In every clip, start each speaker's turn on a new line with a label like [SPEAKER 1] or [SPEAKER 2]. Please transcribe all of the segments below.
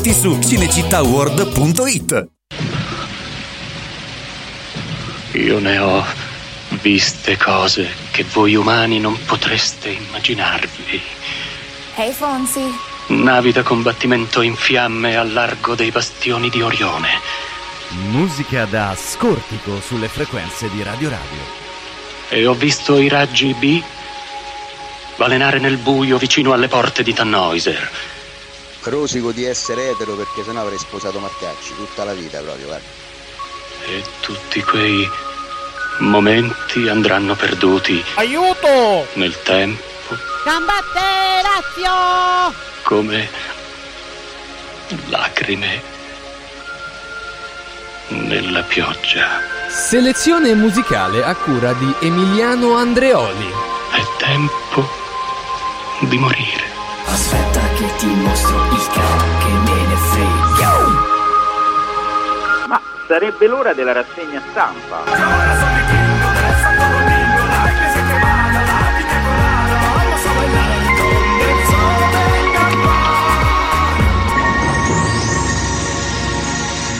[SPEAKER 1] biglietti su cinecittàworld.it.
[SPEAKER 2] Io ne ho viste cose che voi umani non potreste immaginarvi.
[SPEAKER 3] Ehi Fonsi,
[SPEAKER 2] Navi da combattimento in fiamme al largo dei bastioni di Orione.
[SPEAKER 4] Musica da scortico sulle frequenze di Radio Radio.
[SPEAKER 2] E ho visto i raggi B balenare nel buio vicino alle porte di Tannhäuser.
[SPEAKER 5] Rosico di essere etero perché sennò avrei sposato Marcacci tutta la vita proprio, guarda.
[SPEAKER 2] E tutti quei momenti andranno perduti
[SPEAKER 6] Aiuto!
[SPEAKER 2] nel tempo
[SPEAKER 6] Gambate Lazio!
[SPEAKER 2] come lacrime nella pioggia.
[SPEAKER 7] Selezione musicale a cura di Emiliano Andreoli.
[SPEAKER 2] È tempo di morire.
[SPEAKER 8] Aspetta ti mostro il cane che me ne frega.
[SPEAKER 9] Ma sarebbe l'ora della rassegna stampa.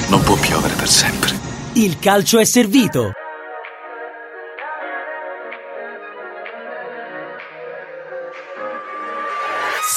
[SPEAKER 10] Non può piovere per sempre.
[SPEAKER 11] Il calcio è servito.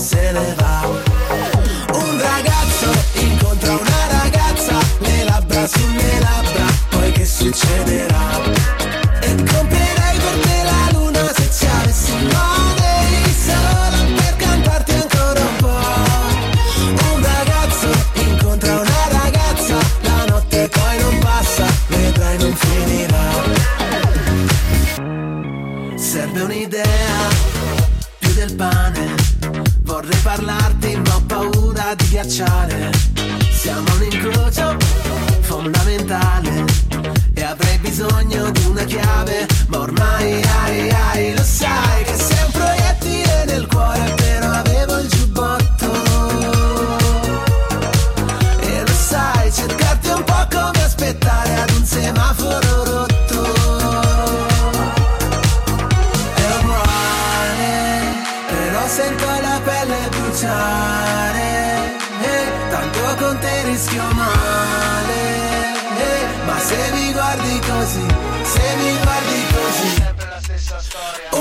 [SPEAKER 12] se ne va. Un ragazzo incontra una ragazza, le labbra sulle labbra, poi che succederà? E comprerei per la luna se ci avessi money solo per cantarti ancora un po'. Un ragazzo incontra una ragazza, la notte poi non passa, vedrai non finirà. Serve un'idea. Vorrei parlarti, ma ho paura di ghiacciare. Siamo un incrocio fondamentale. E avrei bisogno di una chiave. Ma ormai, ai, ai, lo sai che sei un proiettile nel cuore, però avevo il giubbotto. E lo sai, cercarti un po' come aspettare ad un semaforo rotto.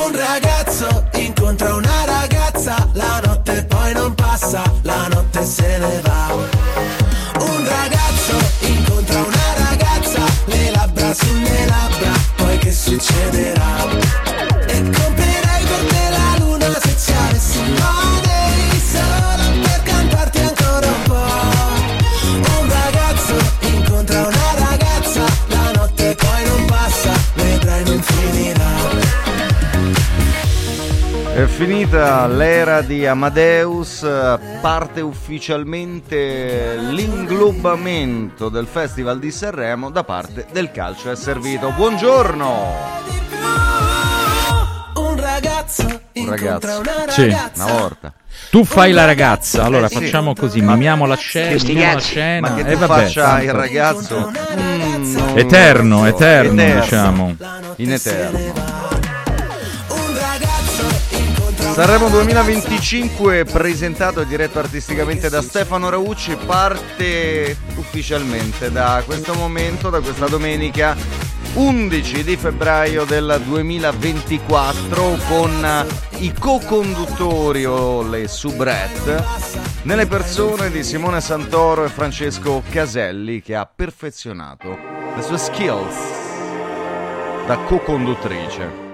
[SPEAKER 12] Un ragazzo incontra una ragazza, la notte poi non passa, la notte se ne va. Un ragazzo incontra una ragazza, le labbra sulle labbra, poi che succederà?
[SPEAKER 13] È finita l'era di Amadeus, parte ufficialmente l'inglobamento del Festival di Sanremo da parte del calcio è servito. Buongiorno!
[SPEAKER 12] Un ragazzo
[SPEAKER 13] Un
[SPEAKER 12] incontra
[SPEAKER 13] ragazzo.
[SPEAKER 12] una
[SPEAKER 14] Sì.
[SPEAKER 12] ragazza.
[SPEAKER 13] Una volta.
[SPEAKER 14] Tu fai la ragazza, allora
[SPEAKER 13] Eh sì.
[SPEAKER 14] facciamo così, mimiamo la scena, mimiamo la scena
[SPEAKER 13] Ma che
[SPEAKER 14] e
[SPEAKER 13] tu
[SPEAKER 14] vabbè.
[SPEAKER 13] faccia il ragazzo mm,
[SPEAKER 14] Eterno, eterno,
[SPEAKER 13] Eterno.
[SPEAKER 14] diciamo.
[SPEAKER 13] In eterno. Sanremo 2025 presentato e diretto artisticamente da Stefano Raucci parte ufficialmente da questo momento, da questa domenica 11 di febbraio del 2024 con i co-conduttori o le soubrette nelle persone di Simone Santoro e Francesco Caselli che ha perfezionato le sue skills da co-conduttrice.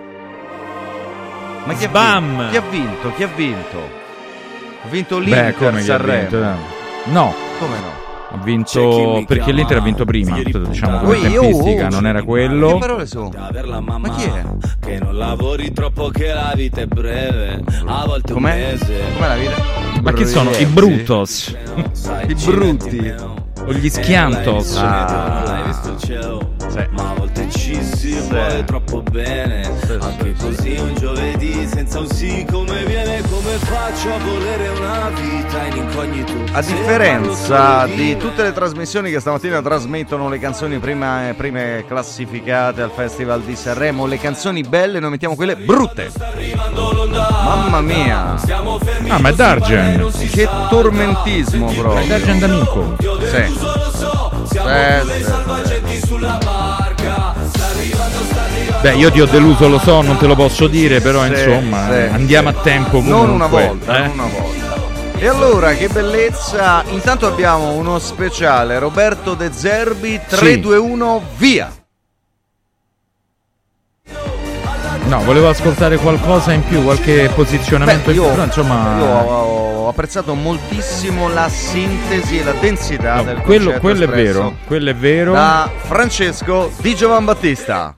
[SPEAKER 13] Ma chi ha,
[SPEAKER 14] Bam!
[SPEAKER 13] vinto? chi ha vinto? Chi ha vinto? Ha vinto
[SPEAKER 14] Beh,
[SPEAKER 13] l'Inter
[SPEAKER 14] come che ha
[SPEAKER 13] Sanremo.
[SPEAKER 14] vinto? eh? No,
[SPEAKER 13] Come no?
[SPEAKER 14] ha vinto perché l'Inter ha vinto prima, diciamo come
[SPEAKER 13] oh,
[SPEAKER 14] tempistica,
[SPEAKER 13] oh,
[SPEAKER 14] non era
[SPEAKER 13] Che
[SPEAKER 14] quello.
[SPEAKER 13] parole sono? Ma chi è?
[SPEAKER 15] Che non lavori troppo che la vita è breve A volte un
[SPEAKER 13] Com'è?
[SPEAKER 15] mese
[SPEAKER 13] Com'è la vita?
[SPEAKER 14] Ma che sono? I? Brutos
[SPEAKER 13] I brutti.
[SPEAKER 14] o gli Schiantos?
[SPEAKER 13] Ah. Sì.
[SPEAKER 15] Ma a volte ci si vuole troppo bene Anche così un giovedì senza un sì come viene Come faccio a volere una vita in incognito
[SPEAKER 13] A
[SPEAKER 15] Se
[SPEAKER 13] differenza di tutte le trasmissioni che stamattina trasmettono le canzoni prima, prime classificate al Festival di Sanremo, le canzoni belle noi mettiamo quelle brutte. Mamma mia,
[SPEAKER 14] Ah, ma è Dargen.
[SPEAKER 13] che tormentismo
[SPEAKER 14] È
[SPEAKER 13] proprio.
[SPEAKER 14] Dargen d'amico.
[SPEAKER 13] Sì. Sì, sì.
[SPEAKER 14] Beh, io ti ho deluso, lo so, non te lo posso dire, però
[SPEAKER 13] Sì,
[SPEAKER 14] insomma,
[SPEAKER 13] sì,
[SPEAKER 14] andiamo
[SPEAKER 13] sì.
[SPEAKER 14] a tempo comunque.
[SPEAKER 13] Non una volta,
[SPEAKER 14] eh?
[SPEAKER 13] non una volta. E allora, che bellezza! Intanto abbiamo uno speciale, Roberto De Zerbi, 321, via!
[SPEAKER 14] No, volevo ascoltare qualcosa in più, qualche posizionamento
[SPEAKER 13] Beh,
[SPEAKER 14] in
[SPEAKER 13] io,
[SPEAKER 14] più, però insomma...
[SPEAKER 13] io ho apprezzato moltissimo la sintesi e la densità
[SPEAKER 14] no,
[SPEAKER 13] del
[SPEAKER 14] quello, quello è vero, quello è vero.
[SPEAKER 13] Da Francesco Di Giovan Battista.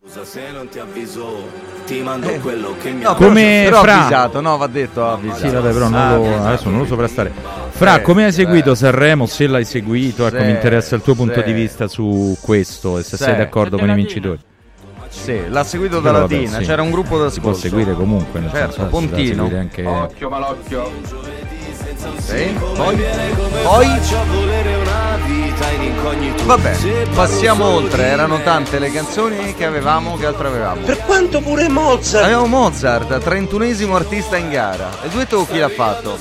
[SPEAKER 15] Scusa se non ti avviso Ti mando quello che mi
[SPEAKER 13] Eh. No,
[SPEAKER 15] ha
[SPEAKER 13] però-
[SPEAKER 14] Come
[SPEAKER 13] però
[SPEAKER 14] Fra.
[SPEAKER 13] avvisato, no, va detto avvisato.
[SPEAKER 14] Sì, vabbè, però non lo, adesso non lo sovrastare. Fra,
[SPEAKER 13] Sì,
[SPEAKER 14] come hai seguito
[SPEAKER 13] sì.
[SPEAKER 14] Sanremo? Se l'hai seguito, ecco,
[SPEAKER 13] Sì,
[SPEAKER 14] mi interessa il tuo punto
[SPEAKER 13] sì.
[SPEAKER 14] di vista su questo e se
[SPEAKER 13] Sì.
[SPEAKER 14] sei d'accordo con i vincitori.
[SPEAKER 13] Sì, l'ha seguito da
[SPEAKER 14] vabbè,
[SPEAKER 13] Latina,
[SPEAKER 14] sì.
[SPEAKER 13] c'era un gruppo da
[SPEAKER 14] Si può seguire comunque, nel
[SPEAKER 13] Certo,
[SPEAKER 14] senso, si
[SPEAKER 13] Pontino.
[SPEAKER 14] seguire anche...
[SPEAKER 9] Occhio malocchio.
[SPEAKER 13] Sì, poi, poi Vabbè, passiamo oltre, erano tante le canzoni che avevamo, che altre avevamo?
[SPEAKER 15] Per quanto pure Mozart
[SPEAKER 13] Avevamo Mozart, 31esimo artista in gara. E il duetto chi l'ha fatto?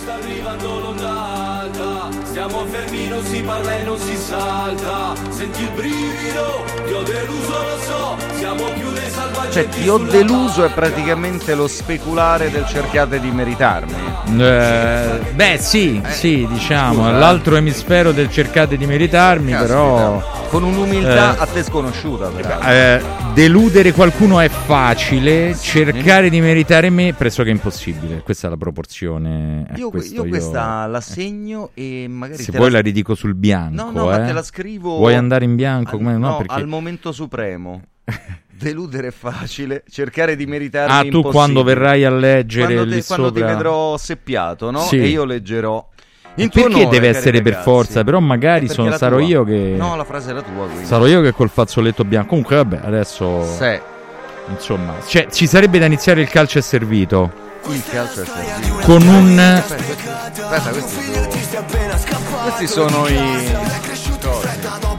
[SPEAKER 15] Stiamo fermi, non si parla e non si salta Senti il brivido, ti ho deluso, lo so Siamo più dei salvaggi
[SPEAKER 13] Cioè, ti ho deluso è praticamente lo speculare del cercate di meritarmi.
[SPEAKER 14] Eh, beh, sì, sì, diciamo,
[SPEAKER 13] scusa, eh.
[SPEAKER 14] l'altro emisfero del cercate di meritarmi,
[SPEAKER 13] Caspita.
[SPEAKER 14] però
[SPEAKER 13] Con un'umiltà
[SPEAKER 14] Eh.
[SPEAKER 13] a te sconosciuta,
[SPEAKER 14] eh, deludere qualcuno è facile, cercare di meritare me pressoché impossibile. Questa è la proporzione. eh,
[SPEAKER 13] io,
[SPEAKER 14] questo
[SPEAKER 13] io questa la segno e magari
[SPEAKER 14] Se vuoi la ridico sul bianco,
[SPEAKER 13] No, no,
[SPEAKER 14] eh.
[SPEAKER 13] ma te la scrivo.
[SPEAKER 14] Vuoi andare in bianco?
[SPEAKER 13] Al,
[SPEAKER 14] no,
[SPEAKER 13] no,
[SPEAKER 14] perché-
[SPEAKER 13] al momento supremo. Deludere è facile, cercare di meritarmi
[SPEAKER 14] Ah, tu
[SPEAKER 13] impossibile.
[SPEAKER 14] quando verrai a leggere
[SPEAKER 13] quando, te- quando ti
[SPEAKER 14] sopra-
[SPEAKER 13] vedrò seppiato, no?
[SPEAKER 14] Sì.
[SPEAKER 13] E io leggerò. In
[SPEAKER 14] Perché
[SPEAKER 13] onore,
[SPEAKER 14] deve essere per
[SPEAKER 13] ragazzi.
[SPEAKER 14] forza? Però magari sono- sarò
[SPEAKER 13] tua.
[SPEAKER 14] io che-
[SPEAKER 13] No, la frase è la tua, quindi.
[SPEAKER 14] Sarò io che col fazzoletto bianco. Comunque, vabbè, adesso.
[SPEAKER 13] Sì.
[SPEAKER 14] Insomma, cioè, ci sarebbe da iniziare il calcio è servito.
[SPEAKER 13] Il calcio è servito.
[SPEAKER 14] Con un.
[SPEAKER 13] Aspetta, questi sono, questi sono i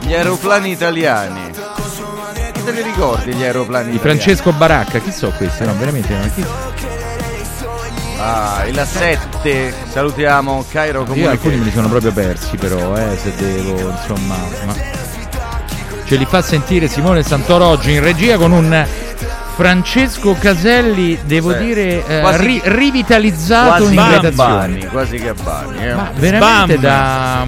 [SPEAKER 13] gli aeroplani italiani. Te li ricordi gli aeroplani
[SPEAKER 14] Di
[SPEAKER 13] italiani?
[SPEAKER 14] Francesco Baracca, chi so questi? No, veramente no. Chi...
[SPEAKER 13] Ah, il 7. Salutiamo Cairo
[SPEAKER 14] Io
[SPEAKER 13] Comunicazione.
[SPEAKER 14] alcuni me li sono proprio persi, però, eh, se devo, insomma. ma- Ce li fa sentire Simone Santoro oggi in regia con un Francesco Caselli, devo
[SPEAKER 13] Sì.
[SPEAKER 14] dire, eh,
[SPEAKER 13] Quasi-
[SPEAKER 14] ri- rivitalizzato
[SPEAKER 13] quasi
[SPEAKER 14] in redazione.
[SPEAKER 13] Quasi che Abbani, eh.
[SPEAKER 14] Ma veramente
[SPEAKER 13] Sbam!
[SPEAKER 14] da.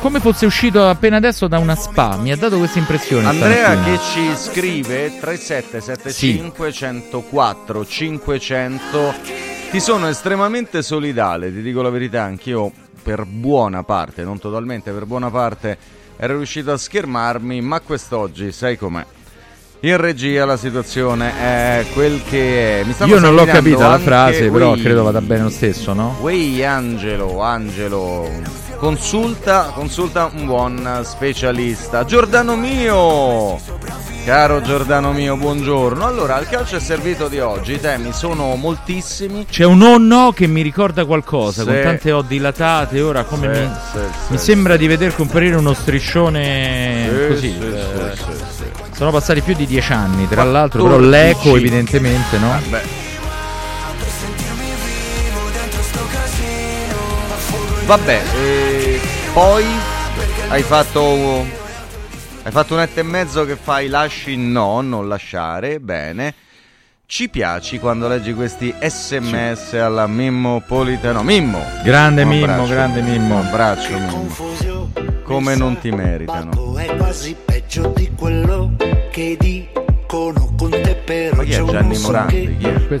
[SPEAKER 14] Come fosse uscito appena adesso da una spa, mi ha dato questa impressione.
[SPEAKER 13] Andrea
[SPEAKER 14] stamattina.
[SPEAKER 13] che ci scrive 3775 104 500 ti sono estremamente solidale, ti dico la verità, anch'io per buona parte, non totalmente, per buona parte ero riuscito a schermarmi, ma quest'oggi sai com'è. In regia la situazione è quel che è. Mi
[SPEAKER 14] Io non l'ho capita la frase, però
[SPEAKER 13] Wei.
[SPEAKER 14] credo vada bene lo stesso, no?
[SPEAKER 13] Wey Angelo, Angelo, consulta, consulta un buon specialista. Giordano mio, caro Giordano mio, buongiorno. Allora, il calcio è servito di oggi, i temi sono moltissimi.
[SPEAKER 14] C'è un oh no che mi ricorda qualcosa,
[SPEAKER 13] Sì.
[SPEAKER 14] con tante O dilatate, ora come
[SPEAKER 13] Sì,
[SPEAKER 14] mi,
[SPEAKER 13] sì,
[SPEAKER 14] mi sembra di veder comparire uno striscione
[SPEAKER 13] Sì,
[SPEAKER 14] così.
[SPEAKER 13] sì,
[SPEAKER 14] eh. Sono passati più di dieci anni, tra l'altro, però
[SPEAKER 13] 14.
[SPEAKER 14] l'eco evidentemente, no?
[SPEAKER 13] Beh, Vabbè, e poi hai fatto hai fatto un etto e mezzo che fai lasci no, non lasciare, bene. Ci piaci quando leggi questi sms alla Mimmo Politano. Mimmo!
[SPEAKER 14] Grande
[SPEAKER 13] Un
[SPEAKER 14] Mimmo,
[SPEAKER 13] abbraccio.
[SPEAKER 14] grande Mimmo.
[SPEAKER 13] Un abbraccio Mimmo. Come non ti meritano.
[SPEAKER 16] È quasi peggio di quello che dico
[SPEAKER 12] dicono con te però
[SPEAKER 13] Ma chi è Gianni Morandi? Chi è?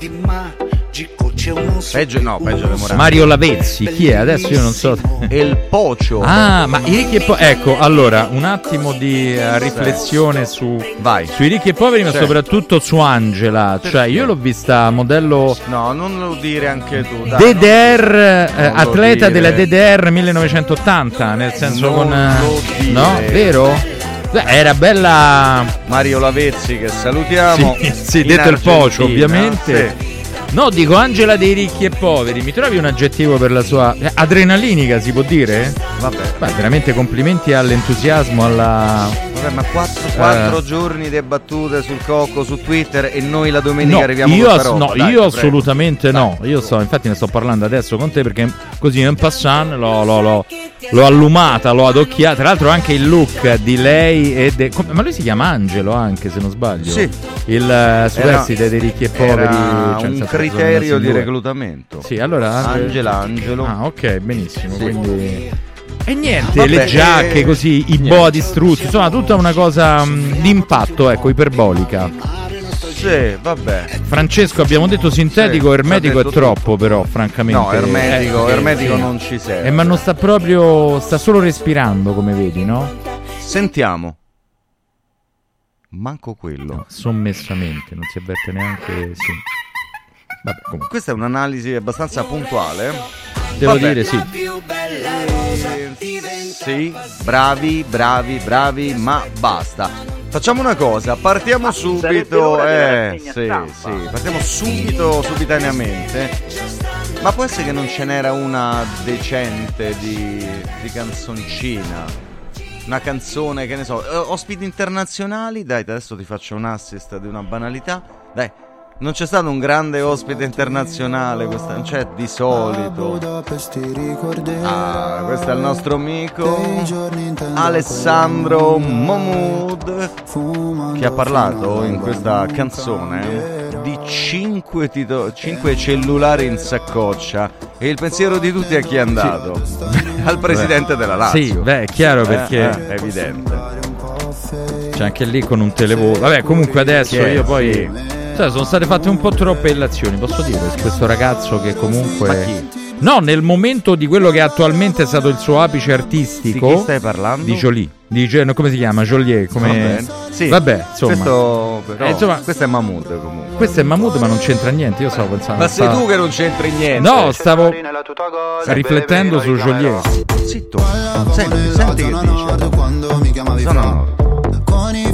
[SPEAKER 12] che non
[SPEAKER 13] Peggio, no, peggio di Morandi.
[SPEAKER 14] Mario Lavezzi, chi è? Adesso io non so.
[SPEAKER 13] E il Pocio.
[SPEAKER 14] Ah, ma i ricchi e poveri. Ecco, allora, un attimo di eh, riflessione su,
[SPEAKER 13] Vai.
[SPEAKER 14] sui ricchi e poveri, ma
[SPEAKER 13] Sì.
[SPEAKER 14] soprattutto su Angela. Cioè, io l'ho vista modello
[SPEAKER 13] No, non lo dire anche tu. Dai,
[SPEAKER 14] DDR, eh,
[SPEAKER 13] non
[SPEAKER 14] atleta della DDR 1980, nel senso
[SPEAKER 13] Non
[SPEAKER 14] con... eh,
[SPEAKER 13] lo dire.
[SPEAKER 14] No, vero? Era bella...
[SPEAKER 13] Mario Lavezzi che salutiamo.
[SPEAKER 14] Sì, sì, detto il pocio, ovviamente.
[SPEAKER 13] sì.
[SPEAKER 14] No, dico Angela dei ricchi e poveri. Mi trovi un aggettivo per la sua eh, adrenalinica, si può dire?
[SPEAKER 13] Vabbè.
[SPEAKER 14] Beh, veramente complimenti all'entusiasmo, alla
[SPEAKER 13] Vabbè, ma quattro, quattro
[SPEAKER 14] Eh.
[SPEAKER 13] giorni di battute sul cocco su Twitter e noi la domenica
[SPEAKER 14] No,
[SPEAKER 13] arriviamo
[SPEAKER 14] io, ass- no,
[SPEAKER 13] Dai,
[SPEAKER 14] io
[SPEAKER 13] prego.
[SPEAKER 14] assolutamente no. Io so, infatti ne sto parlando adesso con te perché così in passant l'ho, l'ho- l'ho- l'ho allumata, l'ho adocchiata. Tra l'altro anche il look di lei e de- ma lui si chiama Angelo anche se non sbaglio.
[SPEAKER 13] Sì.
[SPEAKER 14] Il eh, superstite dei ricchi e poveri. Cioè,
[SPEAKER 13] un criterio di reclutamento.
[SPEAKER 14] Sì, allora
[SPEAKER 13] Angela Angelo.
[SPEAKER 14] Ah, ok, benissimo.
[SPEAKER 13] Sì.
[SPEAKER 14] Quindi e niente,
[SPEAKER 13] Vabbè,
[SPEAKER 14] le giacche
[SPEAKER 13] eh,
[SPEAKER 14] così, i boa distrutti, insomma, tutta una cosa mh, di impatto, ecco, iperbolica.
[SPEAKER 13] Sì, vabbè.
[SPEAKER 14] Francesco, abbiamo detto sintetico,
[SPEAKER 13] Sì,
[SPEAKER 14] ermetico
[SPEAKER 13] ha
[SPEAKER 14] è
[SPEAKER 13] detto
[SPEAKER 14] troppo, però, francamente.
[SPEAKER 13] No, ermetico,
[SPEAKER 14] Eh,
[SPEAKER 13] ermetico
[SPEAKER 14] sì.
[SPEAKER 13] non ci serve.
[SPEAKER 14] Eh, ma non sta proprio. sta solo respirando, come vedi, no?
[SPEAKER 13] Sentiamo. Manco quello.
[SPEAKER 14] Sommessamente, non si avverte neanche. Sì. Vabbè, comunque.
[SPEAKER 13] Questa è un'analisi abbastanza puntuale.
[SPEAKER 14] Devo
[SPEAKER 13] Vabbè.
[SPEAKER 14] dire sì.
[SPEAKER 13] Sì, bravi, bravi, bravi, ma basta. Facciamo una cosa, partiamo subito. Eh, sì,
[SPEAKER 9] stampa.
[SPEAKER 13] sì, partiamo subito, subitaneamente. Ma può essere che non ce n'era una decente di, di canzoncina? Una canzone, che ne so, eh, ospiti internazionali? Dai, adesso ti faccio un assist di una banalità. Dai, non c'è stato un grande ospite internazionale, questa non c'è di solito. Ah, questo è il nostro amico Alessandro Momud che ha parlato in questa canzone di 5 cellulari in saccoccia e il pensiero di tutti a chi è andato? Al presidente della Lazio.
[SPEAKER 14] Sì, beh, è chiaro
[SPEAKER 13] Eh,
[SPEAKER 14] perché.
[SPEAKER 13] eh, è evidente.
[SPEAKER 14] C'è anche lì con un televoto. Vabbè, comunque adesso io poi. Cioè, sono state fatte un po' troppe illazioni, posso dire, su questo ragazzo che comunque.
[SPEAKER 13] Ma chi?
[SPEAKER 14] No, nel momento di quello che attualmente è stato il suo apice artistico.
[SPEAKER 13] Di chi stai parlando?
[SPEAKER 14] Di Jolie. Di, Gio- no, come si chiama? Joliet. Come...
[SPEAKER 13] Sì,
[SPEAKER 14] Vabbè, insomma.
[SPEAKER 13] Questo, però,
[SPEAKER 14] Eh, insomma,
[SPEAKER 13] questo è Mahmood comunque.
[SPEAKER 14] questo è Mahmood, ma non c'entra niente. Io stavo pensando.
[SPEAKER 13] Ma sei
[SPEAKER 14] stavo-
[SPEAKER 13] tu che non c'entri niente.
[SPEAKER 14] No, stavo riflettendo su Joliet.
[SPEAKER 13] Zitto. Senti, senti che dice. Zona nord.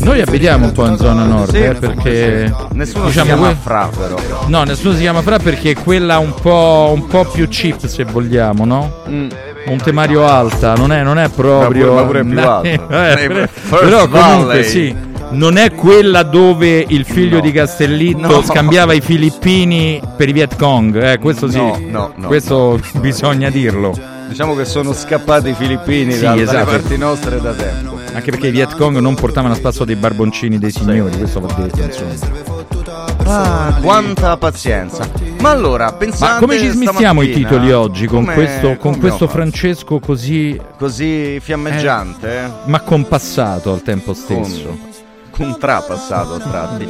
[SPEAKER 14] Noi abitiamo un po' in zona nord,
[SPEAKER 13] Sì,
[SPEAKER 14] eh, perché.
[SPEAKER 13] Nessuno
[SPEAKER 14] diciamo
[SPEAKER 13] si chiama
[SPEAKER 14] que-
[SPEAKER 13] Fra però.
[SPEAKER 14] No, nessuno si chiama Fra perché è quella un po', un po' più cheap, se vogliamo, no?
[SPEAKER 13] Mm.
[SPEAKER 14] Montemario Alta, non è, non è proprio.
[SPEAKER 13] Ma pure- ma pure più alta.
[SPEAKER 14] eh, però- comunque
[SPEAKER 13] Valley.
[SPEAKER 14] sì. Non è quella dove il figlio
[SPEAKER 13] No.
[SPEAKER 14] di Castellitto
[SPEAKER 13] No.
[SPEAKER 14] scambiava i filippini per i Viet Cong. Eh, questo sì.
[SPEAKER 13] No, no, no,
[SPEAKER 14] questo bisogna dirlo.
[SPEAKER 13] Diciamo che sono scappati i filippini
[SPEAKER 14] Sì,
[SPEAKER 13] da- dalle
[SPEAKER 14] esatto.
[SPEAKER 13] parti nostre da tempo.
[SPEAKER 14] Anche perché i Viet Cong non portavano a spasso dei barboncini dei signori, questo va detto, insomma.
[SPEAKER 13] Ah, quanta pazienza. Ma allora, pensate
[SPEAKER 14] Ma come ci smistiamo i titoli oggi con
[SPEAKER 13] come-
[SPEAKER 14] questo, con questo? Francesco così,
[SPEAKER 13] così fiammeggiante, eh?
[SPEAKER 14] ma compassato al tempo stesso?
[SPEAKER 13] contrapassato a tratti.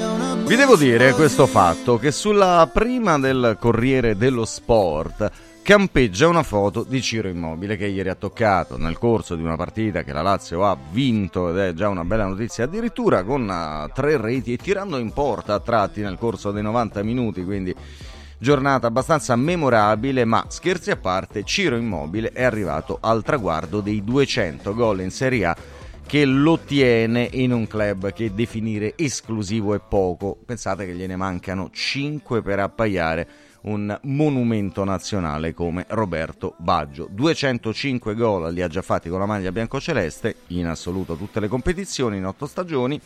[SPEAKER 13] Vi devo dire questo fatto che sulla prima del Corriere dello Sport campeggia una foto di Ciro Immobile che ieri ha toccato nel corso di una partita che la Lazio ha vinto ed è già una bella notizia addirittura con eh, tre reti e tirando in porta a tratti nel corso dei 90 minuti quindi giornata abbastanza memorabile ma scherzi a parte Ciro Immobile è arrivato al traguardo dei 200 gol in Serie A che lo tiene in un club che definire esclusivo è poco. Pensate che gliene mancano 5 per appaiare un monumento nazionale come Roberto Baggio. 205 gol li ha già fatti con la maglia biancoceleste, in assoluto tutte le competizioni in 8 stagioni,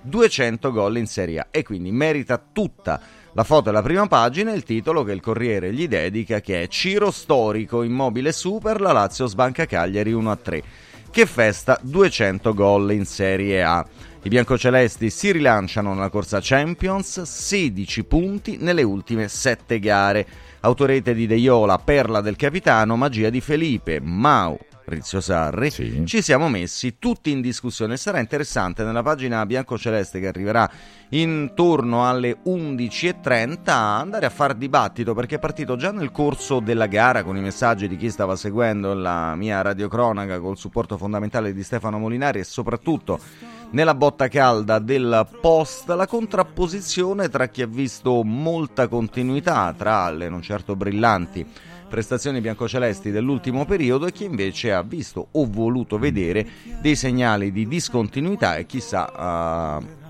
[SPEAKER 13] 200 gol in Serie A e quindi merita tutta la foto è la prima pagina e il titolo che il Corriere gli dedica che è Ciro storico immobile super la Lazio sbanca Cagliari 1 a 3 che festa 200 gol in Serie A. I biancocelesti si rilanciano nella corsa Champions, 16 punti nelle ultime 7 gare. Autorete di De Iola, perla del capitano, magia di Felipe, Mau, Rizio Sarri, ci siamo messi tutti in discussione. Sarà interessante nella pagina biancoceleste che arriverà intorno alle 11.30 andare a far dibattito perché è partito già nel corso della gara con i messaggi di chi stava seguendo la mia radiocronaca col supporto fondamentale di Stefano Molinari e soprattutto nella botta calda del post la contrapposizione tra chi ha visto molta continuità tra le non certo brillanti prestazioni biancocelesti dell'ultimo periodo e chi invece ha visto o voluto vedere dei segnali di discontinuità e chissà uh,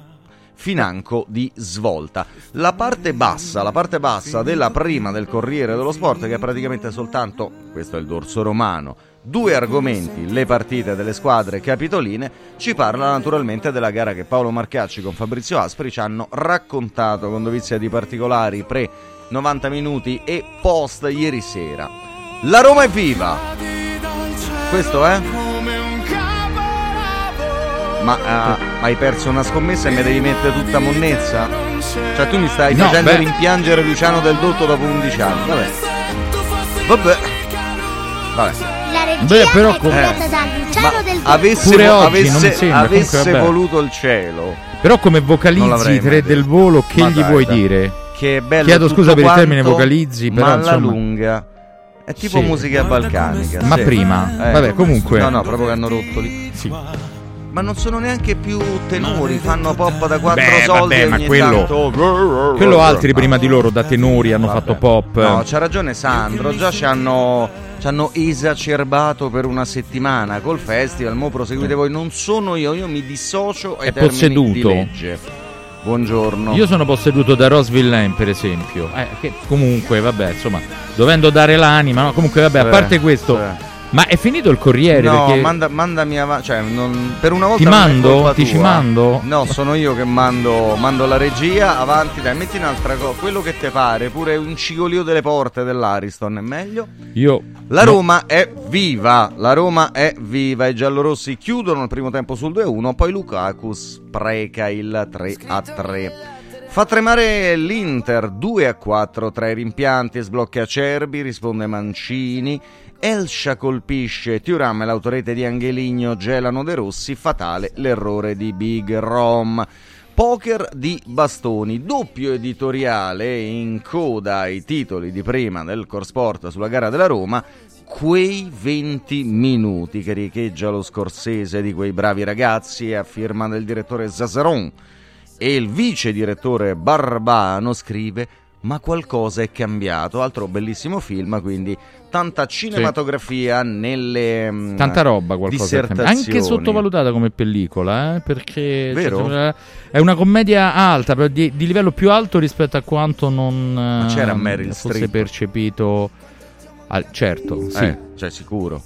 [SPEAKER 13] financo di svolta. La parte bassa, la parte bassa della prima del Corriere dello Sport che è praticamente soltanto, questo è il dorso romano, due argomenti, le partite delle squadre capitoline, ci parla naturalmente della gara che Paolo Marcacci con Fabrizio Aspri ci hanno raccontato con dovizia di particolari pre 90 minuti e post ieri sera. La Roma è viva! Questo è? Ma uh, hai perso una scommessa e mi devi mettere tutta monnezza? Cioè tu mi stai
[SPEAKER 14] No,
[SPEAKER 13] facendo
[SPEAKER 14] beh.
[SPEAKER 13] rimpiangere Luciano del Dotto dopo 11 anni. Vabbè. Vabbè. Vabbè.
[SPEAKER 16] La regia
[SPEAKER 14] Beh, però
[SPEAKER 16] è curata
[SPEAKER 13] Eh.
[SPEAKER 16] da Luciano del
[SPEAKER 13] Avesse,
[SPEAKER 14] Pure
[SPEAKER 13] vo-
[SPEAKER 14] oggi non
[SPEAKER 13] avesse-
[SPEAKER 14] mi sembra,
[SPEAKER 13] avesse
[SPEAKER 14] comunque,
[SPEAKER 13] voluto il cielo.
[SPEAKER 14] Però come vocalizzi tre del volo, che
[SPEAKER 13] Ma
[SPEAKER 14] gli
[SPEAKER 13] dai,
[SPEAKER 14] vuoi
[SPEAKER 13] dai.
[SPEAKER 14] dire?
[SPEAKER 13] Che è bello
[SPEAKER 14] Chiedo scusa per il termine vocalizzi, però
[SPEAKER 13] ma alla
[SPEAKER 14] insomma.
[SPEAKER 13] lunga. È tipo
[SPEAKER 14] Sì.
[SPEAKER 13] musica balcanica.
[SPEAKER 14] Ma
[SPEAKER 13] sì.
[SPEAKER 14] prima?
[SPEAKER 13] Eh.
[SPEAKER 14] Vabbè, comunque.
[SPEAKER 13] No, no, proprio che hanno rotto lì.
[SPEAKER 14] Sì.
[SPEAKER 13] Ma non sono neanche più tenori, fanno pop da quattro
[SPEAKER 14] Beh,
[SPEAKER 13] soldi
[SPEAKER 14] vabbè, ma
[SPEAKER 13] ogni
[SPEAKER 14] quello-
[SPEAKER 13] tanto...
[SPEAKER 14] Quello altri prima di loro da tenori hanno
[SPEAKER 13] Vabbè.
[SPEAKER 14] fatto pop.
[SPEAKER 13] No, c'ha ragione Sandro, già ci hanno, ci hanno esacerbato per una settimana col festival, mo proseguite voi, non sono io, io mi dissocio ai
[SPEAKER 14] È posseduto.
[SPEAKER 13] Buongiorno.
[SPEAKER 14] Io sono posseduto da Rose Villain, per esempio. Eh, che comunque, vabbè, insomma, dovendo dare l'anima, no? Comunque, vabbè, a
[SPEAKER 13] Sì,
[SPEAKER 14] parte questo. Ma è finito il Corriere?
[SPEAKER 13] No,
[SPEAKER 14] perché...
[SPEAKER 13] manda- mandami avanti. Cioè, non- per una volta
[SPEAKER 14] Ti mando? Ti ci mando?
[SPEAKER 13] No, sono io che mando, mando la regia. Avanti, dai, metti un'altra cosa. Quello che te pare. Pure un cigolio delle porte dell'Ariston è meglio.
[SPEAKER 14] Io.
[SPEAKER 13] La
[SPEAKER 14] no.
[SPEAKER 13] Roma è viva. La Roma è viva. I giallorossi chiudono il primo tempo sul 2-1. Poi Lukaku spreca il 3-3. Fa tremare l'Inter 2 a 4 tra i rimpianti e sblocca Acerbi, risponde Mancini. Elscia colpisce Thuram e l'autorete di Angeligno gelano De Rossi, fatale l'errore di Big Rom. Poker di bastoni, doppio editoriale in coda ai titoli di prima del Corsport sulla gara della Roma. Quei 20 minuti che riecheggia lo scorsese di quei bravi ragazzi a firma del direttore Zazaron e il vice direttore Barbano scrive ma qualcosa è cambiato altro bellissimo film quindi tanta cinematografia nelle mm,
[SPEAKER 14] Tanta roba, qualcosa. Anche sottovalutata come pellicola, eh, perché
[SPEAKER 13] Vero?
[SPEAKER 14] cioè, è una commedia alta, però di, di livello più alto rispetto a quanto non eh,
[SPEAKER 13] c'era Meryl
[SPEAKER 14] fosse
[SPEAKER 13] Streep?
[SPEAKER 14] percepito. al- certo, sì.
[SPEAKER 13] Eh, cioè sicuro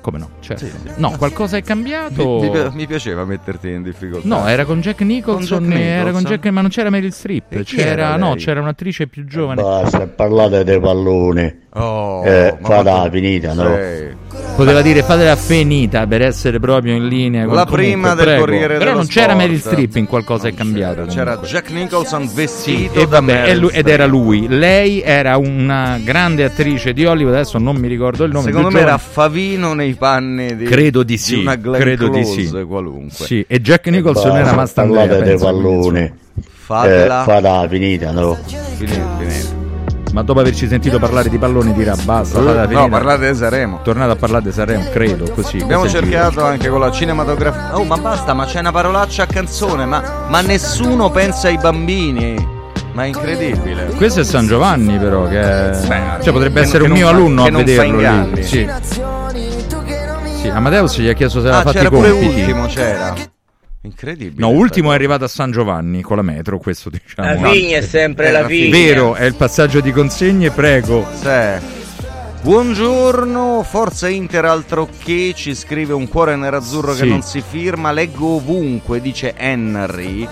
[SPEAKER 14] Come no? Certo.
[SPEAKER 13] Sì, sì.
[SPEAKER 14] No, qualcosa è cambiato.
[SPEAKER 13] mi, mi mi piaceva metterti in difficoltà
[SPEAKER 14] No, era con Jack Nicholson,
[SPEAKER 13] Con Jack
[SPEAKER 14] era con
[SPEAKER 13] Nicholson?
[SPEAKER 14] Jack, ma non c'era Meryl Streep. C'era,
[SPEAKER 13] era
[SPEAKER 14] no, c'era un'attrice più giovane.
[SPEAKER 17] Basta, parlate dei palloni.
[SPEAKER 13] Oh,
[SPEAKER 17] eh,
[SPEAKER 13] quanto-
[SPEAKER 17] finita, no?
[SPEAKER 13] Sì.
[SPEAKER 14] Poteva dire fatela finita per essere proprio in linea con
[SPEAKER 13] La
[SPEAKER 14] comunque,
[SPEAKER 13] prima del
[SPEAKER 14] prego.
[SPEAKER 13] Corriere
[SPEAKER 14] Però non c'era
[SPEAKER 13] Sport.
[SPEAKER 14] Meryl Streep in qualcosa è cambiato.
[SPEAKER 13] c'era
[SPEAKER 14] comunque.
[SPEAKER 13] Jack Nicholson
[SPEAKER 14] Sì,
[SPEAKER 13] vestito
[SPEAKER 14] e
[SPEAKER 13] da
[SPEAKER 14] vabbè, e
[SPEAKER 13] Meryl
[SPEAKER 14] lui- ed era lui. Lei era una grande attrice di Hollywood, adesso non mi ricordo il nome.
[SPEAKER 13] secondo me era
[SPEAKER 14] giovane.
[SPEAKER 13] Favino nei panni di
[SPEAKER 14] Credo di sì,
[SPEAKER 13] una Glenn
[SPEAKER 14] credo di
[SPEAKER 13] Close
[SPEAKER 14] sì.
[SPEAKER 13] qualunque
[SPEAKER 14] Sì, e Jack Nicholson
[SPEAKER 17] Basta,
[SPEAKER 14] era Mastandrea.
[SPEAKER 17] parlate dei palloni.
[SPEAKER 13] fatela
[SPEAKER 17] Eh, fata finita, no?
[SPEAKER 13] finita, finita.
[SPEAKER 14] Ma dopo averci sentito parlare di palloni dirà basta.
[SPEAKER 13] Eh, no, parlate di Sanremo.
[SPEAKER 14] Tornate a parlare di Sanremo, credo, così.
[SPEAKER 13] Abbiamo cercato anche con la cinematografia. Oh, ma basta, ma c'è una parolaccia a canzone, ma, ma nessuno pensa ai bambini. Ma è incredibile.
[SPEAKER 14] Questo è San Giovanni, però, che cioè, potrebbe
[SPEAKER 13] che
[SPEAKER 14] essere un mio
[SPEAKER 13] fa-
[SPEAKER 14] alunno a vederlo lì. Sì. Sì, Amadeus gli ha chiesto se aveva
[SPEAKER 13] Ah,
[SPEAKER 14] fatto
[SPEAKER 13] c'era
[SPEAKER 14] i
[SPEAKER 13] pure
[SPEAKER 14] compiti.
[SPEAKER 13] ultimo, c'era. Incredibile.
[SPEAKER 14] No, ultimo è arrivato a San Giovanni con la metro, questo diciamo.
[SPEAKER 18] La figlia è sempre
[SPEAKER 13] Eh,
[SPEAKER 18] la
[SPEAKER 13] la
[SPEAKER 18] figlia.
[SPEAKER 14] Vero, è il passaggio di consegne, prego.
[SPEAKER 13] Sì. Buongiorno, Forza Inter altro che ci scrive un cuore nerazzurro che
[SPEAKER 14] Sì.
[SPEAKER 13] non si firma, leggo ovunque, dice Henry,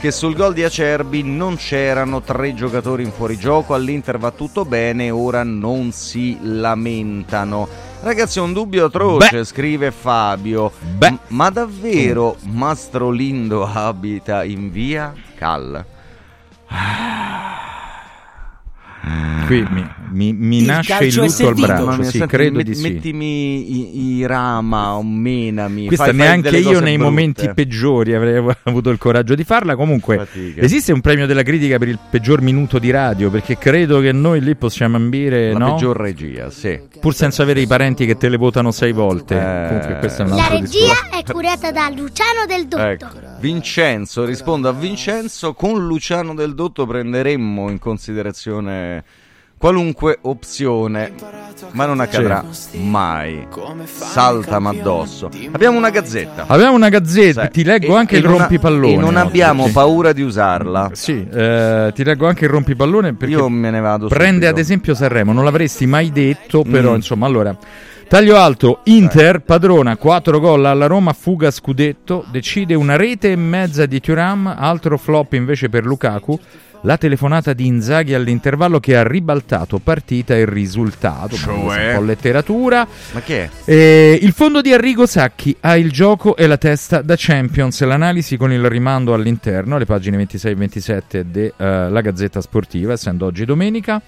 [SPEAKER 13] che sul gol di Acerbi non c'erano tre giocatori in fuorigioco, all'Inter va tutto bene, ora non si lamentano. Ragazzi, è un dubbio atroce,
[SPEAKER 14] Beh.
[SPEAKER 13] scrive Fabio.
[SPEAKER 14] Beh.
[SPEAKER 13] M- ma davvero Mastro Lindo abita in via Cal?
[SPEAKER 14] Qui mi, Mi, mi
[SPEAKER 11] Il
[SPEAKER 14] nasce il lutto al braccio, sì,
[SPEAKER 13] senti,
[SPEAKER 14] credo
[SPEAKER 13] met-
[SPEAKER 14] di sì.
[SPEAKER 13] Mettimi i, i rama o menami.
[SPEAKER 14] Questa
[SPEAKER 13] fai- fai
[SPEAKER 14] neanche
[SPEAKER 13] delle
[SPEAKER 14] io nei
[SPEAKER 13] brutte.
[SPEAKER 14] momenti peggiori avrei avuto il coraggio di farla. Comunque,
[SPEAKER 13] Fatica.
[SPEAKER 14] esiste un premio della critica per il peggior minuto di radio? Perché credo che noi lì possiamo ambire,
[SPEAKER 13] La
[SPEAKER 14] no?
[SPEAKER 13] peggior regia, sì.
[SPEAKER 14] Pur senza avere i parenti che te le votano sei volte.
[SPEAKER 13] Eh,
[SPEAKER 14] Comunque, questo è un
[SPEAKER 16] La regia
[SPEAKER 14] discorso.
[SPEAKER 16] è curata da Luciano Del Dotto.
[SPEAKER 13] Ecco. Vincenzo, rispondo a Vincenzo, con Luciano del Dotto prenderemmo in considerazione qualunque opzione, ma non accadrà mai. Saltami addosso. Abbiamo una gazzetta.
[SPEAKER 14] Abbiamo una gazzetta,
[SPEAKER 13] Sì.
[SPEAKER 14] ti leggo
[SPEAKER 13] E-
[SPEAKER 14] anche
[SPEAKER 13] e
[SPEAKER 14] il
[SPEAKER 13] non
[SPEAKER 14] rompipallone.
[SPEAKER 13] E non
[SPEAKER 14] oggi,
[SPEAKER 13] abbiamo
[SPEAKER 14] sì.
[SPEAKER 13] paura di usarla.
[SPEAKER 14] Sì, eh, ti leggo anche il rompipallone perché
[SPEAKER 13] Io me ne vado
[SPEAKER 14] prende
[SPEAKER 13] subito.
[SPEAKER 14] ad esempio Sanremo, non l'avresti mai detto, però
[SPEAKER 13] Mm.
[SPEAKER 14] insomma, allora taglio alto, Inter, padrona, 4 gol alla Roma, fuga scudetto, decide una rete e mezza di Thuram, altro flop invece per Lukaku. La telefonata di Inzaghi all'intervallo che ha ribaltato partita e risultato.
[SPEAKER 13] Cioè?
[SPEAKER 14] Un po' letteratura.
[SPEAKER 13] Ma che è?
[SPEAKER 14] Eh, il fondo di Arrigo Sacchi ha il gioco e la testa da Champions. L'analisi con il rimando all'interno, alle pagine 26 e 27 della Gazzetta Sportiva, essendo oggi domenica.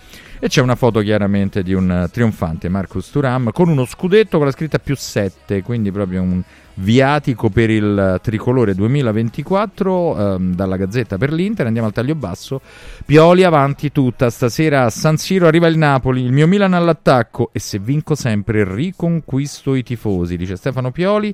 [SPEAKER 14] E c'è una foto chiaramente di un eh, trionfante Marcus Thuram con uno scudetto con la scritta più 7, quindi proprio un viatico per il eh, tricolore 2024 ehm, dalla Gazzetta per l'Inter. Andiamo al taglio basso. Pioli avanti tutta. Stasera a San Siro arriva il Napoli, il mio Milan all'attacco e se vinco sempre riconquisto i tifosi, dice Stefano Pioli.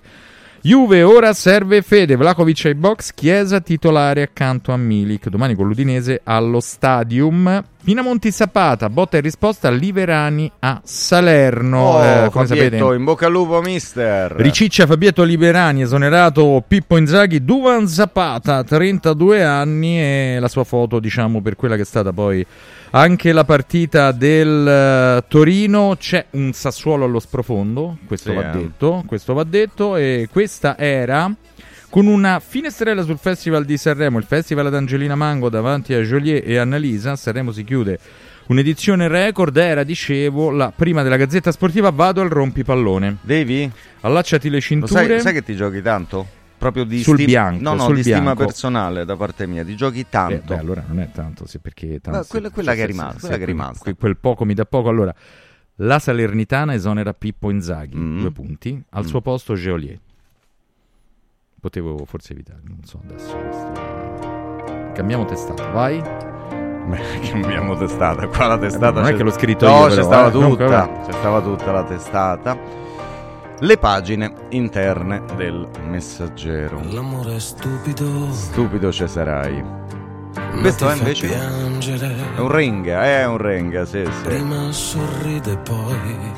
[SPEAKER 14] Juve ora serve Fede, Vlakovic ai box, Chiesa titolare accanto a Milik. Domani con l'Udinese allo Stadium. Pinamonti Zapata, botta e risposta Liverani a Salerno.
[SPEAKER 13] Oh,
[SPEAKER 14] Eh, come
[SPEAKER 13] Fabietto,
[SPEAKER 14] sapete,
[SPEAKER 13] in bocca al lupo, mister.
[SPEAKER 14] Riciccia Fabietto Liberani, esonerato Pippo Inzaghi, Duvan Zapata, 32 anni e la sua foto, diciamo, per quella che è stata poi anche la partita del eh, Torino. C'è un Sassuolo allo sprofondo, questo
[SPEAKER 13] Sì,
[SPEAKER 14] va
[SPEAKER 13] eh.
[SPEAKER 14] detto, questo va detto e questa era con una finestrella sul Festival di Sanremo, il Festival ad Angelina Mango davanti a Joliet e Annalisa, Sanremo si chiude un'edizione record, era, dicevo, la prima della Gazzetta Sportiva, vado al rompipallone.
[SPEAKER 13] Devi?
[SPEAKER 14] Allacciati le cinture.
[SPEAKER 13] sai, sai che ti giochi tanto? Proprio di
[SPEAKER 14] Sul
[SPEAKER 13] sti-
[SPEAKER 14] bianco,
[SPEAKER 13] No, no,
[SPEAKER 14] sul
[SPEAKER 13] di stima
[SPEAKER 14] bianco.
[SPEAKER 13] personale da parte mia. Ti giochi
[SPEAKER 14] Eh,
[SPEAKER 13] tanto.
[SPEAKER 14] beh, allora non è tanto, sì, perché tanto,
[SPEAKER 13] Ma quella- quella che è rimasta, quella che è
[SPEAKER 14] quel-
[SPEAKER 13] rimasta.
[SPEAKER 14] quel- quel poco mi dà poco. Allora, la Salernitana esonera Pippo Inzaghi,
[SPEAKER 13] Mm.
[SPEAKER 14] due punti. Al suo posto Geolier. Potevo forse evitare, non so adesso. questo- Cambiamo testata, vai.
[SPEAKER 13] Cambiamo testata. Qua la testata.
[SPEAKER 14] non è
[SPEAKER 13] c'è-
[SPEAKER 14] che l'ho scritto
[SPEAKER 13] no,
[SPEAKER 14] io,
[SPEAKER 13] c'è
[SPEAKER 14] però,
[SPEAKER 13] stava
[SPEAKER 14] eh.
[SPEAKER 13] Tutta.
[SPEAKER 14] vabbè.
[SPEAKER 13] C'è stava tutta la testata. Le pagine interne del messaggero.
[SPEAKER 12] L'amore è stupido.
[SPEAKER 13] Stupido ci sarai.
[SPEAKER 12] ma
[SPEAKER 13] Questo è invece
[SPEAKER 12] piangere.
[SPEAKER 13] è un ringa, è un ringa, sì, sì.
[SPEAKER 12] Prima sorride poi.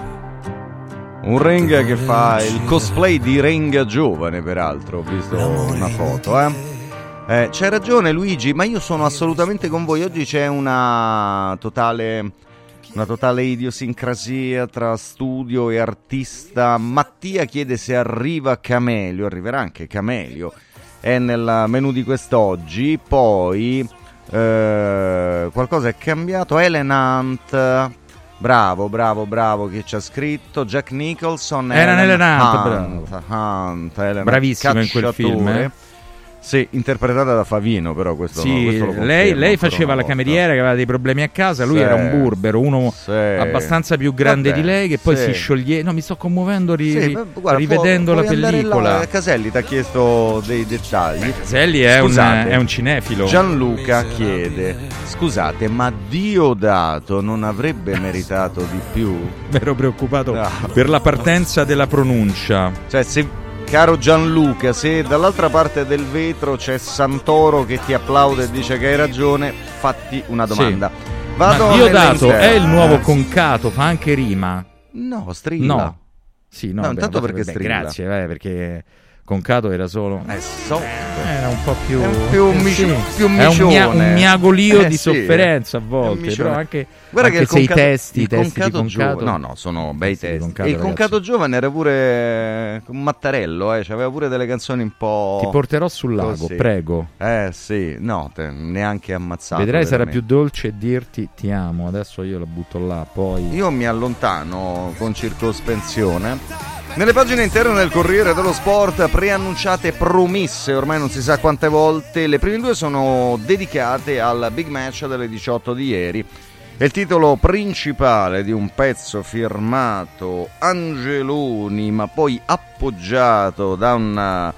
[SPEAKER 13] Un ringa che fa il cosplay di ringa giovane, peraltro. Ho visto una foto, eh. Eh, c'hai ragione Luigi, ma io sono assolutamente con voi. Oggi c'è una totale, una totale idiosincrasia tra studio e artista. Mattia chiede se arriva Camelio, arriverà anche Camelio. È nel menù di quest'oggi. Poi eh, qualcosa è cambiato. Ellen Hunt. Bravo, bravo, bravo chi ci ha scritto. Jack Nicholson.
[SPEAKER 14] Era
[SPEAKER 13] Ellen
[SPEAKER 14] Hunt,
[SPEAKER 13] Hunt, Hunt, Ellen
[SPEAKER 14] Bravissima in quel film, eh.
[SPEAKER 13] Sì, interpretata da Favino, però questo,
[SPEAKER 14] Sì,
[SPEAKER 13] questo lo
[SPEAKER 14] lei,
[SPEAKER 13] confermo
[SPEAKER 14] lei
[SPEAKER 13] ancora
[SPEAKER 14] faceva la cameriera che aveva dei problemi a casa, lui
[SPEAKER 13] Sì,
[SPEAKER 14] era un burbero, uno
[SPEAKER 13] sì.
[SPEAKER 14] abbastanza più grande
[SPEAKER 13] Vabbè,
[SPEAKER 14] di lei che poi si scioglie. No, mi sto commuovendo ri-
[SPEAKER 13] Sì, guarda,
[SPEAKER 14] rivedendo
[SPEAKER 13] può-
[SPEAKER 14] la pellicola.
[SPEAKER 13] là, Caselli ti ha chiesto dei dettagli.
[SPEAKER 14] Caselli è un-
[SPEAKER 13] Scusate,
[SPEAKER 14] è un cinefilo.
[SPEAKER 13] Gianluca chiede: Scusate, ma Diodato non avrebbe meritato di più?
[SPEAKER 14] Mi ero preoccupato
[SPEAKER 13] No.
[SPEAKER 14] per la partenza della pronuncia.
[SPEAKER 13] Cioè, se. Caro Gianluca, se dall'altra parte del vetro c'è Santoro che ti applaude e dice che hai ragione, fatti una domanda. Vado
[SPEAKER 14] Ma Diodato è il nuovo concato, fa anche rima.
[SPEAKER 13] No, strilla.
[SPEAKER 14] No. Sì, no,
[SPEAKER 13] No,
[SPEAKER 14] beh,
[SPEAKER 13] intanto perché
[SPEAKER 14] beh,
[SPEAKER 13] strilla.
[SPEAKER 14] Grazie, eh, perché Concato era solo
[SPEAKER 13] Eh, so.
[SPEAKER 14] era un po' più
[SPEAKER 13] È un- più un mici-
[SPEAKER 14] sì.
[SPEAKER 13] più un
[SPEAKER 14] è un, mia- un miagolio
[SPEAKER 13] Eh,
[SPEAKER 14] di
[SPEAKER 13] sì,
[SPEAKER 14] sofferenza a volte, però anche,
[SPEAKER 13] Guarda
[SPEAKER 14] anche
[SPEAKER 13] che
[SPEAKER 14] se i
[SPEAKER 13] concato-
[SPEAKER 14] testi, i testi
[SPEAKER 13] concato
[SPEAKER 14] Concato
[SPEAKER 13] giovane- no, no, sono bei
[SPEAKER 14] Testi
[SPEAKER 13] testi.
[SPEAKER 14] Concato,
[SPEAKER 13] e il. Concato giovane era pure un Mattarello, eh, aveva pure delle canzoni un po'.
[SPEAKER 14] Ti porterò sul lago,
[SPEAKER 13] così.
[SPEAKER 14] prego.
[SPEAKER 13] Eh sì, no, te- neanche ammazzato.
[SPEAKER 14] Vedrai sarà
[SPEAKER 13] veramente.
[SPEAKER 14] più dolce dirti ti amo. Adesso io la butto là, poi
[SPEAKER 13] Io mi allontano con circospensione. Nelle pagine interne del Corriere dello Sport, preannunciate promesse, ormai non si sa quante volte, le prime due sono dedicate al big match delle 18 di ieri. È il titolo principale di un pezzo firmato Angeloni, ma poi appoggiato da, una,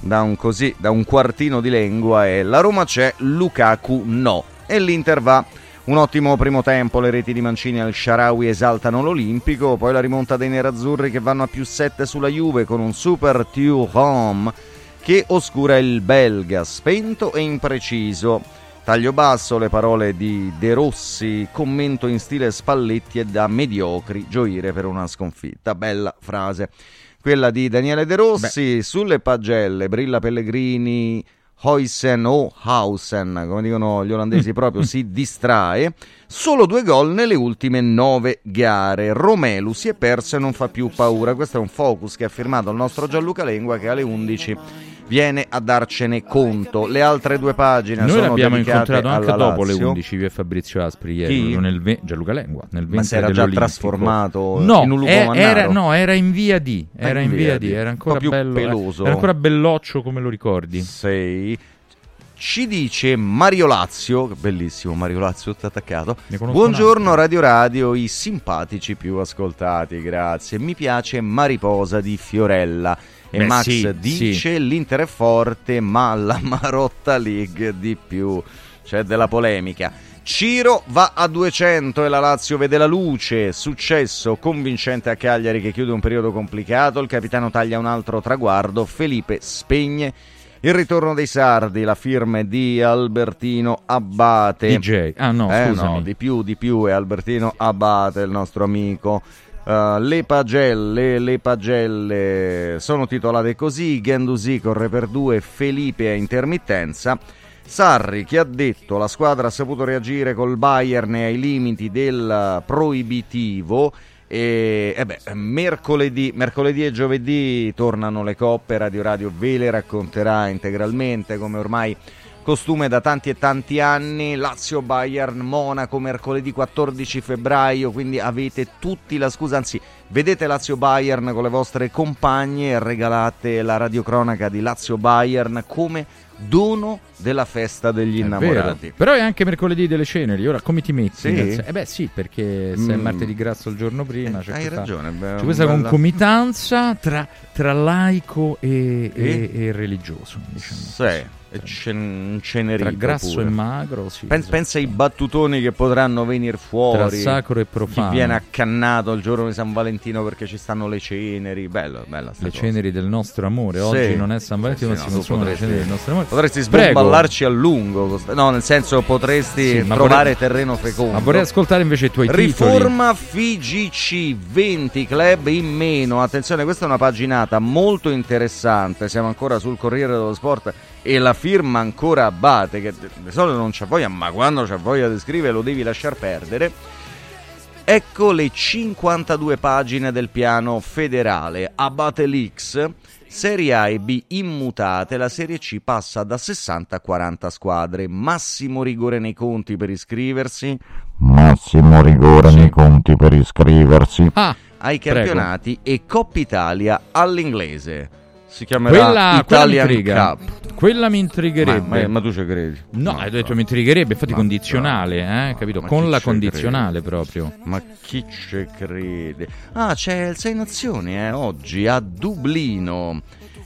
[SPEAKER 13] da, un, così, da un quartino di lingua è La Roma c'è, Lukaku no. E l'Inter va. Un ottimo primo tempo, le reti di Mancini al Sharawi esaltano l'Olimpico, poi la rimonta dei nerazzurri che vanno a più 7 sulla Juve con un super Thuram che oscura il belga, spento e impreciso. Taglio basso le parole di De Rossi, commento in stile Spalletti e da mediocri gioire per una sconfitta. Bella frase. Quella di Daniele De Rossi Beh. sulle pagelle, Brilla Pellegrini, Huysen o Hausen, come dicono gli olandesi proprio, si distrae. Solo due gol nelle ultime nove gare. Romelu si è perso e non fa più paura. Questo è un focus che ha firmato il nostro Gianluca Lengua che alle 11 viene a darcene conto. Le altre due pagine
[SPEAKER 14] Noi
[SPEAKER 13] sono
[SPEAKER 14] l'abbiamo incontrato anche dopo
[SPEAKER 13] Lazio.
[SPEAKER 14] le 11 via Fabrizio Aspri ieri, nel ve- Gianluca Lengua, nel
[SPEAKER 13] Ma si era già trasformato
[SPEAKER 14] no,
[SPEAKER 13] in un lupo
[SPEAKER 14] era, no, era in via D, era
[SPEAKER 13] Ah,
[SPEAKER 14] in via D, era ancora
[SPEAKER 13] più
[SPEAKER 14] bello,
[SPEAKER 13] peloso.
[SPEAKER 14] era ancora belloccio come lo ricordi.
[SPEAKER 13] Sei. Ci dice Mario Lazio, bellissimo Mario Lazio, tutto attaccato. Buongiorno Radio Radio, i simpatici più ascoltati, grazie. Mi piace Mariposa di Fiorella. E
[SPEAKER 14] Beh,
[SPEAKER 13] Max
[SPEAKER 14] sì,
[SPEAKER 13] dice l'Inter è forte, ma la Marotta League di più. C'è della polemica. Ciro va a 200 e la Lazio vede la luce. Successo convincente a Cagliari che chiude un periodo complicato. Il capitano taglia un altro traguardo. Felipe spegne il ritorno dei sardi. La firma di Albertino Abbate.
[SPEAKER 14] DJ. Ah no,
[SPEAKER 13] Eh,
[SPEAKER 14] scusami.
[SPEAKER 13] no, di più, di più è Albertino Abbate, il nostro amico. Uh, le pagelle, le pagelle sono titolate così, Gendouzi corre per due, Felipe a intermittenza. Sarri che ha detto la squadra ha saputo reagire col Bayern ai limiti del proibitivo e eh beh, mercoledì, mercoledì e giovedì tornano le coppe, Radio Radio ve le racconterà integralmente come ormai costume da tanti e tanti anni, Lazio Bayern Monaco mercoledì 14 febbraio, quindi avete tutti la scusa, anzi vedete Lazio Bayern con le vostre compagne e regalate la radiocronaca di Lazio Bayern come dono della festa degli
[SPEAKER 14] È
[SPEAKER 13] innamorati.
[SPEAKER 14] vero. Però è anche mercoledì delle ceneri. Ora come ti metti?
[SPEAKER 13] Sì?
[SPEAKER 14] Eh beh, sì, perché se è
[SPEAKER 13] Mm.
[SPEAKER 14] martedì grasso il giorno prima.
[SPEAKER 13] Eh,
[SPEAKER 14] c'è
[SPEAKER 13] hai
[SPEAKER 14] questa,
[SPEAKER 13] ragione, beh,
[SPEAKER 14] c'è questa
[SPEAKER 13] bella-
[SPEAKER 14] concomitanza tra, tra laico e,
[SPEAKER 13] E?
[SPEAKER 14] e- e religioso. Diciamo.
[SPEAKER 13] Sì, e cen- un cenerito
[SPEAKER 14] Tra grasso
[SPEAKER 13] pure.
[SPEAKER 14] e magro, sì.
[SPEAKER 13] Pen-
[SPEAKER 14] esatto.
[SPEAKER 13] Pensa ai battutoni che potranno venire fuori.
[SPEAKER 14] Tra sacro e profano.
[SPEAKER 13] Chi viene accannato il giorno di San Valentino perché ci stanno le ceneri. Bello, bella
[SPEAKER 14] Le
[SPEAKER 13] cosa.
[SPEAKER 14] celeri del nostro amore.
[SPEAKER 13] Sì.
[SPEAKER 14] Oggi non è San Valentino,
[SPEAKER 13] Sì,
[SPEAKER 14] ma
[SPEAKER 13] no,
[SPEAKER 14] si le ceneri del nostro amore.
[SPEAKER 13] Potresti
[SPEAKER 14] Prego.
[SPEAKER 13] sbomballarci a lungo. No, nel senso potresti trovare
[SPEAKER 14] vorrei-
[SPEAKER 13] terreno fecondo.
[SPEAKER 14] Ma vorrei ascoltare invece i tuoi titoli.
[SPEAKER 13] Riforma FIGC 20 club in meno. Attenzione, questa è una paginata molto interessante. Siamo ancora sul Corriere dello Sport e la firma ancora Abate, che di solito non c'ha voglia, ma quando c'ha voglia di scrivere lo devi lasciar perdere. Ecco le 52 pagine del piano federale. Abate Leaks, Serie A e B immutate, la Serie C passa da 60 a 40 squadre. Massimo rigore nei conti per iscriversi.
[SPEAKER 17] Massimo rigore nei conti per iscriversi.
[SPEAKER 14] Ah,
[SPEAKER 13] ai
[SPEAKER 14] prego.
[SPEAKER 13] campionati e Coppa Italia all'inglese. Si chiamerà
[SPEAKER 14] Quella, quella mi
[SPEAKER 13] Italian. Cup.
[SPEAKER 14] Quella mi
[SPEAKER 13] Ma,
[SPEAKER 14] intrigherebbe.
[SPEAKER 13] ma- ma tu ci credi?
[SPEAKER 14] No, hai detto mi intrigherebbe, infatti condizionale, eh, capito?
[SPEAKER 13] ma
[SPEAKER 14] Con la condizionale proprio.
[SPEAKER 13] Ma chi ci crede? Ah, c'è il Sei Nazioni, eh, oggi a Dublino.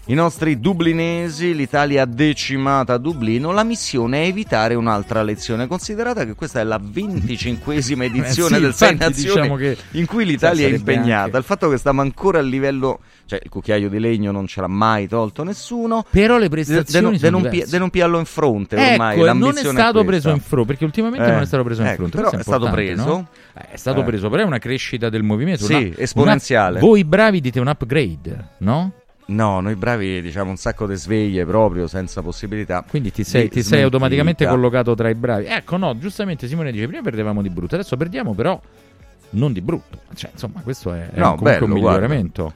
[SPEAKER 13] I nostri dublinesi, l'Italia decimata a Dublino, la missione è evitare un'altra lezione, considerata che questa è la venticinquesima edizione
[SPEAKER 14] Eh sì,
[SPEAKER 13] del Sei Nazioni
[SPEAKER 14] diciamo
[SPEAKER 13] in cui l'Italia è impegnata.
[SPEAKER 14] anche-
[SPEAKER 13] Il fatto che stiamo ancora a livello, cioè il cucchiaio di legno non ce l'ha mai tolto nessuno,
[SPEAKER 14] Però le
[SPEAKER 13] de,
[SPEAKER 14] prestazioni
[SPEAKER 13] de pi-
[SPEAKER 14] diverse.
[SPEAKER 13] de non piarlo in fronte ormai.
[SPEAKER 14] Ecco, e non è stato
[SPEAKER 13] questa.
[SPEAKER 14] preso in fronte, perché ultimamente
[SPEAKER 13] Eh,
[SPEAKER 14] non è stato preso in
[SPEAKER 13] ecco,
[SPEAKER 14] fronte.
[SPEAKER 13] però
[SPEAKER 14] questo
[SPEAKER 13] è stato preso.
[SPEAKER 14] no? Eh, È stato
[SPEAKER 13] Eh.
[SPEAKER 14] preso, però è una crescita del movimento.
[SPEAKER 13] Sì,
[SPEAKER 14] una-
[SPEAKER 13] esponenziale.
[SPEAKER 14] una- voi bravi dite un upgrade, no?
[SPEAKER 13] No, noi bravi diciamo un sacco di sveglie proprio senza possibilità.
[SPEAKER 14] Quindi ti sei, ti sei automaticamente collocato tra i bravi. Ecco, no, giustamente Simone dice: prima perdevamo di brutto, adesso perdiamo, però non di brutto. Cioè, insomma, questo è, è
[SPEAKER 13] No,
[SPEAKER 14] un- comunque
[SPEAKER 13] bello,
[SPEAKER 14] un
[SPEAKER 13] guarda.
[SPEAKER 14] miglioramento.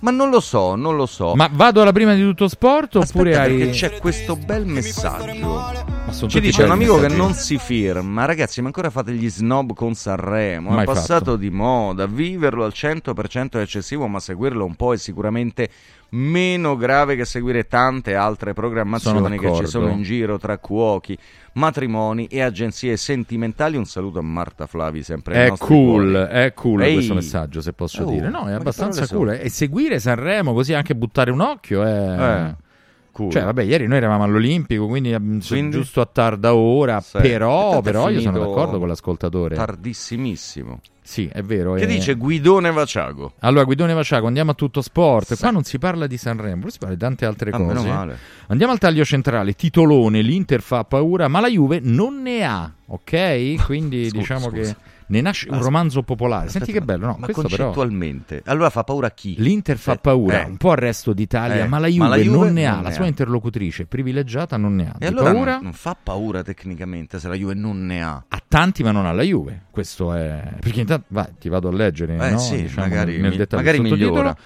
[SPEAKER 13] Ma non lo so, non lo so.
[SPEAKER 14] Ma vado alla prima di tutto sport oppure
[SPEAKER 13] Aspetta,
[SPEAKER 14] hai.
[SPEAKER 13] perché c'è questo bel messaggio. Ci dice un amico che
[SPEAKER 14] stati.
[SPEAKER 13] non si firma, ragazzi, ma ancora fate gli snob con Sanremo.
[SPEAKER 14] Mai
[SPEAKER 13] è passato
[SPEAKER 14] fatto.
[SPEAKER 13] di moda. Viverlo al 100% è eccessivo, ma seguirlo un po' è sicuramente meno grave che seguire tante altre programmazioni che ci sono in giro tra cuochi, matrimoni e agenzie sentimentali. Un saluto a Marta Flavi, sempre
[SPEAKER 14] È cool,
[SPEAKER 13] cuori.
[SPEAKER 14] è cool
[SPEAKER 13] Ehi.
[SPEAKER 14] questo messaggio, se posso
[SPEAKER 13] Oh,
[SPEAKER 14] dire. No, è abbastanza cool. E seguire Sanremo, così anche buttare un occhio è...
[SPEAKER 13] Eh, cool.
[SPEAKER 14] Cioè, vabbè, ieri noi eravamo all'Olimpico, quindi, mm,
[SPEAKER 13] Quindi?
[SPEAKER 14] giusto a tarda ora,
[SPEAKER 13] Sì.
[SPEAKER 14] Però, però io sono d'accordo con l'ascoltatore.
[SPEAKER 13] Tardissimissimo.
[SPEAKER 14] Sì, è vero.
[SPEAKER 13] Che
[SPEAKER 14] è-
[SPEAKER 13] dice Guidone Vaciago?
[SPEAKER 14] Allora, Guidone Vaciaco, andiamo a tutto sport. Qua non si parla di Sanremo, si parla di tante altre
[SPEAKER 13] Ah,
[SPEAKER 14] cose.
[SPEAKER 13] meno male.
[SPEAKER 14] Andiamo al taglio centrale. Titolone, l'Inter fa paura, ma la Juve non ne ha, ok? Quindi
[SPEAKER 13] Scusa,
[SPEAKER 14] diciamo
[SPEAKER 13] scusa.
[SPEAKER 14] che ne nasce un
[SPEAKER 13] As-
[SPEAKER 14] romanzo popolare.
[SPEAKER 13] Aspetta,
[SPEAKER 14] Senti che bello, no?
[SPEAKER 13] Ma
[SPEAKER 14] Questo però...
[SPEAKER 13] concettualmente, allora fa paura a chi?
[SPEAKER 14] L'Inter fa
[SPEAKER 13] Cioè,
[SPEAKER 14] paura,
[SPEAKER 13] eh.
[SPEAKER 14] un po' al resto d'Italia,
[SPEAKER 13] Eh,
[SPEAKER 14] ma, la Juve
[SPEAKER 13] ma la Juve
[SPEAKER 14] non ne ha,
[SPEAKER 13] non
[SPEAKER 14] la
[SPEAKER 13] ne
[SPEAKER 14] sua
[SPEAKER 13] ha.
[SPEAKER 14] interlocutrice privilegiata non ne ha.
[SPEAKER 13] E
[SPEAKER 14] Di
[SPEAKER 13] allora
[SPEAKER 14] paura
[SPEAKER 13] non, fa paura tecnicamente se la Juve non ne ha.
[SPEAKER 14] a tanti, ma non alla Juve. Questo è perché intanto vai, ti vado a leggere,
[SPEAKER 13] Eh
[SPEAKER 14] no?
[SPEAKER 13] sì,
[SPEAKER 14] Diciamo,
[SPEAKER 13] magari
[SPEAKER 14] nel dettaglio.
[SPEAKER 13] magari migliora.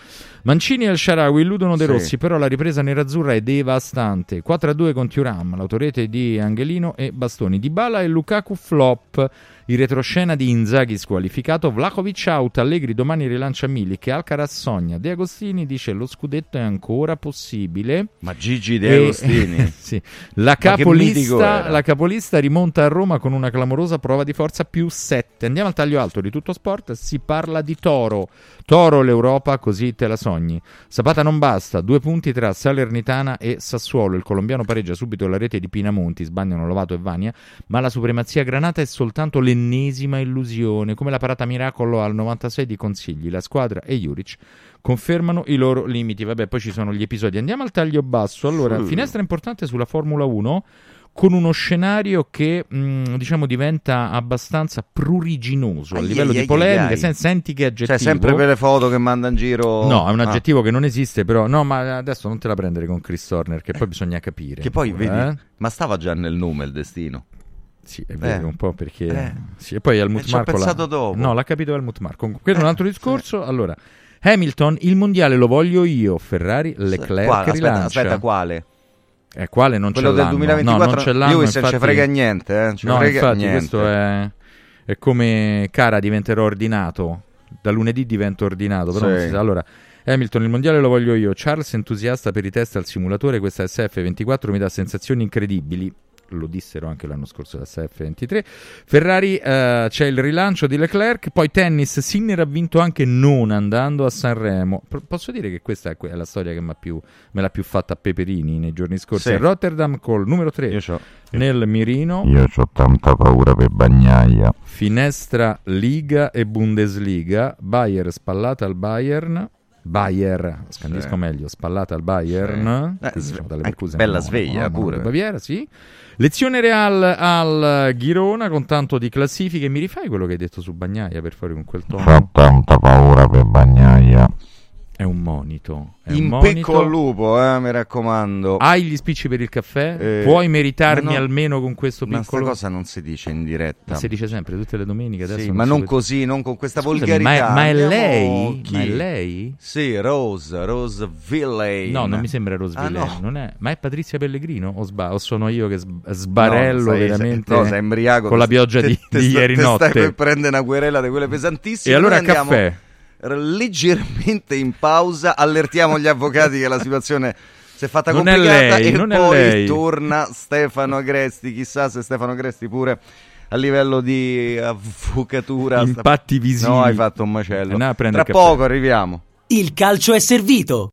[SPEAKER 14] Mancini e il Sharawi illudono De
[SPEAKER 13] Sì.
[SPEAKER 14] Rossi, però la ripresa nerazzurra è devastante. 4-2 con Thuram, l'autorete di Angelino e Bastoni. Dybala e Lukaku flop. Il retroscena di Inzaghi squalificato, Vlahovic out, Allegri domani rilancia Milik, Alcaraz sogna, De Agostini dice lo scudetto è ancora possibile.
[SPEAKER 13] Ma Gigi De
[SPEAKER 14] E-
[SPEAKER 13] Agostini?
[SPEAKER 14] sì. la, capolista, la capolista rimonta a Roma con una clamorosa prova di forza più 7. Andiamo al taglio alto di tutto sport. Si parla di Toro. Toro l'Europa, così te la sogni. Sapata non basta. Due punti tra Salernitana e Sassuolo. Il colombiano pareggia subito la rete di Pinamonti. Sbagliano Lovato e Vania. Ma la supremazia granata è soltanto l'ennesima illusione. Come la parata miracolo al 96 di Consigli. La squadra e Juric confermano i loro limiti. Vabbè, poi ci sono gli episodi. Andiamo al taglio basso. Allora, finestra importante sulla Formula 1 con uno scenario che mh, diciamo diventa abbastanza pruriginoso a livello
[SPEAKER 13] ai,
[SPEAKER 14] di
[SPEAKER 13] ai.
[SPEAKER 14] Sen- senti che aggettivo.
[SPEAKER 13] Cioè, sempre per le foto che manda in giro.
[SPEAKER 14] No, è un
[SPEAKER 13] Ah.
[SPEAKER 14] aggettivo che non esiste, però. No, ma adesso non te la prendere con Chris Turner, che poi bisogna capire.
[SPEAKER 13] Che poi,
[SPEAKER 14] ancora,
[SPEAKER 13] vedi,
[SPEAKER 14] eh?
[SPEAKER 13] ma stava già nel nome il destino.
[SPEAKER 14] Sì, è vero,
[SPEAKER 13] Eh.
[SPEAKER 14] un po' perché.
[SPEAKER 13] Eh.
[SPEAKER 14] Sì, e poi Helmut
[SPEAKER 13] E ci ho
[SPEAKER 14] Marko. l'ha-
[SPEAKER 13] pensato dopo.
[SPEAKER 14] No, l'ha capito Helmut. Comunque, Quello è un altro discorso. Allora, Hamilton, il mondiale lo voglio io. Ferrari, Leclerc
[SPEAKER 13] Quale? Aspetta, aspetta, quale?
[SPEAKER 14] Eh, quale non
[SPEAKER 13] Quello
[SPEAKER 14] ce
[SPEAKER 13] del
[SPEAKER 14] l'hanno.
[SPEAKER 13] 2024
[SPEAKER 14] no, non ce l'hanno,
[SPEAKER 13] Lewis non
[SPEAKER 14] infatti...
[SPEAKER 13] ci frega niente, eh, ci
[SPEAKER 14] no,
[SPEAKER 13] frega
[SPEAKER 14] infatti
[SPEAKER 13] niente.
[SPEAKER 14] questo è... è come cara diventerò ordinato. Da lunedì divento ordinato, però
[SPEAKER 13] Sì.
[SPEAKER 14] non si sa. Allora, Hamilton, il mondiale lo voglio io. Charles, entusiasta per i test al simulatore, questa SF24 mi dà sensazioni incredibili. Lo dissero anche l'anno scorso da SF23. Ferrari, eh, c'è il rilancio di Leclerc. Poi tennis, Sinner ha vinto anche non andando a Sanremo. P- posso dire che questa è que- è la storia che più- me l'ha più fatta a Peperini nei giorni scorsi.
[SPEAKER 13] Sì.
[SPEAKER 14] Rotterdam col numero 3
[SPEAKER 13] Io c'ho-
[SPEAKER 14] nel mirino.
[SPEAKER 17] Io ho tanta paura per Bagnaia.
[SPEAKER 14] Finestra Liga e Bundesliga. Bayer spallata al Bayern. Bayer, scandisco
[SPEAKER 13] Sì.
[SPEAKER 14] meglio, spallata al Bayern.
[SPEAKER 13] Eh,
[SPEAKER 14] Quindi,
[SPEAKER 13] sve-
[SPEAKER 14] diciamo, dalle
[SPEAKER 13] bella
[SPEAKER 14] no,
[SPEAKER 13] sveglia
[SPEAKER 14] no,
[SPEAKER 13] pure.
[SPEAKER 14] Baviera, sì. Lezione Real al Girona con tanto di classifiche. Mi rifai quello che hai detto su Bagnaia per fare con quel
[SPEAKER 17] Ho
[SPEAKER 14] tono?
[SPEAKER 17] tanta paura per Bagnaia.
[SPEAKER 14] È un monito. È un
[SPEAKER 13] In
[SPEAKER 14] monito.
[SPEAKER 13] al lupo, eh, mi raccomando.
[SPEAKER 14] Hai gli spicci per il caffè?
[SPEAKER 13] Eh,
[SPEAKER 14] Puoi meritarmi
[SPEAKER 13] ma no-
[SPEAKER 14] almeno con questo
[SPEAKER 13] Ma sta
[SPEAKER 14] piccolo...
[SPEAKER 13] cosa non si dice in diretta.
[SPEAKER 14] Ma si dice sempre tutte le domeniche adesso.
[SPEAKER 13] Sì, ma non
[SPEAKER 14] vede-
[SPEAKER 13] così, non con questa
[SPEAKER 14] Scusami,
[SPEAKER 13] volgarità.
[SPEAKER 14] ma è- ma è
[SPEAKER 13] Andiamo-
[SPEAKER 14] lei?
[SPEAKER 13] Chi?
[SPEAKER 14] Ma è lei?
[SPEAKER 13] Sì, Rose, Rose Villain.
[SPEAKER 14] No, non mi sembra Rose
[SPEAKER 13] Ah,
[SPEAKER 14] Villain,
[SPEAKER 13] no.
[SPEAKER 14] non è. Ma è Patrizia Pellegrino? O, sba- o sono io che sb- sbarello
[SPEAKER 13] No, sei-
[SPEAKER 14] veramente
[SPEAKER 13] no, sei embriaco,
[SPEAKER 14] con la
[SPEAKER 13] te-
[SPEAKER 14] pioggia
[SPEAKER 13] te-
[SPEAKER 14] di,
[SPEAKER 13] te
[SPEAKER 14] di
[SPEAKER 13] sta-
[SPEAKER 14] ieri
[SPEAKER 13] te
[SPEAKER 14] notte?
[SPEAKER 13] Stai per prendere una querela di quelle pesantissime.
[SPEAKER 14] E allora
[SPEAKER 13] andiamo
[SPEAKER 14] caffè.
[SPEAKER 13] r- leggermente in pausa, allertiamo gli avvocati che la situazione si è fatta
[SPEAKER 14] Non è
[SPEAKER 13] complicata
[SPEAKER 14] lei,
[SPEAKER 13] e
[SPEAKER 14] non è
[SPEAKER 13] poi
[SPEAKER 14] lei.
[SPEAKER 13] torna Stefano Agresti. Chissà se Stefano Agresti pure a livello di avvocatura
[SPEAKER 14] Impatti visivi.
[SPEAKER 13] No, hai fatto un macello.
[SPEAKER 14] Eh,
[SPEAKER 13] Tra poco arriviamo.
[SPEAKER 11] Il calcio è servito.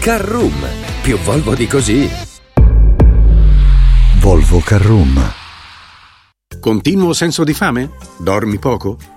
[SPEAKER 19] Carroom, più Volvo di così.
[SPEAKER 20] Volvo Carroom. Continuo senso di fame? Dormi poco?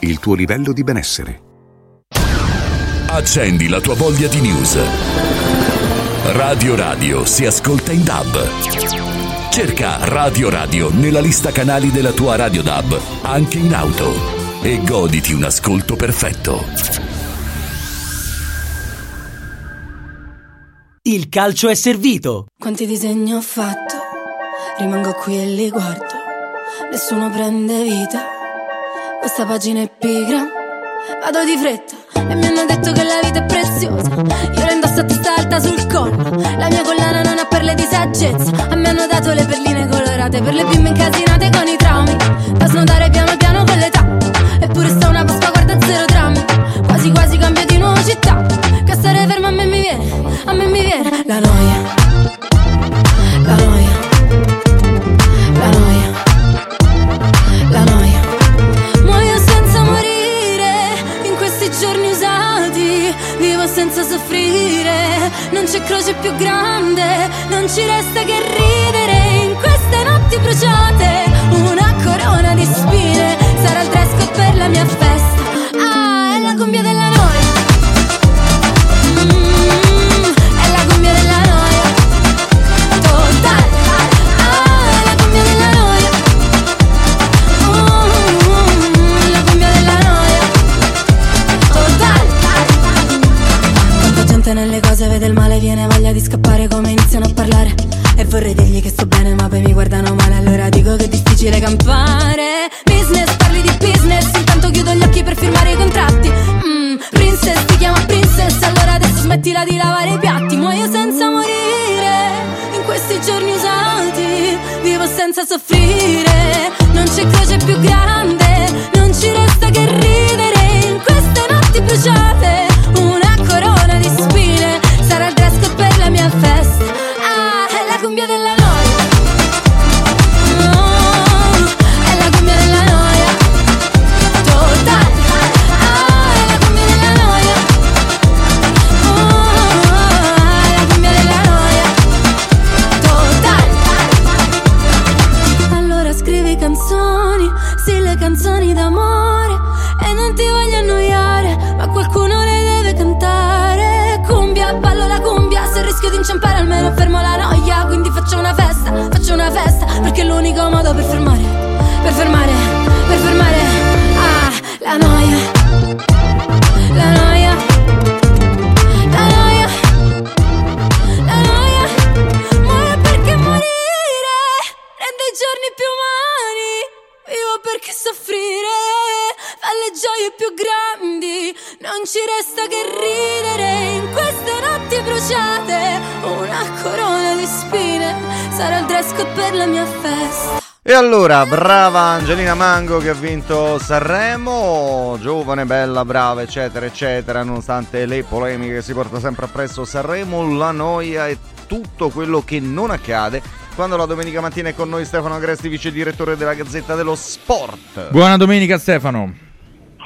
[SPEAKER 20] il tuo livello di benessere.
[SPEAKER 21] Accendi la tua voglia di news. Radio Radio si ascolta in DAB. Cerca Radio Radio nella lista canali della tua Radio DAB, anche in auto. E goditi un ascolto perfetto.
[SPEAKER 22] Il calcio è servito.
[SPEAKER 23] Quanti disegni ho fatto? Rimango qui e li guardo. Nessuno prende vita. Questa pagina è pigra. Vado di fretta e mi hanno detto che la vita è preziosa. Io la indosso a testa alta sul collo. La mia collana non ha perle di saggezza. A me hanno dato le perline colorate per le bimbe incasinate con i traumi. Da snodare piano piano con l'età. Eppure sta una Pasqua, guarda zero drammi. Quasi quasi cambio di nuova città. Che stare fermo a me mi viene, a me mi viene la noia. La noia. Grande. Non ci resta che ridere in queste notti bruciate. Una corona di spine. Sarà il dress per la mia festa. Ah, è la cumbia della noia.
[SPEAKER 24] Allora,
[SPEAKER 13] brava Angelina Mango che ha vinto Sanremo, giovane, bella, brava, eccetera, eccetera, nonostante le polemiche che si porta sempre appresso Sanremo, la noia e tutto quello che non accade quando la domenica mattina è con noi Stefano Agresti, vice direttore della Gazzetta dello Sport.
[SPEAKER 14] Buona domenica Stefano.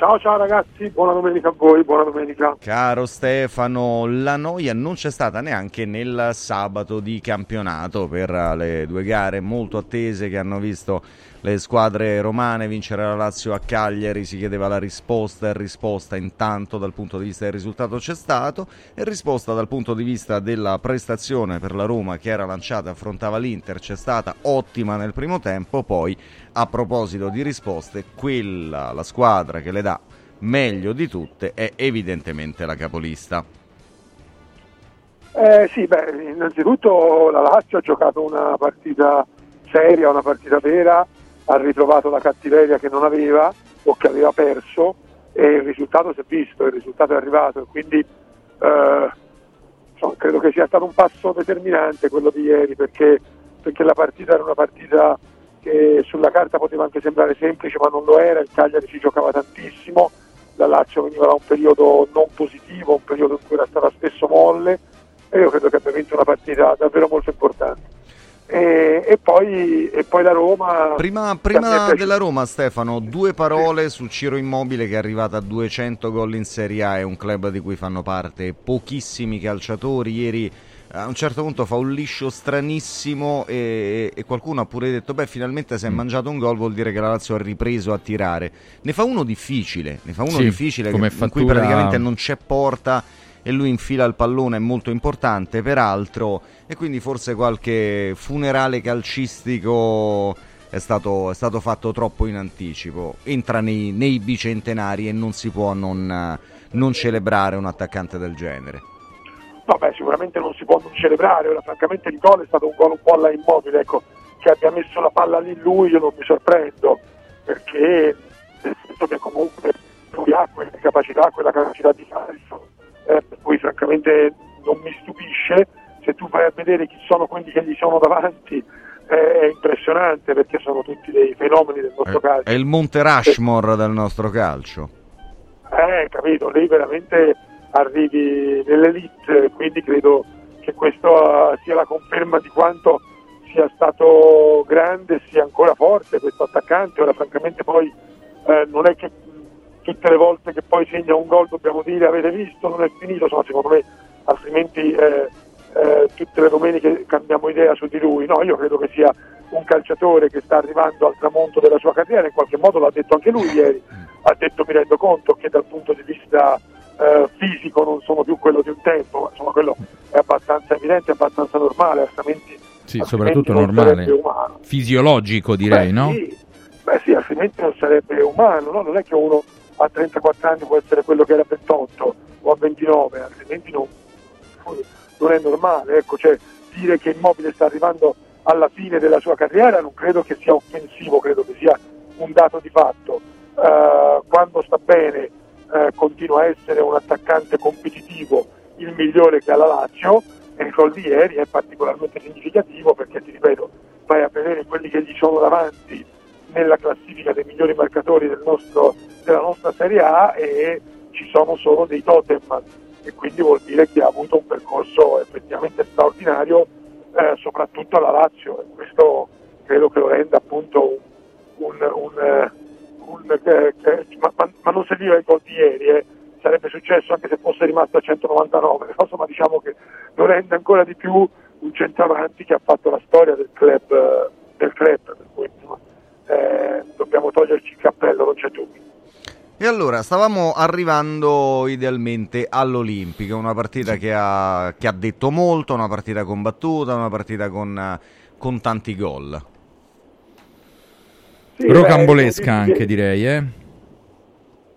[SPEAKER 25] Ciao ciao ragazzi, buona domenica a voi, buona domenica.
[SPEAKER 13] Caro Stefano, la noia non c'è stata neanche nel sabato di campionato per le due gare molto attese che hanno visto le squadre romane vincere la Lazio a Cagliari, si chiedeva la risposta e risposta intanto dal punto di vista del risultato c'è stato e risposta dal punto di vista della prestazione per la Roma che era lanciata, affrontava l'Inter, c'è stata ottima nel primo tempo, poi a proposito di risposte, quella, la squadra che le dà meglio di tutte è evidentemente la capolista.
[SPEAKER 25] Eh, sì, beh, innanzitutto la Lazio ha giocato una partita seria, una partita vera, ha ritrovato la cattiveria che non aveva o che aveva perso e il risultato si è visto, il risultato è arrivato e quindi eh, credo che sia stato un passo determinante quello di ieri perché, perché la partita era una partita che sulla carta poteva anche sembrare semplice ma non lo era, il Cagliari ci giocava tantissimo, la Lazio veniva da un periodo non positivo, un periodo in cui era stata spesso molle e io credo che abbia vinto una partita davvero molto importante. E, e poi, e poi la Roma...
[SPEAKER 13] Prima, prima della Roma Stefano, due parole su Ciro Immobile che è arrivata a 200 gol in Serie A, è un club di cui fanno parte pochissimi calciatori, ieri a un certo punto fa un liscio stranissimo e, e qualcuno ha pure detto beh finalmente se è mangiato un gol vuol dire che la Lazio ha ripreso a tirare. Ne fa uno difficile ne fa uno
[SPEAKER 14] Sì,
[SPEAKER 13] difficile
[SPEAKER 14] come
[SPEAKER 13] che- in cui
[SPEAKER 14] fattura-
[SPEAKER 13] praticamente non c'è porta e lui infila il pallone è molto importante peraltro e quindi forse qualche funerale calcistico è stato, è stato fatto troppo in anticipo. Entra nei, nei bicentenari e non si può non, non celebrare un attaccante del genere.
[SPEAKER 25] No, beh, sicuramente non si può non celebrare, ora francamente il gol è stato un gol un po' alla immobile, ecco, che abbia messo la palla lì lui io non mi sorprendo, perché nel senso che comunque lui ha quelle capacità, quella capacità di calcio, eh, per cui francamente non mi stupisce, se tu vai a vedere chi sono quelli che gli sono davanti eh, è impressionante perché sono tutti dei fenomeni del nostro calcio.
[SPEAKER 13] è il Monte Rushmore del nostro calcio
[SPEAKER 25] Eh, capito, lei veramente arrivi nell'elite, quindi credo che questo eh, sia la conferma di quanto sia stato grande sia ancora forte questo attaccante. Ora francamente poi eh, non è che tutte le volte che poi segna un gol dobbiamo dire avete visto, non è finito, insomma secondo me altrimenti eh, eh, tutte le domeniche cambiamo idea su di lui. No, io credo che sia un calciatore che sta arrivando al tramonto della sua carriera, in qualche modo l'ha detto anche lui ieri, ha detto mi rendo conto che dal punto di vista eh, fisico non sono più quello di un tempo, ma insomma quello è abbastanza evidente, è abbastanza normale, altrimenti,
[SPEAKER 14] Sì, soprattutto normale. Fisiologico direi,
[SPEAKER 25] Beh,
[SPEAKER 14] no?
[SPEAKER 25] Sì, beh sì, altrimenti non sarebbe umano, no? non è che uno a 34 anni può essere quello che era a 28 o a 29, altrimenti non, non è normale. Ecco, cioè, dire che Immobile sta arrivando alla fine della sua carriera non credo che sia offensivo, credo che sia un dato di fatto. Eh, quando sta bene eh, continua a essere un attaccante competitivo, il migliore che ha la Lazio e il gol di ieri è particolarmente significativo perché ti ripeto, vai a vedere quelli che gli sono davanti nella classifica dei migliori marcatori del nostro, della nostra Serie A e ci sono solo dei totem e quindi vuol dire che ha avuto un percorso effettivamente straordinario eh, soprattutto alla Lazio e questo credo che lo renda appunto un, un, un, eh, un eh, eh, ma, ma, ma, non serviva il gol di ieri eh. sarebbe successo anche se fosse rimasto a 199 però insomma diciamo che lo rende ancora di più un centravanti che ha fatto la storia del club, del club per cui insomma, dobbiamo toglierci il cappello non c'è dubbio
[SPEAKER 13] e allora, stavamo arrivando idealmente all'Olimpico, una partita che ha, che ha detto molto, una partita combattuta, una partita con, con tanti gol.
[SPEAKER 14] Sì, Rocambolesca beh, anche che, direi, eh?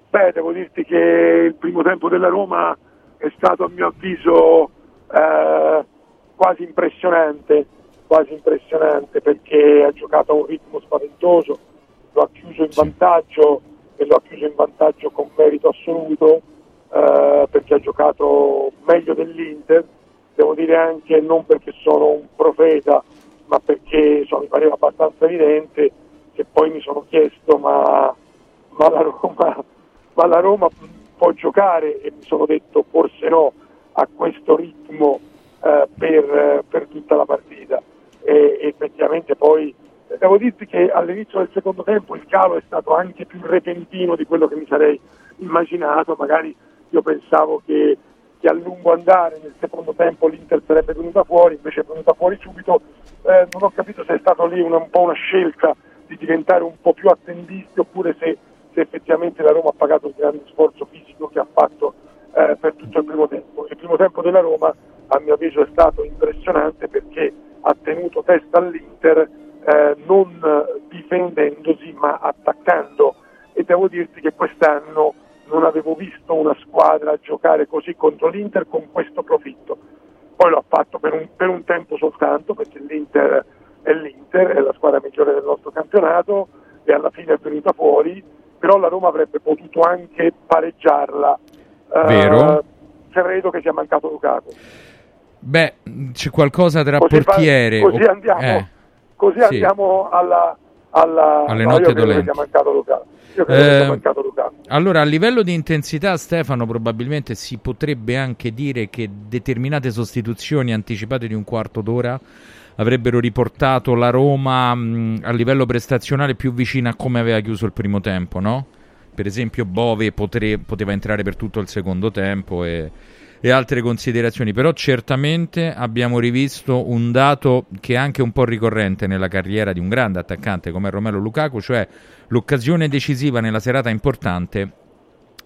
[SPEAKER 25] Beh, devo dirti che il primo tempo della Roma è stato a mio avviso eh, quasi impressionante, quasi impressionante perché ha giocato a un ritmo spaventoso, lo ha chiuso in vantaggio e lo ha chiuso in vantaggio con merito assoluto eh, perché ha giocato meglio dell'Inter, devo dire anche non perché sono un profeta, ma perché insomma, mi pareva abbastanza evidente che poi mi sono chiesto ma, ma, la, Roma, ma la Roma può giocare? E mi sono detto forse no a questo ritmo eh, per, per, tutta la partita e effettivamente poi devo dirti che all'inizio del secondo tempo il calo è stato anche più repentino di quello che mi sarei immaginato, magari io pensavo che, che a lungo andare nel secondo tempo l'Inter sarebbe venuta fuori, invece è venuta fuori subito, eh, non ho capito se è stata lì una, un po' una scelta di diventare un po' più attendisti oppure se, se effettivamente la Roma ha pagato il grande sforzo fisico che ha fatto eh, per tutto il primo tempo. Il primo tempo della Roma a mio avviso è stato impressionante perché ha tenuto testa all'Inter eh, non difendendosi ma attaccando e devo dirti che quest'anno non avevo visto una squadra giocare così contro l'Inter con questo profitto. Poi l'ho fatto per un, per un tempo soltanto perché l'Inter è l'Inter, è la squadra migliore del nostro campionato e alla fine è venuta fuori, però la Roma avrebbe potuto anche pareggiarla.
[SPEAKER 14] Vero? Uh,
[SPEAKER 25] credo che sia mancato Lukaku.
[SPEAKER 14] Beh, c'è qualcosa tra
[SPEAKER 25] così
[SPEAKER 14] portiere...
[SPEAKER 25] Fa, così andiamo. Eh così sì. andiamo alla, alla
[SPEAKER 14] alle note dolenti.
[SPEAKER 25] Eh.
[SPEAKER 14] Allora, a livello di intensità, Stefano, probabilmente si potrebbe anche dire che determinate sostituzioni anticipate di un quarto d'ora avrebbero riportato la Roma mh, a livello prestazionale più vicina a come aveva chiuso il primo tempo, no? Per esempio, Bove potre, poteva entrare per tutto il secondo tempo e e altre considerazioni, però certamente abbiamo rivisto un dato che è anche un po' ricorrente nella carriera di un grande attaccante come Romelo Lukaku, cioè l'occasione decisiva nella serata importante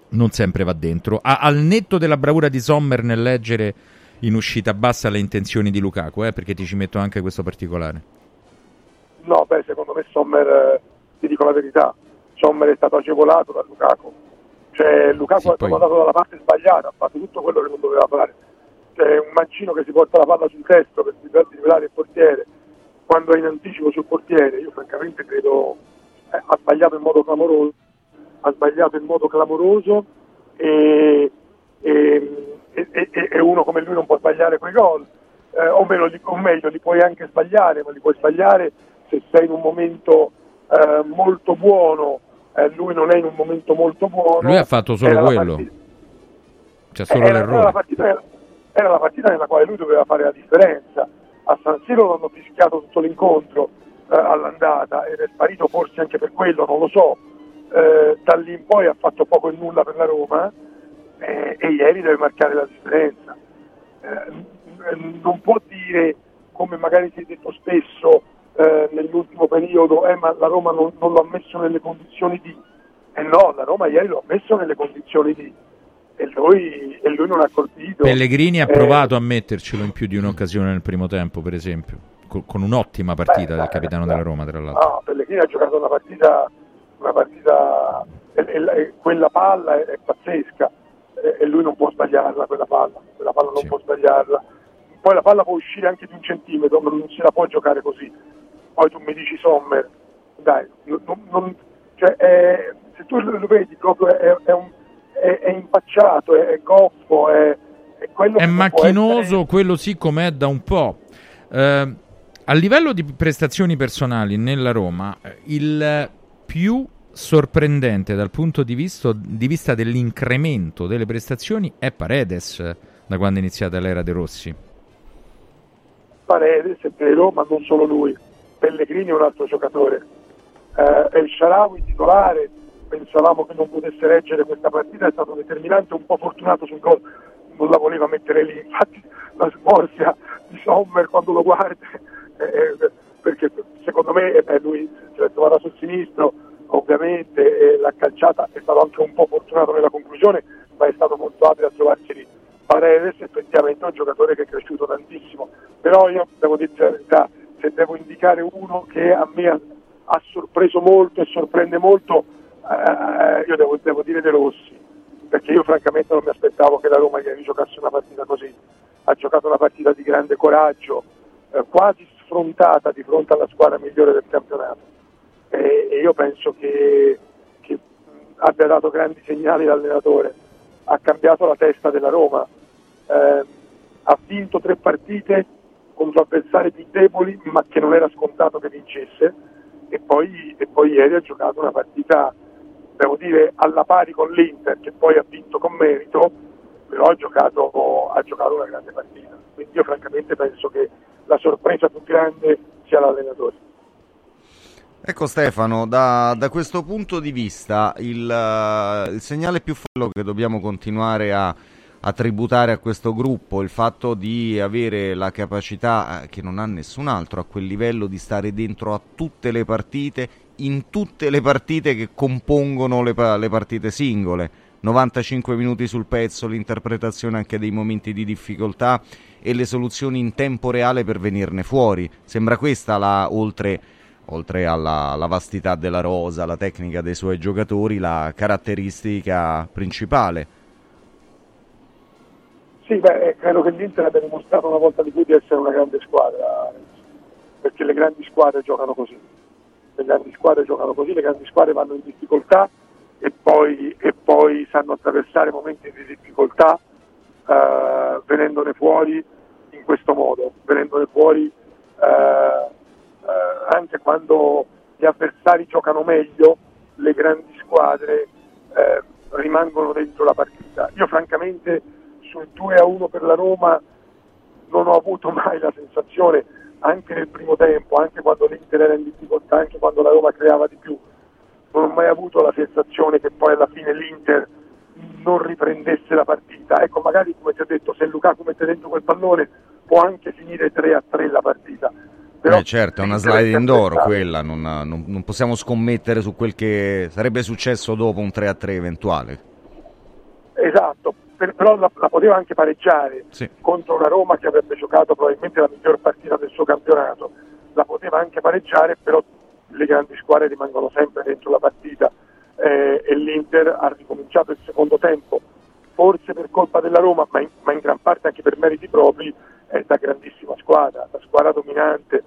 [SPEAKER 14] non sempre va dentro. A, al netto della bravura di Sommer nel leggere in uscita bassa le intenzioni di Lukaku, eh, perché ti ci metto anche questo particolare.
[SPEAKER 25] No, beh, secondo me Sommer, eh, ti dico la verità, Sommer è stato agevolato da Lukaku cioè, Lukaku sì, è andato dalla parte sbagliata, ha fatto tutto quello che non doveva fare. C'è un mancino che si porta la palla sul testo per rivelare il portiere quando è in anticipo sul portiere. Io francamente credo eh, ha sbagliato in modo clamoroso, ha sbagliato in modo clamoroso e, e, e, e uno come lui non può sbagliare quei gol. Eh, o, meno, o, meglio, li puoi anche sbagliare, ma li puoi sbagliare se sei in un momento eh, molto buono eh, lui non è in un momento molto buono.
[SPEAKER 14] Lui ha fatto solo quello. C'è solo
[SPEAKER 25] era,
[SPEAKER 14] l'errore.
[SPEAKER 25] Era la, partita, era la, partita, nella quale lui doveva fare la differenza. A San Siro l'hanno fischiato tutto l'incontro eh, all'andata ed è sparito forse anche per quello, non lo so. Eh, da lì in poi ha fatto poco e nulla per la Roma eh, e ieri deve marcare la differenza. Eh, non può dire, come magari si è detto spesso, eh, nell'ultimo periodo, eh, ma la Roma non, non l'ha messo nelle condizioni di... Eh no, la Roma ieri l'ha messo nelle condizioni di... E lui, e lui non ha colpito.
[SPEAKER 14] Pellegrini ha eh, provato a mettercelo in più di un'occasione nel primo tempo, per esempio, con, con un'ottima partita beh, del capitano beh, della Roma, tra l'altro.
[SPEAKER 25] No, Pellegrini ha giocato una partita, una partita e, e, quella palla è, è pazzesca e lui non può sbagliarla quella palla, la palla non può sbagliarla. Poi la palla può uscire anche di un centimetro, ma non se la può giocare così. Poi tu mi dici Sommer, dai, non- non- cioè, è- se tu lo vedi proprio è, è un- è- impacciato, è, goffo, è, quello
[SPEAKER 14] È macchinoso, quello sì com'è da un po'. Eh, a livello di prestazioni personali nella Roma, eh, il più sorprendente dal punto di vista, di vista dell'incremento delle prestazioni è Paredes da quando è iniziata l'era De Rossi.
[SPEAKER 25] Paredes, è vero, ma non solo lui. Pellegrini è un altro giocatore. Eh, El Sharawi titolare, pensavamo che non potesse reggere questa partita, è stato determinante, un po' fortunato sul gol, non la voleva mettere lì. Infatti la smorfia di Sommer quando lo guardi, eh, perché secondo me eh, lui si è trovato sul sinistro, ovviamente e l'ha calciata, è stato anche un po' fortunato nella conclusione, ma è stato molto abile a trovarsi lì. Paredes effettivamente è un giocatore che è cresciuto tantissimo, però io devo dire la verità, se devo indicare uno che a me ha, ha sorpreso molto e sorprende molto, eh, io devo, devo dire De Rossi, perché io francamente non mi aspettavo che la Roma ieri giocasse una partita così, ha giocato una partita di grande coraggio, eh, quasi sfrontata di fronte alla squadra migliore del campionato. E, e io penso che, che abbia dato grandi segnali l'allenatore, ha cambiato la testa della Roma, ehm, ha vinto tre partite contro avversari più deboli ma che non era scontato che vincesse. E poi, e poi ieri ha giocato una partita devo dire alla pari con l'Inter che poi ha vinto con merito però ha giocato, ha giocato una grande partita. Quindi io francamente penso che la sorpresa più grande sia l'allenatore.
[SPEAKER 13] Ecco Stefano, da, da questo punto di vista il, eh, il segnale più forte che dobbiamo continuare a, a tributare a questo gruppo, il fatto di avere la capacità eh, che non ha nessun altro a quel livello di stare dentro a tutte le partite, in tutte le partite che compongono le, le partite singole. 95 minuti sul pezzo, l'interpretazione anche dei momenti di difficoltà e le soluzioni in tempo reale per venirne fuori. Sembra questa la, oltre oltre alla, alla vastità della rosa, la tecnica dei suoi giocatori, la caratteristica principale.
[SPEAKER 25] Sì, beh, eh, credo che l'Inter abbia dimostrato una volta di più di essere una grande squadra, perché le grandi squadre giocano così. Le grandi squadre giocano così, le grandi squadre vanno in difficoltà e poi, e poi sanno attraversare momenti di difficoltà eh, venendone fuori in questo modo, venendone fuori eh, eh, anche quando gli avversari giocano meglio, le grandi squadre eh, rimangono dentro la partita. Io francamente sul 2 a 1 per la Roma non ho avuto mai la sensazione, anche nel primo tempo, anche quando l'Inter era in difficoltà, anche quando la Roma creava di più, non ho mai avuto la sensazione che poi alla fine l'Inter non riprendesse la partita. Ecco, magari come ti ho detto, se Lukaku mette dentro quel pallone può anche finire 3 a 3 la partita. Però
[SPEAKER 13] Eh, certo, è una
[SPEAKER 25] l'Inter
[SPEAKER 13] sliding
[SPEAKER 25] sempre
[SPEAKER 13] door
[SPEAKER 25] stato-
[SPEAKER 13] quella, non, non- non possiamo scommettere su quel che sarebbe successo dopo un 3 a 3 eventuale.
[SPEAKER 25] Esatto, però la, la poteva anche pareggiare
[SPEAKER 13] Sì.
[SPEAKER 25] contro una Roma che avrebbe giocato probabilmente la miglior partita del suo campionato. La poteva anche pareggiare, però le grandi squadre rimangono sempre dentro la partita eh, e l'Inter ha ricominciato il secondo tempo, forse per colpa della Roma, ma in, ma in gran parte anche per meriti propri, è da grandissima squadra, da squadra dominante,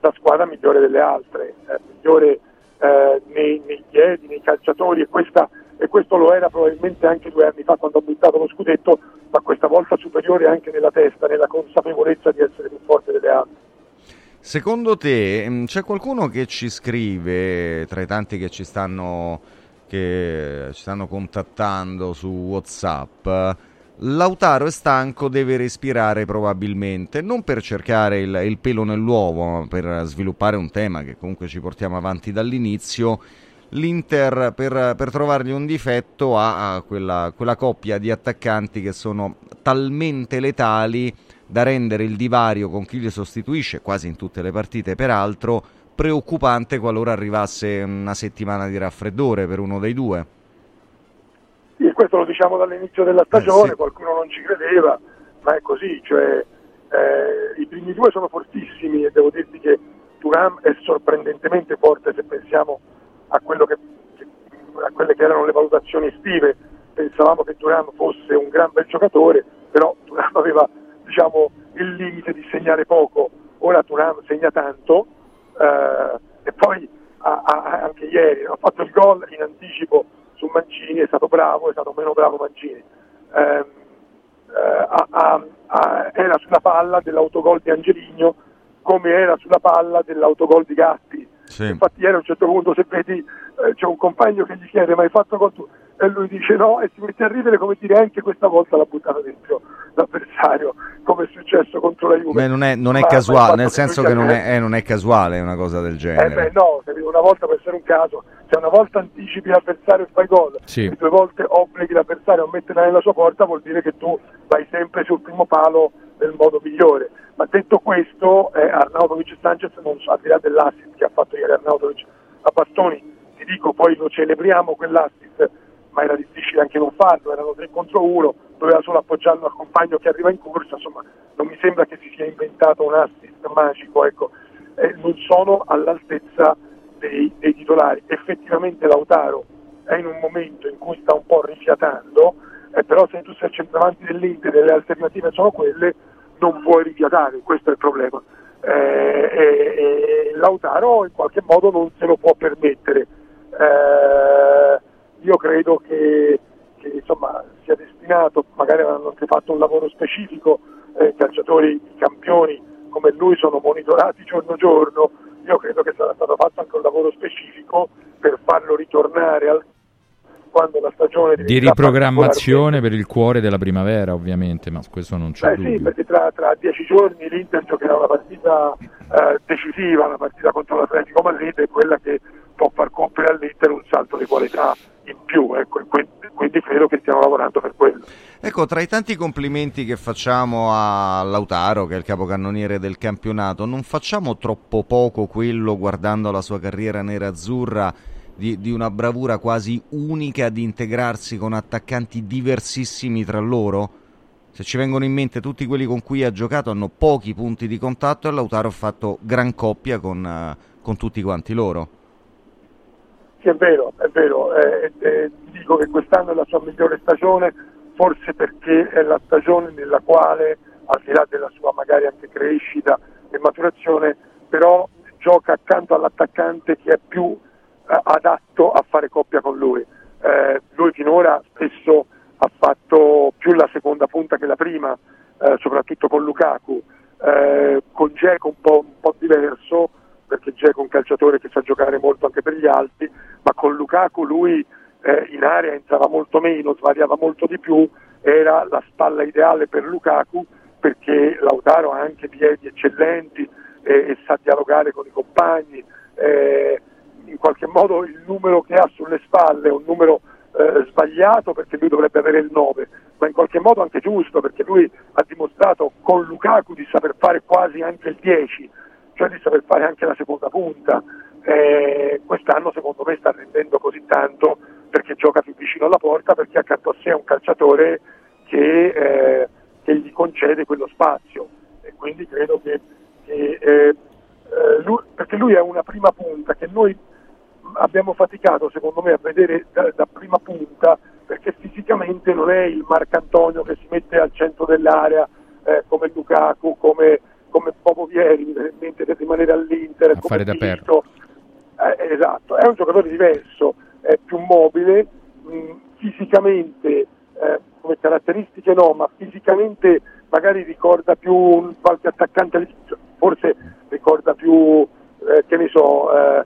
[SPEAKER 25] da squadra migliore delle altre, eh, migliore eh, nei, nei piedi, nei calciatori e, questa- e questo lo era probabilmente anche due anni fa quando ha buttato lo scudetto, ma questa volta superiore anche nella testa, nella consapevolezza di essere più forte delle altre.
[SPEAKER 13] Secondo te mh, c'è qualcuno che ci scrive, tra i tanti che ci stanno, che ci stanno contattando su Whatsapp, Lautaro è stanco, deve respirare probabilmente, non per cercare il, il pelo nell'uovo, ma per sviluppare un tema che comunque ci portiamo avanti dall'inizio. L'Inter per, per trovargli un difetto ha, ha quella, quella coppia di attaccanti che sono talmente letali da rendere il divario con chi li sostituisce, quasi in tutte le partite peraltro, preoccupante qualora arrivasse una settimana di raffreddore per uno dei due.
[SPEAKER 25] Sì, questo lo diciamo dall'inizio della stagione,
[SPEAKER 13] Eh, sì.
[SPEAKER 25] qualcuno non ci credeva, ma è così, cioè, eh, i primi due sono fortissimi e devo dirti che Turam è sorprendentemente forte se pensiamo a, che, a quelle che erano le valutazioni estive, pensavamo che Turam fosse un gran bel giocatore, però Turam aveva diciamo, il limite di segnare poco, ora Turam segna tanto eh, e poi a- a- anche ieri ha fatto il gol in anticipo su Mancini, è stato bravo, è stato meno bravo Mancini. Ehm, eh, a- era sulla palla dell'autogol di Angeligno come era sulla palla dell'autogol di Gatti. Infatti ieri a un certo punto se vedi eh, c'è un compagno che gli chiede ma hai fatto gol tu? E lui dice no e si mette a ridere come dire anche questa volta l'ha buttata dentro l'avversario come è successo contro la Juve.
[SPEAKER 13] Beh, non è, non è
[SPEAKER 25] Ma- ma il
[SPEAKER 13] casuale,
[SPEAKER 25] fatto
[SPEAKER 13] nel senso che non è, eh, non è casuale una cosa del
[SPEAKER 25] eh
[SPEAKER 13] genere.
[SPEAKER 25] beh no, una volta può essere un caso, se una volta anticipi l'avversario e fai gol,
[SPEAKER 14] Sì.
[SPEAKER 25] e due volte obblighi l'avversario a metterla nella sua porta, vuol dire che tu vai sempre sul primo palo nel modo migliore. Ma detto questo, eh, Arnautovic e Sanchez, non al di là dell'assist che ha fatto ieri Arnautovic a Bastoni, ti dico poi lo celebriamo quell'assist, ma era difficile anche non farlo, erano tre contro uno, doveva solo appoggiarlo al compagno che arriva in corsa, insomma non mi sembra che si sia inventato un assist magico, ecco. Eh, non sono all'altezza dei, dei titolari. Effettivamente Lautaro è in un momento in cui sta un po' rifiatando, eh, però se tu sei il centravanti dell'Inter e le alternative sono quelle, non puoi rifiatare, questo è il problema. Eh, e, e Lautaro in qualche modo non se lo può permettere. Eh, io credo che, che, insomma, sia destinato, magari avranno anche fatto un lavoro specifico, eh, calciatori campioni come lui sono monitorati giorno giorno, io credo che sarà stato fatto anche un lavoro specifico per farlo ritornare al quando la stagione
[SPEAKER 14] Di riprogrammazione per il cuore della primavera, ovviamente, ma questo non c'è
[SPEAKER 25] Beh
[SPEAKER 14] dubbio.
[SPEAKER 25] sì, perché tra, tra dieci giorni l'Inter giocherà una partita eh, decisiva, una partita contro l'Atletico Madrid, è quella che può far compiere all'Inter un salto di qualità in più, ecco, quindi, quindi credo che stiamo lavorando per quello.
[SPEAKER 13] Ecco, tra i tanti complimenti che facciamo a Lautaro, che è il capocannoniere del campionato, non facciamo troppo poco quello guardando la sua carriera nera-azzurra di, di una bravura quasi unica di integrarsi con attaccanti diversissimi tra loro? Se ci vengono in mente tutti quelli con cui ha giocato hanno pochi punti di contatto e Lautaro ha fatto gran coppia con, eh, con tutti quanti loro.
[SPEAKER 25] Sì, è vero, è vero, eh, eh, dico che quest'anno è la sua migliore stagione, forse perché è la stagione nella quale, al di là della sua magari anche crescita e maturazione, però gioca accanto all'attaccante che è più adatto a fare coppia con lui. Eh, lui finora spesso ha fatto più la seconda punta che la prima, eh, soprattutto con Lukaku, eh, con Dzeko un po', un po' diverso, perché Dzeko è un calciatore che sa giocare molto anche per gli alti, ma con Lukaku lui eh, in area entrava molto meno, svariava molto di più, era la spalla ideale per Lukaku perché Lautaro ha anche piedi eccellenti e, e sa dialogare con i compagni. eh, in qualche modo il numero che ha sulle spalle è un numero eh, sbagliato perché lui dovrebbe avere il 9, ma in qualche modo anche giusto perché lui ha dimostrato con Lukaku di saper fare quasi anche il 10, cioè di saper fare anche la seconda punta. Eh, quest'anno secondo me sta rendendo così tanto perché gioca più vicino alla porta, perché accanto a sé è un calciatore che, eh, che gli concede quello spazio e quindi credo che, che eh, eh, lui, perché lui è una prima punta che noi abbiamo faticato secondo me a vedere da, da prima punta perché fisicamente non è il Marcantonio che si mette al centro dell'area eh, come Lukaku, come, come Popo Vieri, mi viene in mente per rimanere all'Inter,
[SPEAKER 14] A
[SPEAKER 25] come
[SPEAKER 14] fare da.
[SPEAKER 25] Eh, esatto, è un giocatore diverso, è più mobile, mh, fisicamente eh, come caratteristiche no, ma fisicamente magari ricorda più un qualche attaccante, forse ricorda più, eh, che ne so, eh,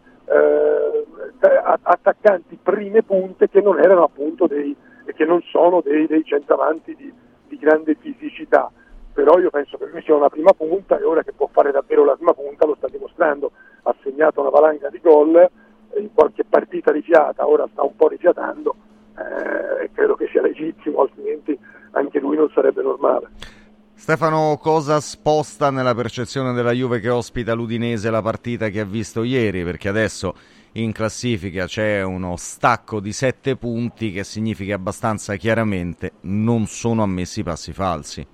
[SPEAKER 25] attaccanti prime punte che non erano appunto dei, che non sono dei, dei centravanti di, di grande fisicità. Però io penso che lui sia una prima punta e ora che può fare davvero la prima punta lo sta dimostrando. Ha segnato una valanga di gol eh, in qualche partita rifiata, ora sta un po' rifiatando eh, e credo che sia legittimo, altrimenti anche lui non sarebbe normale.
[SPEAKER 13] Stefano, cosa sposta nella percezione della Juve che ospita l'Udinese la partita che ha visto ieri? Perché adesso in classifica c'è uno stacco di sette punti che significa abbastanza chiaramente non sono ammessi passi falsi.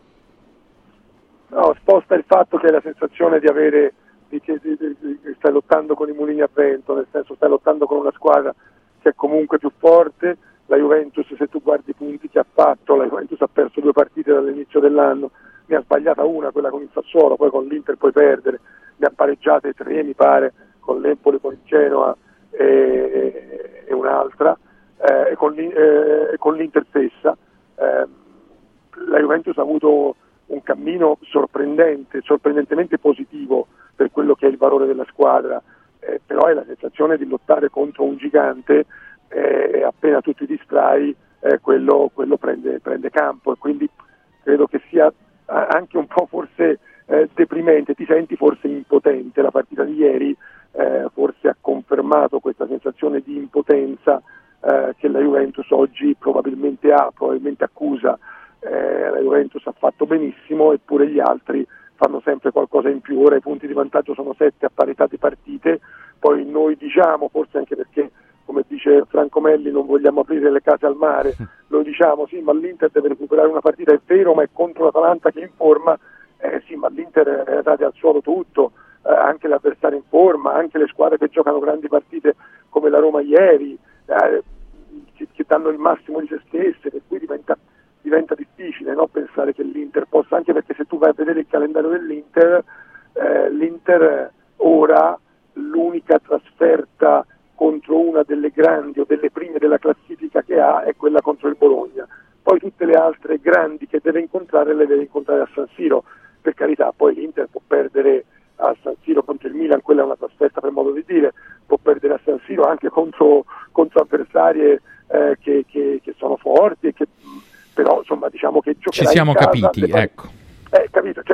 [SPEAKER 25] No, sposta il fatto che la sensazione di avere di di- di- stai lottando con i mulini a vento, nel senso stai lottando con una squadra che è comunque più forte. La Juventus, se tu guardi i punti che ha fatto, la Juventus ha perso due partite dall'inizio dell'anno, ne ha sbagliata una, quella con il Sassuolo, poi con l'Inter puoi perdere, ne ha pareggiate tre mi pare, con l'Empoli, con il Genoa e, e un'altra, eh, e, con, eh, e con l'Inter stessa. Eh, la Juventus ha avuto un cammino sorprendente, sorprendentemente positivo per quello che è il valore della squadra, eh, però è la sensazione di lottare contro un gigante eh, e appena tu ti distrai eh, quello, quello prende, prende campo e quindi credo che sia anche un po' forse eh, deprimente, ti senti forse impotente, la partita di ieri eh, forse ha confermato questa sensazione di impotenza eh, che la Juventus oggi probabilmente ha, probabilmente accusa, eh, la Juventus ha fatto benissimo eppure gli altri fanno sempre qualcosa in più, ora i punti di vantaggio sono sette a parità di partite, poi noi diciamo, forse anche perché come dice Franco Melli non vogliamo aprire le case al mare, lo diciamo sì ma l'Inter deve recuperare una partita, è vero ma è contro l'Atalanta che è in forma, eh, sì ma l'Inter è date al suolo tutto, eh, anche l'avversario in forma, anche le squadre che giocano grandi partite come la Roma ieri, eh, che, che, danno il massimo di se stesse, per cui diventa, diventa difficile no? pensare che l'Inter possa, anche perché se tu vai a vedere il calendario dell'Inter, eh, l'Inter ora l'unica trasferta contro una delle grandi o delle prime della classifica che ha è quella contro il Bologna. Poi tutte le altre grandi che deve incontrare le deve incontrare a San Siro. Per carità, poi l'Inter può perdere a San Siro contro il Milan, quella è una trasferta per modo di dire, può perdere a San Siro anche contro, contro avversarie eh, che, che, che, sono forti, che, però insomma diciamo che
[SPEAKER 14] Ci siamo capiti, ecco.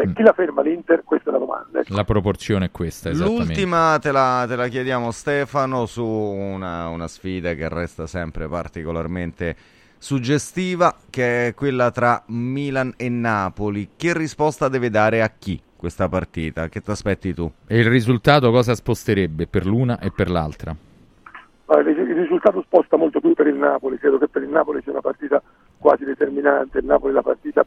[SPEAKER 25] Cioè, chi la ferma l'Inter? Questa è la domanda. Ecco.
[SPEAKER 14] La proporzione è questa, esattamente.
[SPEAKER 13] L'ultima te la, te la chiediamo Stefano su una, una, sfida che resta sempre particolarmente suggestiva, che è quella tra Milan e Napoli. Che risposta deve dare a chi questa partita? Che ti aspetti tu?
[SPEAKER 14] E il risultato cosa sposterebbe per l'una e per l'altra?
[SPEAKER 25] il risultato sposta molto più per il Napoli, credo che per il Napoli sia una partita quasi determinante, il Napoli la partita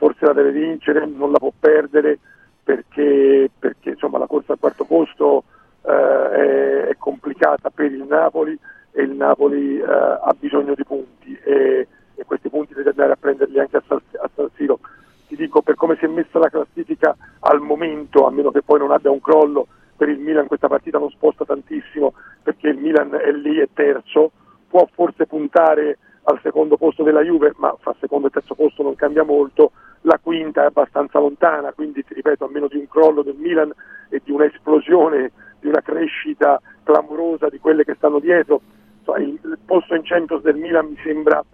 [SPEAKER 25] forse la deve vincere, non la può perdere perché, perché insomma, la corsa al quarto posto eh, è, è, complicata per il Napoli e il Napoli eh, ha bisogno di punti e, e, questi punti deve andare a prenderli anche a San, a San Siro. Ti dico per come si è messa la classifica al momento, a meno che poi non abbia un crollo, per il Milan questa partita non sposta tantissimo perché il Milan è lì, è terzo, può forse puntare al secondo posto della Juve, ma fra secondo e terzo posto non cambia molto, la quinta è abbastanza lontana, quindi ti ripeto, a meno di un crollo del Milan e di un'esplosione, di una crescita clamorosa di quelle che stanno dietro, il posto in Champions del Milan mi sembra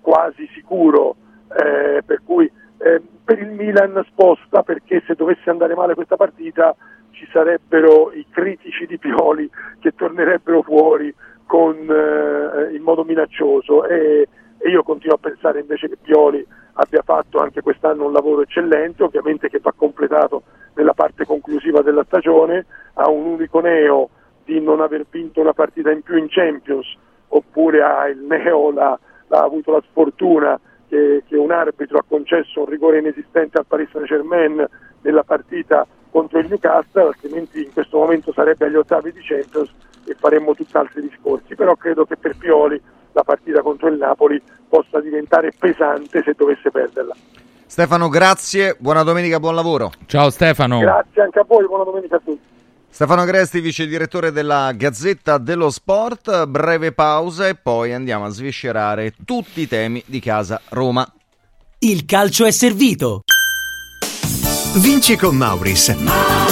[SPEAKER 25] quasi sicuro, eh, per cui eh, per il Milan sposta perché se dovesse andare male questa partita ci sarebbero i critici di Pioli che tornerebbero fuori con, eh, in modo minaccioso e, e io continuo a pensare invece che Pioli abbia fatto anche quest'anno un lavoro eccellente, ovviamente che va completato nella parte conclusiva della stagione, ha un unico neo di non aver vinto una partita in più in Champions, oppure ha il neo, la, ha avuto la sfortuna che, che, un arbitro ha concesso un rigore inesistente al Paris Saint Germain nella partita contro il Newcastle, altrimenti in questo momento sarebbe agli ottavi di Champions e faremmo tutt'altri discorsi, però credo che per Pioli la partita contro il Napoli possa diventare pesante se dovesse perderla.
[SPEAKER 13] Stefano, grazie, buona domenica, buon lavoro.
[SPEAKER 14] Ciao Stefano.
[SPEAKER 25] Grazie anche a voi, buona domenica a tutti.
[SPEAKER 13] Stefano Gresti, vice direttore della Gazzetta dello Sport, breve pausa e poi andiamo a sviscerare tutti i temi di casa Roma.
[SPEAKER 26] Il calcio è servito. Vinci con Mauris.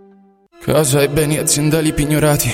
[SPEAKER 27] Casa ai beni aziendali pignorati,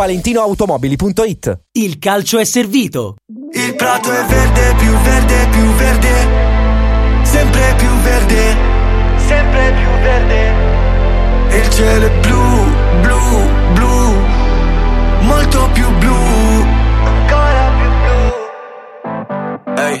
[SPEAKER 28] ValentinoAutomobili.it
[SPEAKER 29] Il calcio è servito.
[SPEAKER 12] Il prato è verde, più verde, più verde. Sempre più verde, sempre più verde. E il cielo è blu, blu, blu. Molto più blu. Ancora più blu.
[SPEAKER 30] Ehi,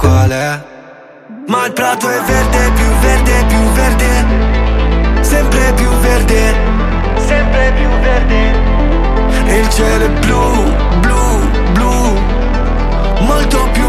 [SPEAKER 30] qual è
[SPEAKER 12] Ma il prato è verde, più verde, più verde. Sempre più verde, sempre più verde. E il cielo è blu, blu, blu. Molto più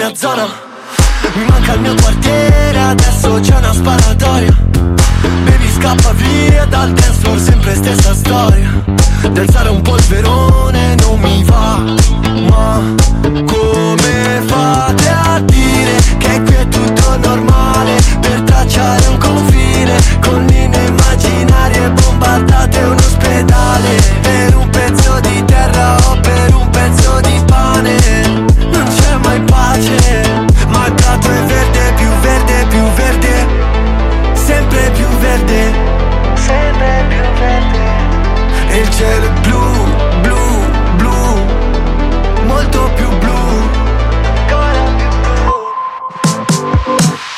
[SPEAKER 12] mia zona. Mi manca il mio quartiere, adesso c'è una sparatoria. Baby scappa via dal dance floor, sempre stessa storia. D'alzare un polverone non mi va Ma come fate a dire che qui è tutto normale? Per tracciare un confine con linee immaginarie Bombardate un ospedale. Per un pezzo cielo blu, blu, blu Molto più blu.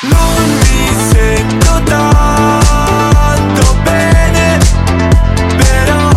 [SPEAKER 12] Non mi sento tanto bene Però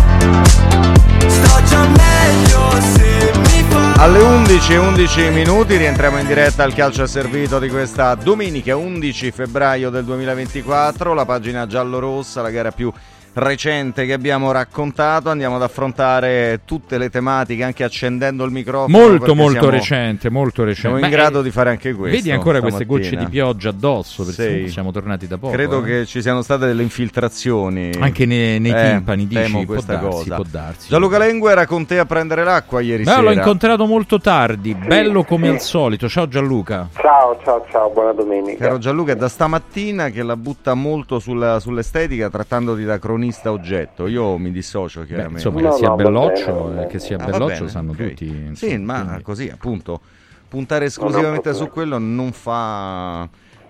[SPEAKER 12] sto già meglio se mi fa
[SPEAKER 13] Alle 11 e 11 minuti rientriamo in diretta al calcio servito di questa domenica 11 febbraio del 2024, la pagina giallo-rossa, la gara più recente che abbiamo raccontato, andiamo ad affrontare tutte le tematiche anche accendendo il microfono.
[SPEAKER 14] Molto molto
[SPEAKER 13] siamo-
[SPEAKER 14] recente, molto recente.
[SPEAKER 13] Siamo in
[SPEAKER 14] Ma,
[SPEAKER 13] grado
[SPEAKER 14] eh,
[SPEAKER 13] di fare anche questo.
[SPEAKER 14] Vedi ancora queste
[SPEAKER 13] stamattina.
[SPEAKER 14] gocce di pioggia addosso, perché
[SPEAKER 13] Sì.
[SPEAKER 14] siamo tornati da poco.
[SPEAKER 13] Credo
[SPEAKER 14] eh.
[SPEAKER 13] che ci siano state delle infiltrazioni.
[SPEAKER 14] Anche nei- nei
[SPEAKER 13] Eh,
[SPEAKER 14] timpani, dici?
[SPEAKER 13] temo
[SPEAKER 14] Può
[SPEAKER 13] questa
[SPEAKER 14] darsi,
[SPEAKER 13] cosa.
[SPEAKER 14] può darsi.
[SPEAKER 13] Gianluca Lengua era con te a prendere l'acqua ieri
[SPEAKER 14] Beh,
[SPEAKER 13] sera.
[SPEAKER 14] l'ho incontrato molto tardi, bello come
[SPEAKER 13] sì.
[SPEAKER 14] al solito. Ciao Gianluca.
[SPEAKER 31] Ciao, ciao, ciao, buona domenica.
[SPEAKER 13] Caro Gianluca, è da stamattina che la butta molto sulla- sull'estetica trattandoti da cronista oggetto. Io mi dissocio chiaramente.
[SPEAKER 14] insomma, che sia no, belloccio, bene. che sia
[SPEAKER 13] Ah,
[SPEAKER 14] belloccio
[SPEAKER 13] bene,
[SPEAKER 14] sanno
[SPEAKER 13] ok.
[SPEAKER 14] tutti, insomma,
[SPEAKER 13] Sì, ma
[SPEAKER 14] quindi-
[SPEAKER 13] così appunto. Puntare esclusivamente
[SPEAKER 31] No,
[SPEAKER 13] su quello non fa.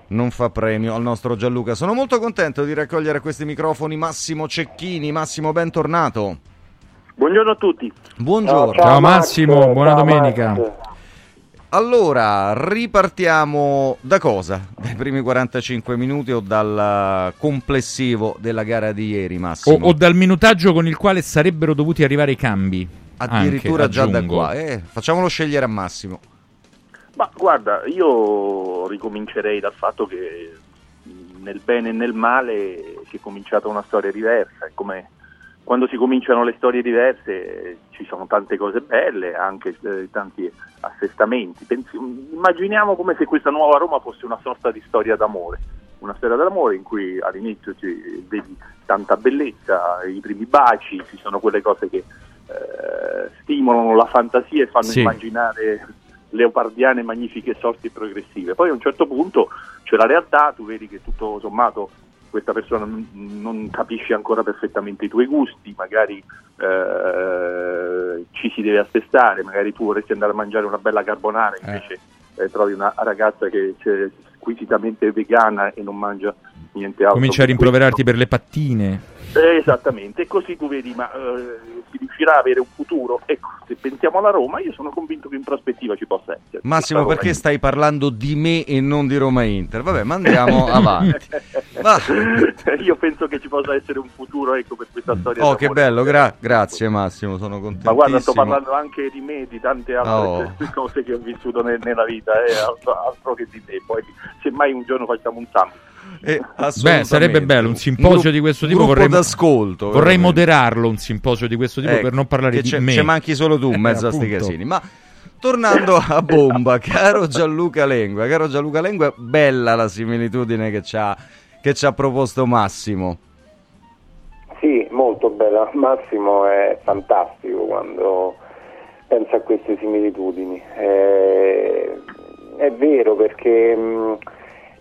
[SPEAKER 13] Non fa premio al nostro Gianluca. Sono molto contento di raccogliere a questi microfoni Massimo Cecchini. Massimo, bentornato.
[SPEAKER 32] Buongiorno a tutti.
[SPEAKER 13] Buongiorno.
[SPEAKER 14] Ciao, Ciao, Massimo, Max. buona
[SPEAKER 13] Ciao,
[SPEAKER 14] domenica.
[SPEAKER 13] Max. Allora, ripartiamo da cosa? Dai primi 45 minuti o dal complessivo della gara di ieri,
[SPEAKER 14] O,
[SPEAKER 13] Massimo?
[SPEAKER 14] o dal minutaggio con il quale sarebbero dovuti arrivare i cambi.
[SPEAKER 13] Addirittura
[SPEAKER 14] Anche,
[SPEAKER 13] già da qua. Eh, facciamolo scegliere a Massimo.
[SPEAKER 32] Ma guarda, io ricomincerei dal fatto che nel bene e nel male si è cominciata una storia diversa. È come quando si cominciano le storie diverse ci sono tante cose belle, anche eh, tanti assestamenti. Pensi- immaginiamo come se questa nuova Roma fosse una sorta di storia d'amore. Una storia d'amore in cui all'inizio vedi tanta bellezza, i primi baci, ci sono quelle cose che eh, stimolano la fantasia e fanno
[SPEAKER 14] Sì.
[SPEAKER 32] immaginare leopardiane magnifiche sorti progressive. Poi a un certo punto c'è la realtà, tu vedi che tutto sommato questa persona non, capisce ancora perfettamente i tuoi gusti, magari eh, ci si deve assestare, magari tu vorresti andare a mangiare una bella carbonara, invece eh, trovi una ragazza che è squisitamente vegana e non mangia niente altro.
[SPEAKER 14] Comincia a rimproverarti per le pattine.
[SPEAKER 32] eh, esattamente, e così tu vedi, ma eh, si riuscirà a avere un futuro? Ecco, se pensiamo alla Roma, io sono convinto che in prospettiva ci possa essere.
[SPEAKER 13] Massimo, perché
[SPEAKER 32] Roma-
[SPEAKER 13] stai parlando di me e non di Roma Inter? Vabbè, ma andiamo avanti. Va.
[SPEAKER 32] io penso che ci possa essere un futuro ecco, per questa storia.
[SPEAKER 13] Oh, che bello, gra- grazie Massimo, sono contentissimo.
[SPEAKER 32] Ma guarda, sto parlando anche di me, di tante altre
[SPEAKER 13] Oh.
[SPEAKER 32] cose che ho vissuto ne- nella vita, eh, altro, altro che di te. Poi, semmai un giorno facciamo un summit.
[SPEAKER 13] Eh,
[SPEAKER 14] Beh, sarebbe bello un simposio
[SPEAKER 13] Un
[SPEAKER 14] di questo tipo. Vorrei,
[SPEAKER 13] d'ascolto,
[SPEAKER 14] vorrei
[SPEAKER 13] veramente.
[SPEAKER 14] moderarlo un simposio di questo tipo
[SPEAKER 13] Ecco,
[SPEAKER 14] per non parlare
[SPEAKER 13] che
[SPEAKER 14] di
[SPEAKER 13] ce-
[SPEAKER 14] me.
[SPEAKER 13] ce manchi solo tu in mezzo a sti
[SPEAKER 14] Appunto.
[SPEAKER 13] casini. Ma tornando a bomba, caro Gianluca Lengua, caro Gianluca Lengua, bella la similitudine che ci ha, che ci ha proposto Massimo.
[SPEAKER 31] Sì, molto bella. Massimo è fantastico quando pensa a queste similitudini. Eh, è vero perché mh,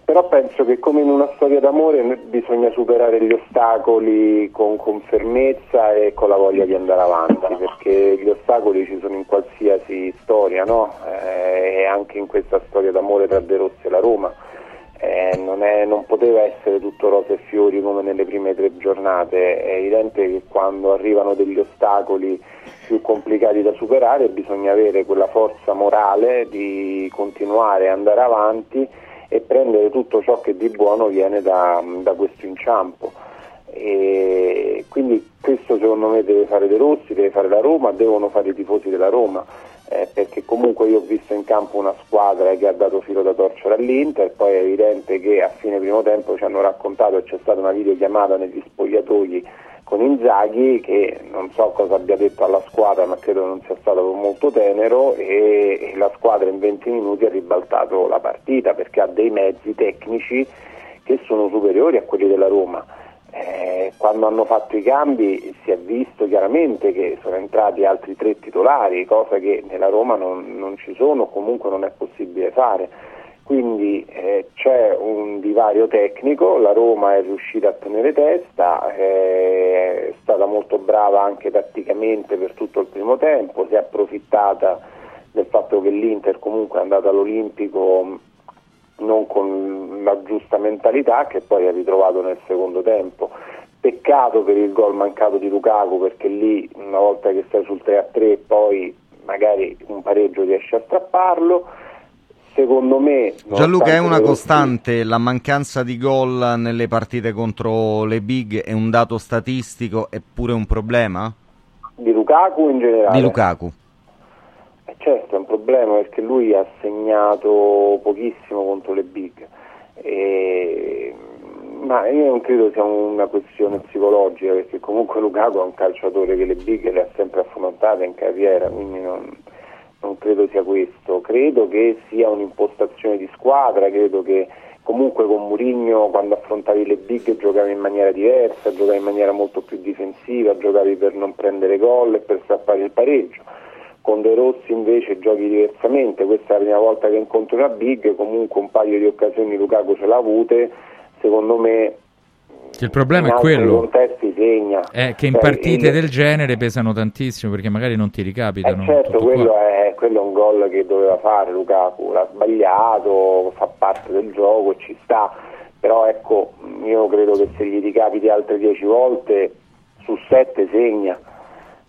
[SPEAKER 31] però penso che come in una storia d'amore bisogna superare gli ostacoli con, con fermezza e con la voglia di andare avanti, perché gli ostacoli ci sono in qualsiasi storia, no? Eh, e anche in questa storia d'amore tra De Rossi e la Roma. Eh, non, è- non poteva essere tutto rose e fiori come nelle prime tre giornate, è evidente che quando arrivano degli ostacoli più complicati da superare bisogna avere quella forza morale di continuare ad andare avanti e prendere tutto ciò che di buono viene da, da questo inciampo. E quindi questo secondo me deve fare De Rossi, deve fare la Roma, devono fare i tifosi della Roma, eh, perché comunque io ho visto in campo una squadra che ha dato filo da torcere all'Inter, poi è evidente che a fine primo tempo ci hanno raccontato, c'è stata una videochiamata negli spogliatoi con Inzaghi che non so cosa abbia detto alla squadra ma credo non sia stato molto tenero e, e la squadra in 20 minuti ha ribaltato la partita perché ha dei mezzi tecnici che sono superiori a quelli della Roma. Eh, quando hanno fatto i cambi si è visto chiaramente che sono entrati altri tre titolari, cosa che nella Roma non, non ci sono, comunque non è possibile fare. Quindi eh, c'è un divario tecnico, la Roma è riuscita a tenere testa, eh, è stata molto brava anche tatticamente per tutto il primo tempo, si è approfittata del fatto che l'Inter comunque è andata all'Olimpico non con la giusta mentalità che poi ha ritrovato nel secondo tempo. Peccato per il gol mancato di Lukaku perché lì una volta che stai sul 3-3 poi magari un pareggio riesce a strapparlo secondo me...
[SPEAKER 13] Gianluca è una costante, la mancanza di gol nelle partite contro le big è un dato statistico, è pure un problema?
[SPEAKER 31] Di Lukaku in generale?
[SPEAKER 13] Di Lukaku.
[SPEAKER 31] Eh certo, è un problema perché lui ha segnato pochissimo contro le big. E... Ma io non credo sia una questione psicologica perché comunque Lukaku è un calciatore che le big le ha sempre affrontate in carriera, quindi non non credo sia questo, credo che sia un'impostazione di squadra, credo che comunque con Mourinho quando affrontavi le big giocavi in maniera diversa, giocavi in maniera molto più difensiva, giocavi per non prendere gol e per strappare il pareggio. Con De Rossi invece giochi diversamente, questa è la prima volta che incontro una big, comunque un paio di occasioni Lukaku ce l'ha avute, secondo me
[SPEAKER 14] il problema è quello
[SPEAKER 31] segna.
[SPEAKER 14] È che in
[SPEAKER 31] cioè,
[SPEAKER 14] partite
[SPEAKER 31] il...
[SPEAKER 14] del genere pesano tantissimo perché magari non ti ricapitano.
[SPEAKER 31] Eh certo, quello è, quello è, un gol che doveva fare Lukaku, l'ha sbagliato, fa parte del gioco, ci sta, però ecco, io credo che se gli ricapiti altre 10 volte su 7 segna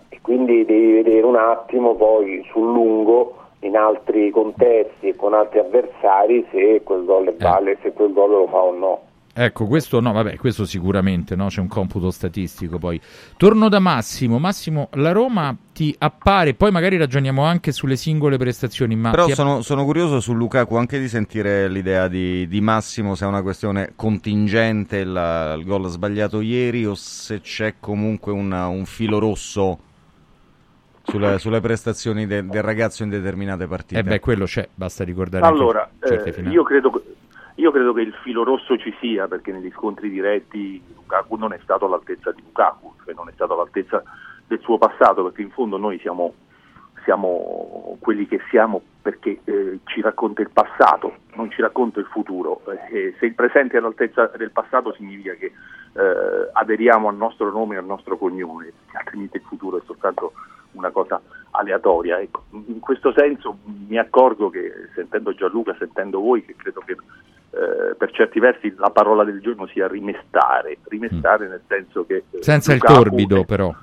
[SPEAKER 31] e quindi devi vedere un attimo poi sul lungo in altri contesti e con altri avversari se quel gol vale, eh. se quel gol lo fa o no.
[SPEAKER 14] Ecco, questo no, vabbè, questo sicuramente, no? c'è un computo statistico poi. Torno da Massimo. Massimo, la Roma ti appare, poi magari ragioniamo anche sulle singole prestazioni, ma...
[SPEAKER 13] Però
[SPEAKER 14] app-
[SPEAKER 13] sono, sono, curioso su Lukaku anche di sentire l'idea di, di Massimo, se è una questione contingente il, il gol sbagliato ieri o se c'è comunque una, un filo rosso sulle, sulle prestazioni de, del ragazzo in determinate partite.
[SPEAKER 14] Eh beh, quello c'è, basta ricordare.
[SPEAKER 32] Allora, eh, io credo che io credo che il filo rosso ci sia perché negli scontri diretti Lukaku non è stato all'altezza di Lukaku, cioè non è stato all'altezza del suo passato perché in fondo noi siamo, siamo quelli che siamo perché eh, ci racconta il passato, non ci racconta il futuro. Eh, se il presente è all'altezza del passato significa che eh, aderiamo al nostro nome e al nostro cognome, altrimenti il futuro è soltanto una cosa aleatoria. Ecco, in questo senso mi accorgo che sentendo Gianluca, sentendo voi, che credo che eh, per certi versi la parola del giorno sia rimestare, rimestare mm. nel senso che...
[SPEAKER 14] Eh, Senza Lukaku, il torbido però.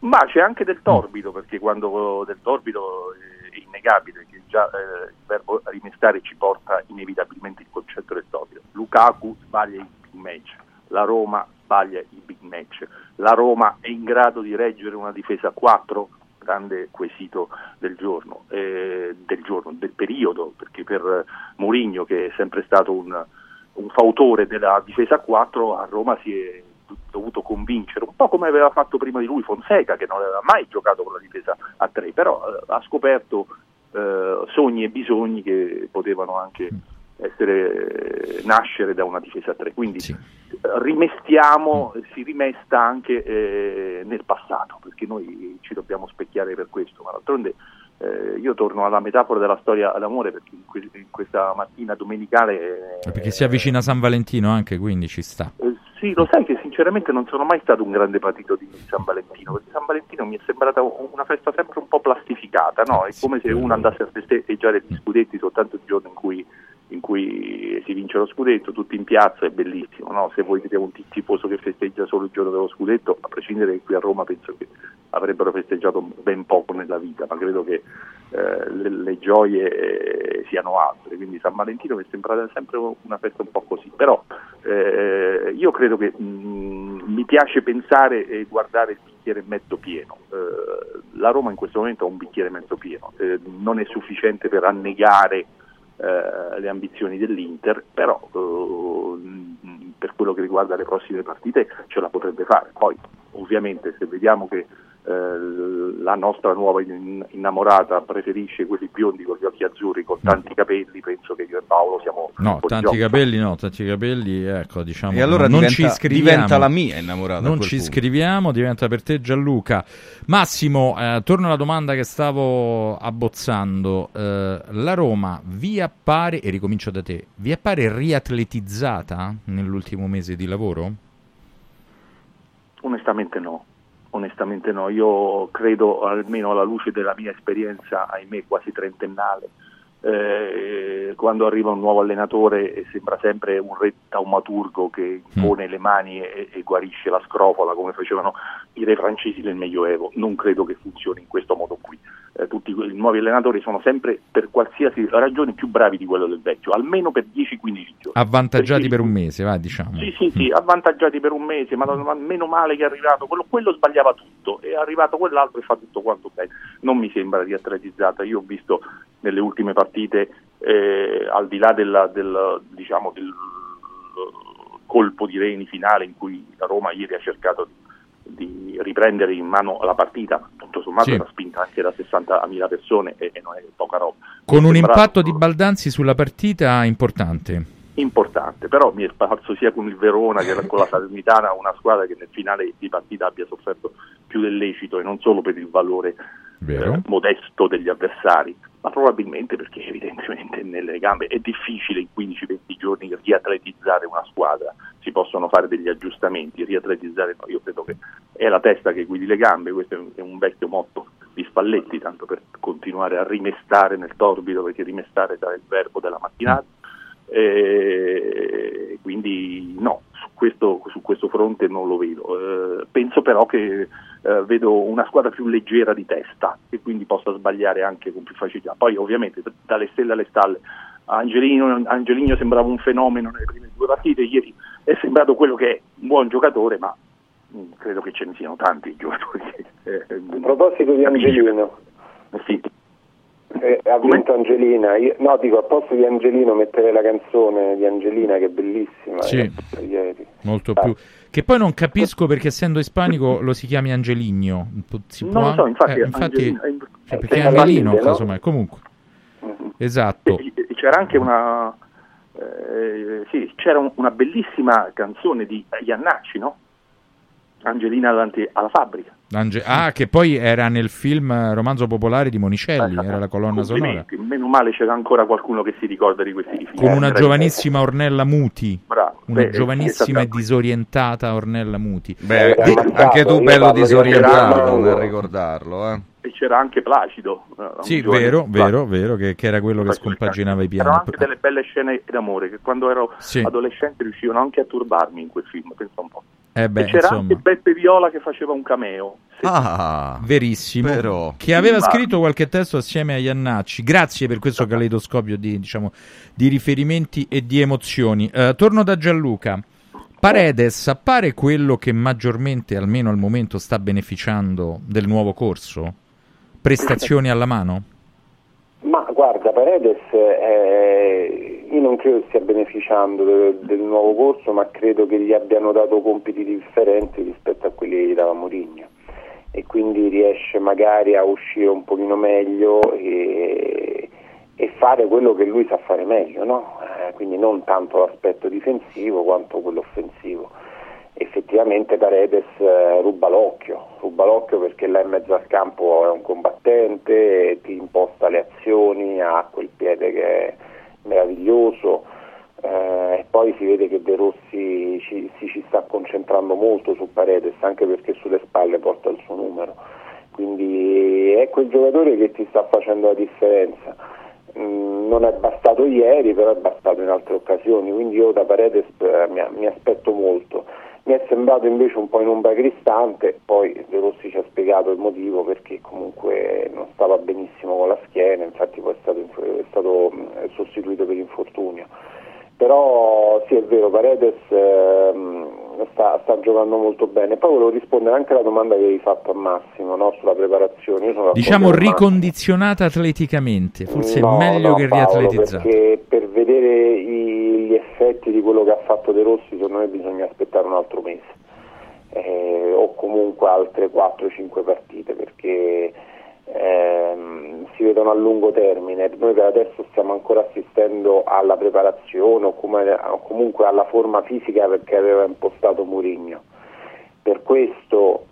[SPEAKER 32] Ma c'è anche del torbido, mm. perché quando del torbido è innegabile che già eh, il verbo rimestare ci porta inevitabilmente il concetto del torbido. Lukaku sbaglia i big match, la Roma sbaglia i big match, la Roma è in grado di reggere una difesa a 4? Grande quesito del giorno, eh, del giorno, del periodo, perché per Mourinho, che è sempre stato un, un fautore della difesa a 4, a Roma si è dovuto convincere, un po' come aveva fatto prima di lui Fonseca, che non aveva mai giocato con la difesa a 3, però eh, ha scoperto eh, sogni e bisogni che potevano anche essere, nascere da una difesa a 3. Quindi sì. rimestiamo, si rimesta anche eh, nel passato, perché noi ci dobbiamo specchiare per questo, ma d'altronde eh, io torno alla metafora della storia d'amore perché in, que- in questa mattina domenicale...
[SPEAKER 14] Eh, perché si avvicina San Valentino anche, quindi ci sta.
[SPEAKER 32] Eh, sì, lo sai che sinceramente non sono mai stato un grande patito di San Valentino, perché San Valentino mi è sembrata una festa sempre un po' plastificata, no? È come se uno andasse a festeggiare gli scudetti soltanto il giorno in cui in cui si vince lo scudetto, tutti in piazza, è bellissimo. No? Se voi vedete un tifoso che festeggia solo il giorno dello scudetto, a prescindere che qui a Roma penso che avrebbero festeggiato ben poco nella vita, ma credo che eh, le, le, gioie eh, siano altre. Quindi San Valentino mi è sembrata sempre una festa un po' così. Però eh, io credo che mh, mm, mi piace pensare e guardare il bicchiere mezzo pieno. Eh, la Roma in questo momento ha un bicchiere mezzo pieno, eh, non è sufficiente per annegare eh, le ambizioni dell'Inter, però eh, per quello che riguarda le prossime partite ce la potrebbe fare. Poi ovviamente se vediamo che la nostra nuova in- innamorata preferisce quelli biondi con gli occhi azzurri, con tanti capelli, penso che io e Paolo siamo
[SPEAKER 14] No, tanti
[SPEAKER 32] gioco.
[SPEAKER 14] capelli no, tanti capelli, ecco, diciamo.
[SPEAKER 13] E allora
[SPEAKER 14] non
[SPEAKER 13] diventa-
[SPEAKER 14] ci iscriviamo.
[SPEAKER 13] diventa la mia innamorata
[SPEAKER 14] Non ci iscriviamo, diventa per te Gianluca. Massimo, eh, torno alla domanda che stavo abbozzando. Eh, la Roma vi appare, e ricomincio da te, vi appare riatletizzata nell'ultimo mese di lavoro?
[SPEAKER 32] Onestamente no, onestamente no, io credo almeno alla luce della mia esperienza, ahimè quasi trentennale, eh, quando arriva un nuovo allenatore sembra sempre un re taumaturgo che pone le mani e, e guarisce la scrofola come facevano i re francesi del Medioevo, non credo che funzioni in questo modo qui. Eh, tutti i nuovi allenatori sono sempre per qualsiasi ragione più bravi di quello del vecchio, almeno per 10-15 giorni.
[SPEAKER 14] Avvantaggiati
[SPEAKER 32] Perché-
[SPEAKER 14] per un mese, va, diciamo.
[SPEAKER 32] sì, sì, sì, avvantaggiati per un mese, ma, ma meno male che è arrivato quello, quello sbagliava tutto, è arrivato quell'altro e fa tutto quanto bene. Non mi sembra riatletizzata, io ho visto nelle ultime partite, eh, al di là della- del, diciamo, del colpo di reni finale in cui la Roma ieri ha cercato di, di riprendere in mano la partita, tutto sommato
[SPEAKER 14] Sì.
[SPEAKER 32] era spinta anche da 60.000 persone e, e non è poca roba.
[SPEAKER 14] Con un impatto di Baldanzi sulla partita importante.
[SPEAKER 32] importante, però mi è parso sia con il Verona che con la Salernitana una squadra che nel finale di partita abbia sofferto più del lecito e non solo per il valore eh, modesto degli avversari, ma probabilmente perché evidentemente nelle gambe è difficile in 15-20 giorni riatletizzare una squadra, si possono fare degli aggiustamenti, riatletizzare no, io credo che è la testa che guidi le gambe, questo è un, vecchio motto di Spalletti, tanto per continuare a rimestare nel torbido, perché rimestare sarà il verbo della mattinata. E quindi no, su questo, su questo fronte non lo vedo. Eh, penso però che eh, vedo una squadra più leggera di testa e quindi possa sbagliare anche con più facilità. Poi ovviamente dalle stelle alle stalle Angelino, Angelino sembrava un fenomeno nelle prime due partite, ieri è sembrato quello che è, un buon giocatore, ma mh, credo che ce ne siano tanti giocatori. che, eh,
[SPEAKER 31] A proposito di Angelino,
[SPEAKER 32] sì.
[SPEAKER 31] Eh, ha vinto Angelina. Io- no, dico a posto di Angelino mettere la canzone di Angelina che è bellissima.
[SPEAKER 14] Sì.
[SPEAKER 31] eh, ieri.
[SPEAKER 14] Molto più. Che poi non capisco perché essendo ispanico lo si chiami Angeligno. Si
[SPEAKER 32] Non
[SPEAKER 14] può
[SPEAKER 32] lo so, infatti,
[SPEAKER 14] eh, infatti
[SPEAKER 32] Angelino-
[SPEAKER 14] cioè, perché è Angelino,
[SPEAKER 32] no?
[SPEAKER 14] casomai. Comunque. Esatto.
[SPEAKER 32] E- e C'era anche una, eh, sì, c'era un- una bellissima canzone di Iannacci, no? Angelina davanti alla fabbrica.
[SPEAKER 14] Ange- ah, che poi era nel film eh, Romanzo Popolare di Monicelli, era la colonna sonora.
[SPEAKER 32] Meno male c'era ancora qualcuno che si ricorda di questi film.
[SPEAKER 14] Con una
[SPEAKER 32] Era-
[SPEAKER 14] giovanissima Ornella Muti.
[SPEAKER 32] Bravo.
[SPEAKER 14] Una
[SPEAKER 32] Beh,
[SPEAKER 14] giovanissima e disorientata Ornella Muti.
[SPEAKER 13] Beh,
[SPEAKER 14] De-
[SPEAKER 13] anche tu bello disorientato nel ricordarlo, eh.
[SPEAKER 32] E c'era anche Placido. eh,
[SPEAKER 14] Sì, vero,
[SPEAKER 32] Placido.
[SPEAKER 14] vero, vero, che, che era quello che scompaginava i piani.
[SPEAKER 32] C'erano anche delle belle scene d'amore che quando ero
[SPEAKER 14] Sì.
[SPEAKER 32] adolescente riuscivano anche a turbarmi in quel film, pensa un po'.
[SPEAKER 14] Eh beh,
[SPEAKER 32] e c'era
[SPEAKER 14] insomma.
[SPEAKER 32] anche Beppe Viola che faceva un cameo.
[SPEAKER 13] Ah,
[SPEAKER 14] Verissimo.
[SPEAKER 13] però.
[SPEAKER 14] Che aveva
[SPEAKER 32] Ma-
[SPEAKER 14] scritto qualche testo assieme a Iannacci. Grazie per questo caleidoscopio di, diciamo, di riferimenti e di emozioni. Eh, torno da Gianluca. Paredes appare quello che maggiormente, almeno al momento, sta beneficiando del nuovo corso? Prestazioni alla mano?
[SPEAKER 31] Guarda, Paredes, eh, io non credo stia beneficiando del, del nuovo corso, ma credo che gli abbiano dato compiti differenti rispetto a quelli che gli dava Mourinho e quindi riesce magari a uscire un pochino meglio e, e fare quello che lui sa fare meglio, no? Eh, quindi non tanto l'aspetto difensivo quanto quello offensivo. Effettivamente Paredes eh, ruba l'occhio, ruba l'occhio perché là in mezzo al campo è un combattente, ti imposta le azioni, ha quel piede che è meraviglioso eh, e poi si vede che De Rossi ci, si ci sta concentrando molto su Paredes anche perché sulle spalle porta il suo numero. Quindi è quel giocatore che ti sta facendo la differenza. Mm, non è bastato ieri però è bastato in altre occasioni quindi io da Paredes eh, mi, mi aspetto molto mi è sembrato invece un po' in ombra cristante poi De Rossi ci ha spiegato il motivo perché comunque non stava benissimo con la schiena infatti poi è stato, è stato sostituito per infortunio. Però sì è vero Paredes ehm, sta, sta giocando molto bene poi volevo rispondere anche alla domanda che avevi fatto a Massimo no, sulla preparazione
[SPEAKER 14] Diciamo
[SPEAKER 31] Massimo.
[SPEAKER 14] ricondizionata atleticamente, forse
[SPEAKER 31] No,
[SPEAKER 14] è meglio
[SPEAKER 31] no,
[SPEAKER 14] che
[SPEAKER 31] Paolo,
[SPEAKER 14] riatletizzata.
[SPEAKER 31] Perché per vedere i- gli effetti di quello che ha fatto De Rossi, secondo me bisogna aspettare un altro mese. eh, o comunque altre 4-5 partite perché ehm, si vedono a lungo termine. Noi per adesso stiamo ancora assistendo alla preparazione o, comunque alla forma fisica perché aveva impostato Murigno. Per questo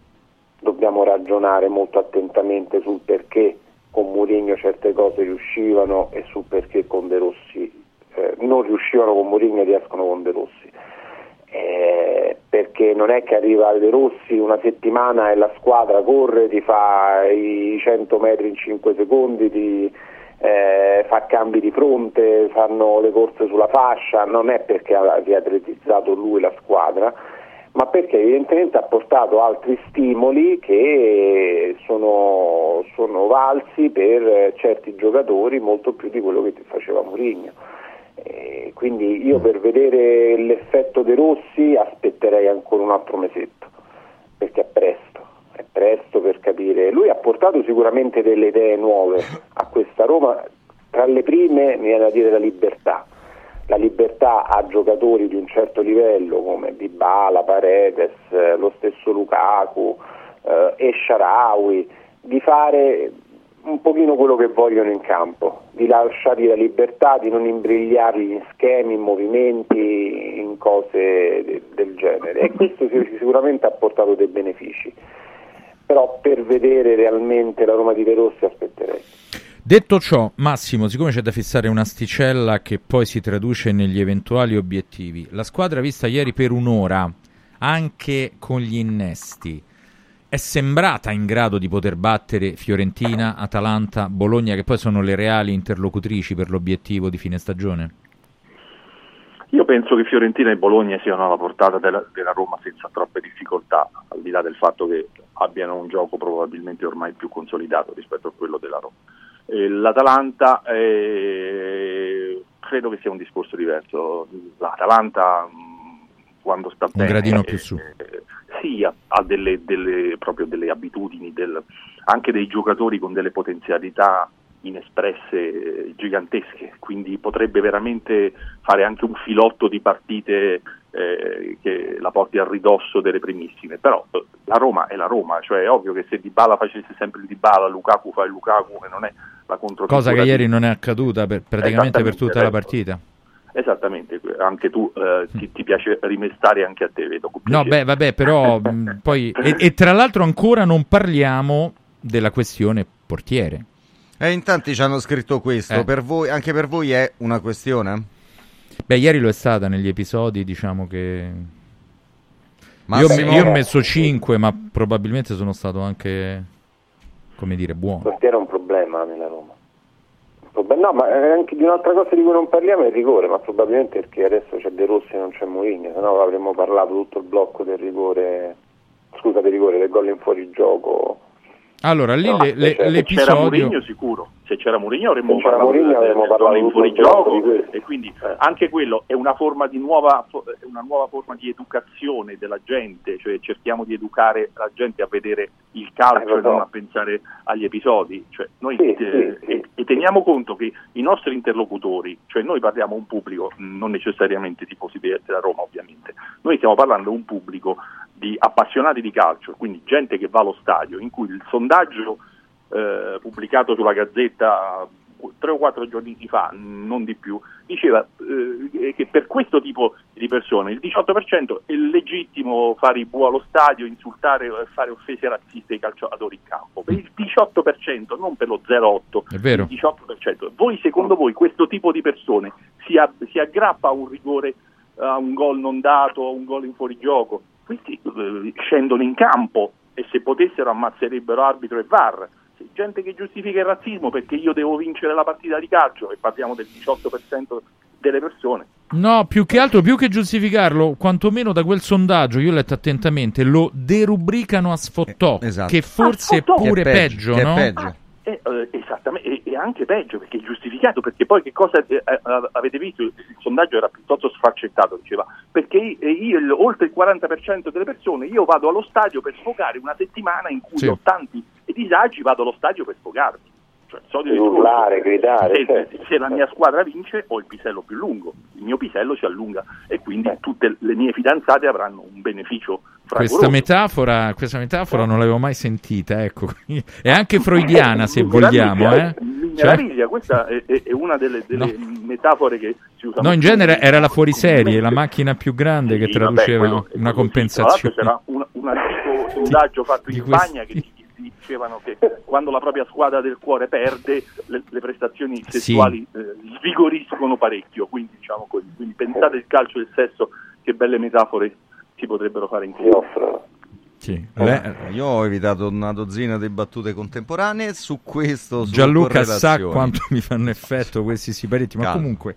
[SPEAKER 31] dobbiamo ragionare molto attentamente sul perché con Mourinho certe cose riuscivano e sul perché con De Rossi eh, non riuscivano con Mourinho e riescono con De Rossi. Eh, perché non è che arriva De Rossi una settimana e la squadra corre, ti fa i 100 metri in 5 secondi, ti eh, fa cambi di fronte, fanno le corse sulla fascia, non è perché ha riatletizzato lui la squadra, ma perché evidentemente ha portato altri stimoli che sono, sono valsi per certi giocatori molto più di quello che faceva Mourinho. Eh, quindi io per vedere l'effetto De Rossi aspetterei ancora un altro mesetto, perché è presto, è presto per capire. Lui ha portato sicuramente delle idee nuove a questa Roma, tra le prime mi viene da dire la libertà. La libertà a giocatori di un certo livello come Dybala, Paredes, eh, lo stesso Lukaku eh, e di fare un pochino quello che vogliono in campo, di lasciargli la libertà, di non imbrigliarli in schemi, in movimenti, in cose de- del genere. E questo si- sicuramente ha portato dei benefici. Però per vedere realmente la Roma di De Rossi aspetterei.
[SPEAKER 14] Detto ciò, Massimo, siccome c'è da fissare un'asticella che poi si traduce negli eventuali obiettivi, la squadra vista ieri per un'ora, anche con gli innesti, è sembrata in grado di poter battere Fiorentina, Atalanta, Bologna, che poi sono le reali interlocutrici per l'obiettivo di fine stagione?
[SPEAKER 32] Io penso che Fiorentina e Bologna siano alla portata della, della Roma senza troppe difficoltà, al di là del fatto che abbiano un gioco probabilmente ormai più consolidato rispetto a quello della Roma. Eh, L'Atalanta eh, credo che sia un discorso diverso. L'Atalanta mh, quando sta
[SPEAKER 14] Un
[SPEAKER 32] bene
[SPEAKER 14] gradino
[SPEAKER 32] eh,
[SPEAKER 14] più su.
[SPEAKER 32] sì, ha, ha delle, delle- proprio delle abitudini, del- anche dei giocatori con delle potenzialità inespresse eh, gigantesche, quindi potrebbe veramente fare anche un filotto di partite eh, che la porti al ridosso delle primissime, però eh, la Roma è la Roma, cioè è ovvio che se Dybala facesse sempre il Dybala, Lukaku fa il Lukaku e non è la controcultura
[SPEAKER 14] Cosa che
[SPEAKER 32] di-
[SPEAKER 14] ieri non è accaduta per- praticamente per tutta la partita.
[SPEAKER 32] Esattamente, anche tu eh, ti, ti piace rimestare anche a te, vedo.
[SPEAKER 14] No, beh, vabbè, però mh, poi... E, e tra l'altro ancora non parliamo della questione portiere.
[SPEAKER 13] E in tanti ci hanno scritto questo,
[SPEAKER 14] Eh.
[SPEAKER 13] per voi, anche per voi è una questione?
[SPEAKER 14] Beh, ieri lo è stata negli episodi, diciamo che...
[SPEAKER 13] Massimo?
[SPEAKER 14] Io, io ho messo 5, ma probabilmente sono stato anche, come dire,
[SPEAKER 31] Il
[SPEAKER 14] buono.
[SPEAKER 31] portiere è un problema nella Roma. Problema- No, ma eh, anche di un'altra cosa di cui non parliamo è il rigore, ma probabilmente perché adesso c'è De Rossi e non c'è Mourinho, se no avremmo parlato tutto il blocco del rigore, scusa del rigore, del gol in fuorigioco.
[SPEAKER 14] Allora, lì
[SPEAKER 31] No,
[SPEAKER 14] le- le-
[SPEAKER 31] se c'era
[SPEAKER 14] l'episodio...
[SPEAKER 32] Mourinho sicuro, se c'era Mourinho avremmo
[SPEAKER 31] Se c'era
[SPEAKER 32] parlato
[SPEAKER 31] Mourinho avremmo parlato
[SPEAKER 32] in fuorigioco e quindi anche quello è una forma di nuova, una nuova forma di educazione della gente, cioè cerchiamo di educare la gente a vedere il calcio
[SPEAKER 31] Eh,
[SPEAKER 32] e non a pensare agli episodi, cioè, noi
[SPEAKER 31] Sì,
[SPEAKER 32] eh,
[SPEAKER 31] sì, sì.
[SPEAKER 32] E, e teniamo conto che i nostri interlocutori, cioè noi parliamo a un pubblico, non necessariamente tifosi de- della Roma ovviamente, noi stiamo parlando a un pubblico di appassionati di calcio, quindi gente che va allo stadio, in cui il sondaggio eh, pubblicato sulla Gazzetta tre o quattro giorni fa, non di più, diceva eh, che per questo tipo di persone il 18% è legittimo fare i bu allo stadio, insultare e fare offese razziste ai calciatori in campo. Per il 18%, non per lo 0,8%,
[SPEAKER 14] È vero.
[SPEAKER 32] il 18%. Voi, secondo voi, questo tipo di persone si, a- si aggrappa a un rigore, a un gol non dato, a un gol in fuorigioco? Questi eh, scendono in campo e se potessero ammazzerebbero arbitro e VAR. C'è gente che giustifica il razzismo perché io devo vincere la partita di calcio e parliamo del 18% delle persone.
[SPEAKER 14] No, più che altro, più che giustificarlo, quantomeno da quel sondaggio, io ho letto attentamente, lo derubricano a sfottò,
[SPEAKER 13] esatto.
[SPEAKER 14] che forse
[SPEAKER 32] A
[SPEAKER 14] è pure
[SPEAKER 13] Che è peggio,
[SPEAKER 14] peggio,
[SPEAKER 13] che è
[SPEAKER 14] no?
[SPEAKER 13] peggio.
[SPEAKER 32] Eh, eh, esattamente, e, e anche peggio perché è giustificato, perché poi che cosa eh, eh, avete visto? Il, sondaggio era piuttosto sfaccettato, diceva, perché io, eh, io, il- oltre il 40% delle persone, io vado allo stadio per sfogare una settimana in cui
[SPEAKER 14] Sì.
[SPEAKER 32] ho tanti disagi, vado allo stadio per sfogarmi. Cioè, discorso.
[SPEAKER 31] Urlare, gridare,
[SPEAKER 32] Se,
[SPEAKER 31] certo.
[SPEAKER 32] se la mia squadra vince ho il pisello più lungo, il mio pisello si allunga e quindi tutte le mie fidanzate avranno un beneficio
[SPEAKER 14] Questa metafora, questa metafora non l'avevo mai sentita, ecco. È anche freudiana, se vogliamo, eh. Cioè-
[SPEAKER 32] meraviglia, questa è, è- una delle, delle metafore che si usa
[SPEAKER 14] No, in genere era la fuoriserie, la macchina più grande che
[SPEAKER 32] Sì, vabbè,
[SPEAKER 14] traduceva
[SPEAKER 32] quello-
[SPEAKER 14] una compensazione.
[SPEAKER 32] c'era un, un sondaggio fatto in
[SPEAKER 14] questi-
[SPEAKER 32] Spagna che di- di- dicevano che quando la propria squadra del cuore perde le, le prestazioni sessuali eh, svigoriscono parecchio, quindi diciamo così. Quindi pensate il calcio e il sesso, che belle metafore si potrebbero fare insieme.
[SPEAKER 14] Sì.
[SPEAKER 13] Eh, io ho evitato una dozzina di battute contemporanee su questo. su
[SPEAKER 14] Gianluca sa quanto mi fanno effetto questi siparetti, ma
[SPEAKER 13] Calma.
[SPEAKER 14] comunque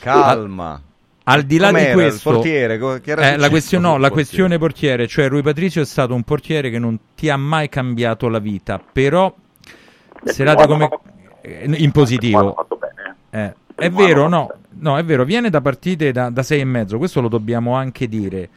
[SPEAKER 13] Calma.
[SPEAKER 14] Al di là
[SPEAKER 13] Com'era
[SPEAKER 14] di
[SPEAKER 13] il
[SPEAKER 14] questo,
[SPEAKER 13] portiere? Che era
[SPEAKER 14] eh, la, questione, no, la
[SPEAKER 13] portiere?
[SPEAKER 14] questione portiere, cioè Rui Patricio è stato un portiere che non ti ha mai cambiato la vita, però serate come eh, in positivo. Eh, è vero, no, no, è vero, viene da partite da, da sei e mezzo, questo lo dobbiamo anche dire.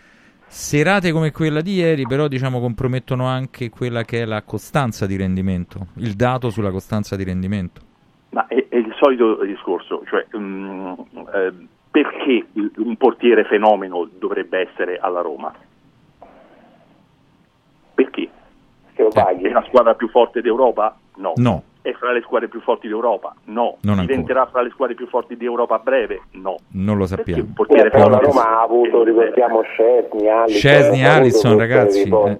[SPEAKER 14] Serate come quella di ieri, però, diciamo, compromettono anche quella che è la costanza di rendimento, il dato sulla costanza di rendimento.
[SPEAKER 32] Ma è, è il solito discorso, cioè mm, eh, perché il- un portiere fenomeno dovrebbe essere alla Roma? Perché? È la squadra più forte d'Europa? No.
[SPEAKER 14] No.
[SPEAKER 32] È fra le squadre più forti d'Europa? No.
[SPEAKER 14] Non
[SPEAKER 32] Diventerà fra le squadre più forti d'Europa a breve? No.
[SPEAKER 14] Non lo sappiamo.
[SPEAKER 32] portiere
[SPEAKER 31] però la Roma ha avuto, ricordiamo, Scesni.
[SPEAKER 14] Scesni,
[SPEAKER 31] avuto
[SPEAKER 14] Alisson,
[SPEAKER 31] tutte le
[SPEAKER 14] ragazzi, eh.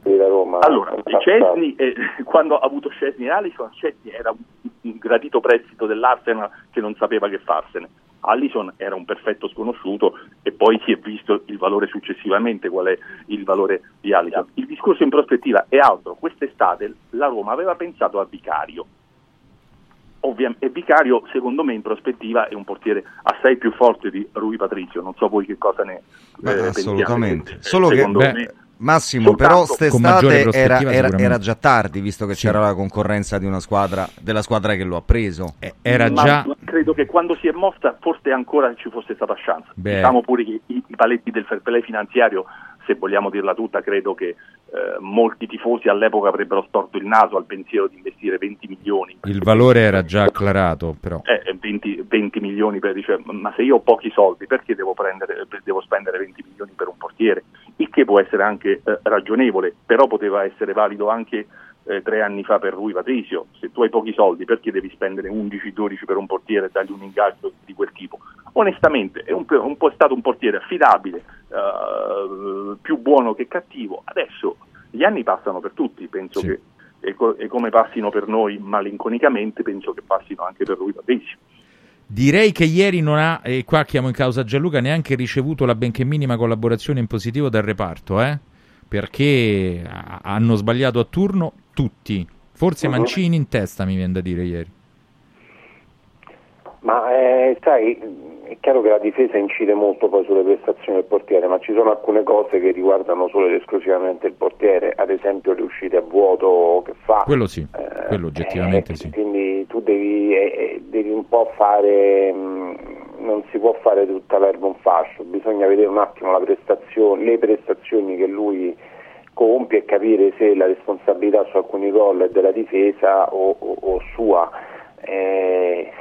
[SPEAKER 32] Allora. Cesni, eh, quando ha avuto Cesni e Allison, Cesni era un, un gradito prestito dell'Arsenal che non sapeva che farsene. Allison era un perfetto sconosciuto e poi si è visto il valore successivamente, qual è il valore di Allison. Il discorso in prospettiva è altro. Quest'estate la Roma aveva pensato a Vicario. Ovvia- e Vicario, secondo me, in prospettiva è un portiere assai più forte di Rui Patrizio. Non so voi che cosa ne
[SPEAKER 13] Beh,
[SPEAKER 32] eh, pensiate.
[SPEAKER 13] assolutamente.
[SPEAKER 32] Eh,
[SPEAKER 13] Solo che beh,
[SPEAKER 32] me-
[SPEAKER 13] Massimo,
[SPEAKER 32] soltanto-
[SPEAKER 13] però st'estate era, era- era già tardi, visto che c'era la concorrenza di una squadra, della squadra che lo ha preso.
[SPEAKER 14] era
[SPEAKER 32] Ma
[SPEAKER 14] già
[SPEAKER 32] credo che quando si è mossa forse ancora ci fosse stata chance.
[SPEAKER 13] Beh.
[SPEAKER 32] Diciamo pure che i, i paletti del fair play finanziario, se vogliamo dirla tutta, credo che eh, molti tifosi all'epoca avrebbero storto il naso al pensiero di investire 20 milioni.
[SPEAKER 14] il valore era già acclarato, però.
[SPEAKER 32] Eh, 20, 20 milioni per dice, ma se io ho pochi soldi perché devo, prendere, devo spendere 20 milioni per un portiere? Il che può essere anche eh, ragionevole, però poteva essere valido anche eh, tre anni fa per Rui Patricio. Se tu hai pochi soldi perché devi spendere 11-12 per un portiere e dargli un ingaggio di quel tipo? Onestamente è un, un po' stato un portiere affidabile, eh, più buono che cattivo. Adesso gli anni passano per tutti, penso che e, co- e come passino per noi malinconicamente, penso che passino anche per Rui Patricio.
[SPEAKER 14] Direi che ieri non ha, e qua chiamo in causa Gianluca, neanche ricevuto la benché minima collaborazione in positivo dal reparto, eh? Perché ha- hanno sbagliato a turno tutti. Forse. Mancini in testa, mi viene da dire ieri.
[SPEAKER 31] Ma eh, sai, è chiaro che la difesa incide molto poi sulle prestazioni del portiere, ma ci sono alcune cose che riguardano solo ed esclusivamente il portiere, ad esempio le uscite a vuoto che fa.
[SPEAKER 14] Quello sì, quello oggettivamente
[SPEAKER 31] Eh,
[SPEAKER 14] sì.
[SPEAKER 31] Quindi tu devi, eh, eh, devi un po' fare, mh, non si può fare tutta l'erba un fascio, bisogna vedere un attimo prestazione, le prestazioni che lui compie e capire se la responsabilità su alcuni gol è della difesa o, o- o sua. Eh,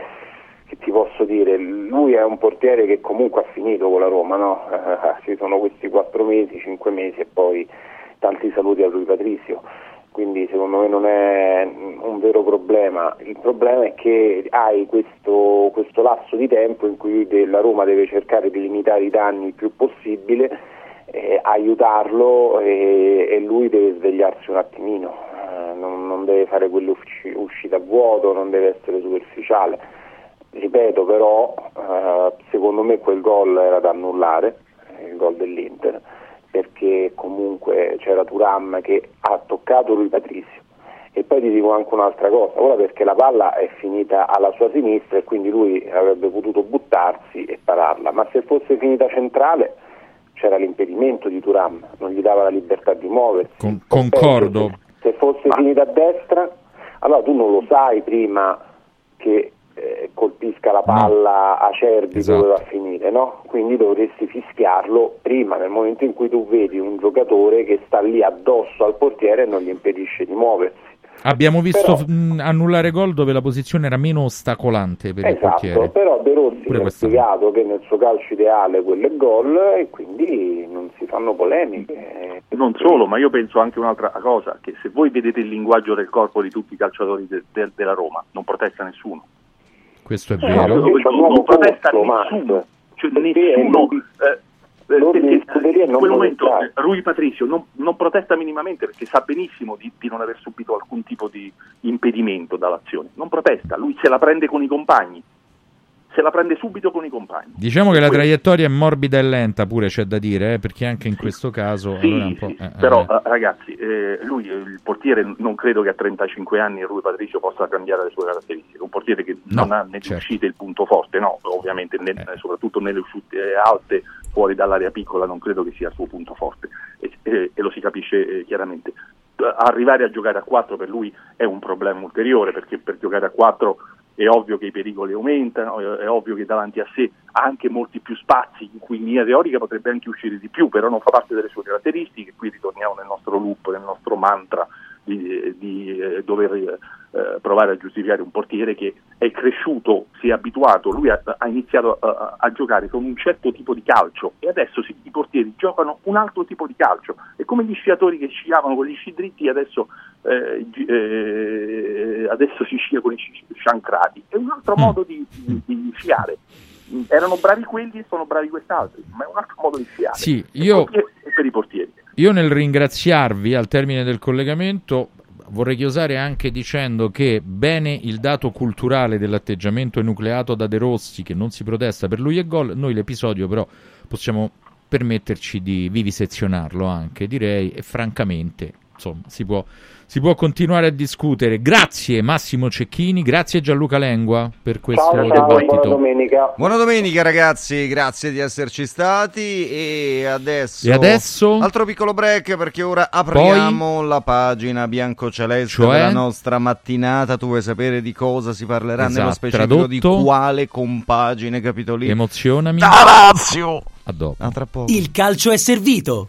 [SPEAKER 31] che ti posso dire, lui è un portiere che comunque ha finito con la Roma, no? Ci sono questi quattro mesi, cinque mesi e poi tanti saluti a lui Patrizio, quindi secondo me non è un vero problema, il problema è che hai questo, questo lasso di tempo in cui la Roma deve cercare di limitare i danni il più possibile, eh, aiutarlo e, e lui deve svegliarsi un attimino, eh, non, non deve fare uscite a vuoto, non deve essere superficiale. Ripeto però, eh, secondo me quel gol era da annullare, il gol dell'Inter, perché comunque c'era Turam che ha toccato lui Patrizio. E poi ti dico anche un'altra cosa, ora perché la palla è finita alla sua sinistra e quindi lui avrebbe potuto buttarsi e pararla, ma se fosse finita centrale c'era l'impedimento di Turam, non gli dava la libertà di muoversi.
[SPEAKER 14] Con- concordo.
[SPEAKER 31] Se fosse finita a destra, allora tu non lo sai prima che eh, colpisca la palla a Cerbi
[SPEAKER 14] Esatto.
[SPEAKER 31] dove va a finire, no? Quindi dovresti fischiarlo prima, nel momento in cui tu vedi un giocatore che sta lì addosso al portiere e non gli impedisce di muoversi.
[SPEAKER 14] Abbiamo visto
[SPEAKER 31] Però-
[SPEAKER 14] mh, annullare gol dove la posizione era meno ostacolante per il
[SPEAKER 31] Esatto,
[SPEAKER 14] portiere.
[SPEAKER 31] però De Rossi ha spiegato che nel suo calcio ideale quello è gol e quindi non si fanno polemiche.
[SPEAKER 32] Non solo, ma io penso anche un'altra cosa, che se voi vedete il linguaggio del corpo di tutti i calciatori de- de- della Roma, non protesta nessuno.
[SPEAKER 14] Questo è
[SPEAKER 32] Eh,
[SPEAKER 14] vero.
[SPEAKER 32] non, non protesta nessuno, cioè nessuno. eh, eh, perché in quel momento eh, Rui Patricio non, non protesta minimamente perché sa benissimo di, di non aver subito alcun tipo di impedimento dall'azione. Non protesta, lui se la prende con i compagni, se la prende subito con i compagni.
[SPEAKER 14] Diciamo che la traiettoria è morbida e lenta, pure c'è da dire, eh, perché anche in questo caso
[SPEAKER 32] Sì,
[SPEAKER 14] allora
[SPEAKER 32] sì,
[SPEAKER 14] eh, eh,
[SPEAKER 32] però
[SPEAKER 14] eh.
[SPEAKER 32] eh, ragazzi, eh, lui, il portiere, non credo che a 35 anni Rui Patricio possa cambiare le sue caratteristiche. Un portiere che non ha nelle uscite il punto forte, no, ovviamente, nel- soprattutto nelle uscite alte, fuori dall'area piccola, non credo che sia il suo punto forte e, e- e lo si capisce chiaramente. Arrivare a giocare a 4 per lui è un problema ulteriore perché per giocare a 4 è ovvio che i pericoli aumentano, è ovvio che davanti a sé ha anche molti più spazi in cui in linea teorica potrebbe anche uscire di più, però non fa parte delle sue caratteristiche, qui ritorniamo nel nostro loop, nel nostro mantra di, di, eh, dover eh, provare a giustificare un portiere che è cresciuto, si è abituato, lui ha, ha iniziato a, a- giocare con un certo tipo di calcio e adesso si- i portieri giocano un altro tipo di calcio, è come gli sciatori che sciavano con gli sci dritti adesso, eh, eh, adesso si scia con i sci sciancrati, è un altro modo di, di- di sciare. Erano bravi quelli e sono bravi quest'altri, ma è un altro modo di sciare.
[SPEAKER 14] Sì, io-
[SPEAKER 32] per i portieri.
[SPEAKER 14] Io nel ringraziarvi al termine del collegamento vorrei chiosare anche dicendo che bene il dato culturale dell'atteggiamento enucleato da De Rossi che non si protesta per lui e gol, noi l'episodio però possiamo permetterci di vivisezionarlo anche direi e francamente insomma si può, si può continuare a discutere. Grazie Massimo Cecchini, grazie Gianluca Lengua per questo dibattito.
[SPEAKER 31] domenica.
[SPEAKER 13] Buona domenica ragazzi, grazie di esserci stati e adesso...
[SPEAKER 14] E adesso?
[SPEAKER 13] Altro piccolo break perché ora apriamo la pagina biancoceleste
[SPEAKER 14] Cioè?
[SPEAKER 13] della nostra mattinata. Tu vuoi sapere di cosa si parlerà nello
[SPEAKER 14] Esatto,
[SPEAKER 13] specifico di
[SPEAKER 14] tradotto?
[SPEAKER 13] quale compagine capitolina?
[SPEAKER 14] Emozionami.
[SPEAKER 13] Tarazio!
[SPEAKER 14] A dopo.
[SPEAKER 13] A tra poco.
[SPEAKER 29] Il calcio è servito.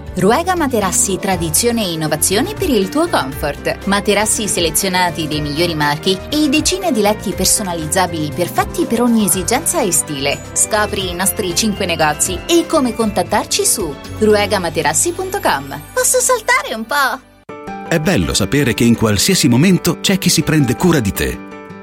[SPEAKER 33] Ruega Materassi Tradizione e Innovazione per il tuo comfort. Materassi selezionati dei migliori marchi e decine di letti personalizzabili perfetti per ogni esigenza e stile. Scopri i nostri 5 negozi e come contattarci su ruegamaterassi.com. Posso saltare un po'?
[SPEAKER 34] È bello sapere che in qualsiasi momento c'è chi si prende cura di te.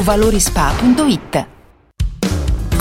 [SPEAKER 35] valorispa.it.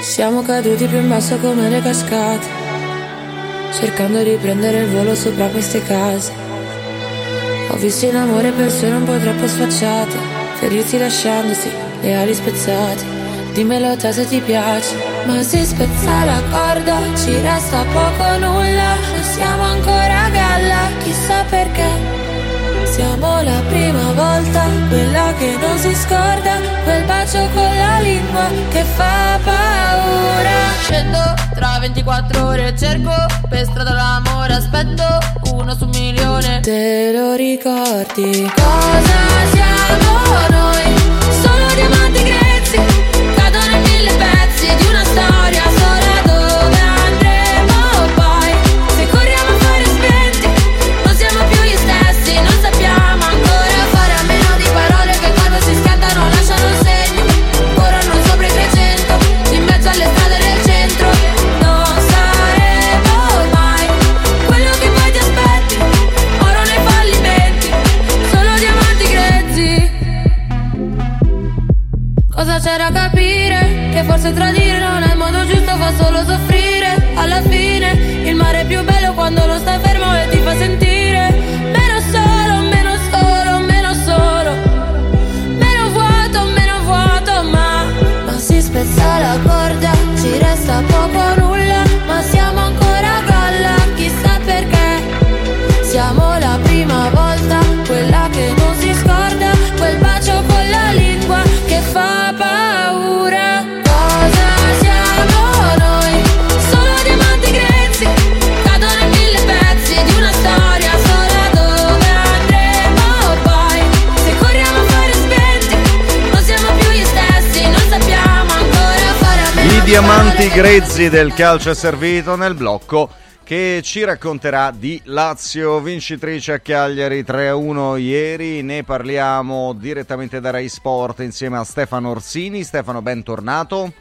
[SPEAKER 23] Siamo caduti più in basso come le cascate, cercando di prendere il volo sopra queste case. Ho visto in amore persone un po' troppo sfacciate, ferirsi lasciandosi le ali spezzate. Dimmelo te se ti piace, ma si spezza la corda, ci resta poco nulla, non siamo ancora a galla, chissà perché. Siamo la prima volta, quella che non si scorda, quel bacio con la lingua che fa paura.
[SPEAKER 36] Scendo tra 24 ore cerco per strada l'amore, aspetto uno su un milione.
[SPEAKER 23] Te lo ricordi? Cosa siamo noi? Solo diamanti grezzi, grezzi
[SPEAKER 13] del calcio è servito nel blocco che ci racconterà di Lazio vincitrice a Cagliari 3-1 ieri. Ne parliamo direttamente da Rai Sport insieme a Stefano Orsini. Stefano, bentornato.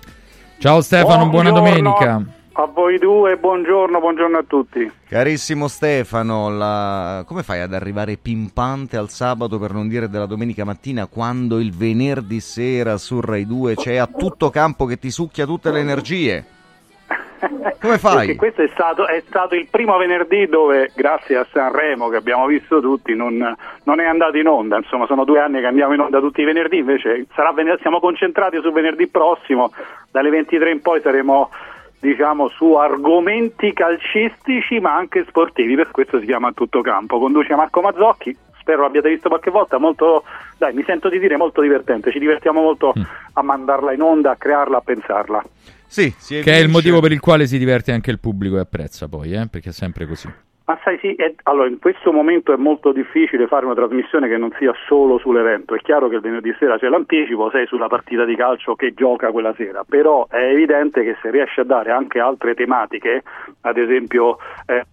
[SPEAKER 14] Ciao Stefano, buona
[SPEAKER 37] Buongiorno
[SPEAKER 14] domenica.
[SPEAKER 37] A voi due, buongiorno, buongiorno a tutti.
[SPEAKER 13] Carissimo Stefano, la- come fai ad arrivare pimpante al sabato per non dire della domenica mattina quando il venerdì sera su Rai 2 c'è a tutto campo che ti succhia tutte le energie? Come fai?
[SPEAKER 37] Perché questo è stato, è stato il primo venerdì dove, grazie a Sanremo che abbiamo visto tutti, non, non è andato in onda. Insomma, sono due anni che andiamo in onda tutti i venerdì, invece sarà siamo concentrati su venerdì prossimo, dalle 23 in poi saremo diciamo su argomenti calcistici ma anche sportivi, per questo si chiama Tutto Campo. Conduce Marco Mazzocchi, spero l'abbiate visto qualche volta, molto, dai, mi sento di dire molto divertente, ci divertiamo molto
[SPEAKER 14] Mm.
[SPEAKER 37] a mandarla in onda, a crearla, a pensarla.
[SPEAKER 13] Sì,
[SPEAKER 14] Che è il motivo per il quale si diverte anche il pubblico e apprezza poi, eh, perché è sempre così.
[SPEAKER 37] Ma sai sì, è- allora in questo momento è molto difficile fare una trasmissione che non sia solo sull'evento, è chiaro che il venerdì sera c'è l'anticipo, sei sulla partita di calcio che gioca quella sera, però è evidente che se riesci a dare anche altre tematiche, ad esempio... Eh,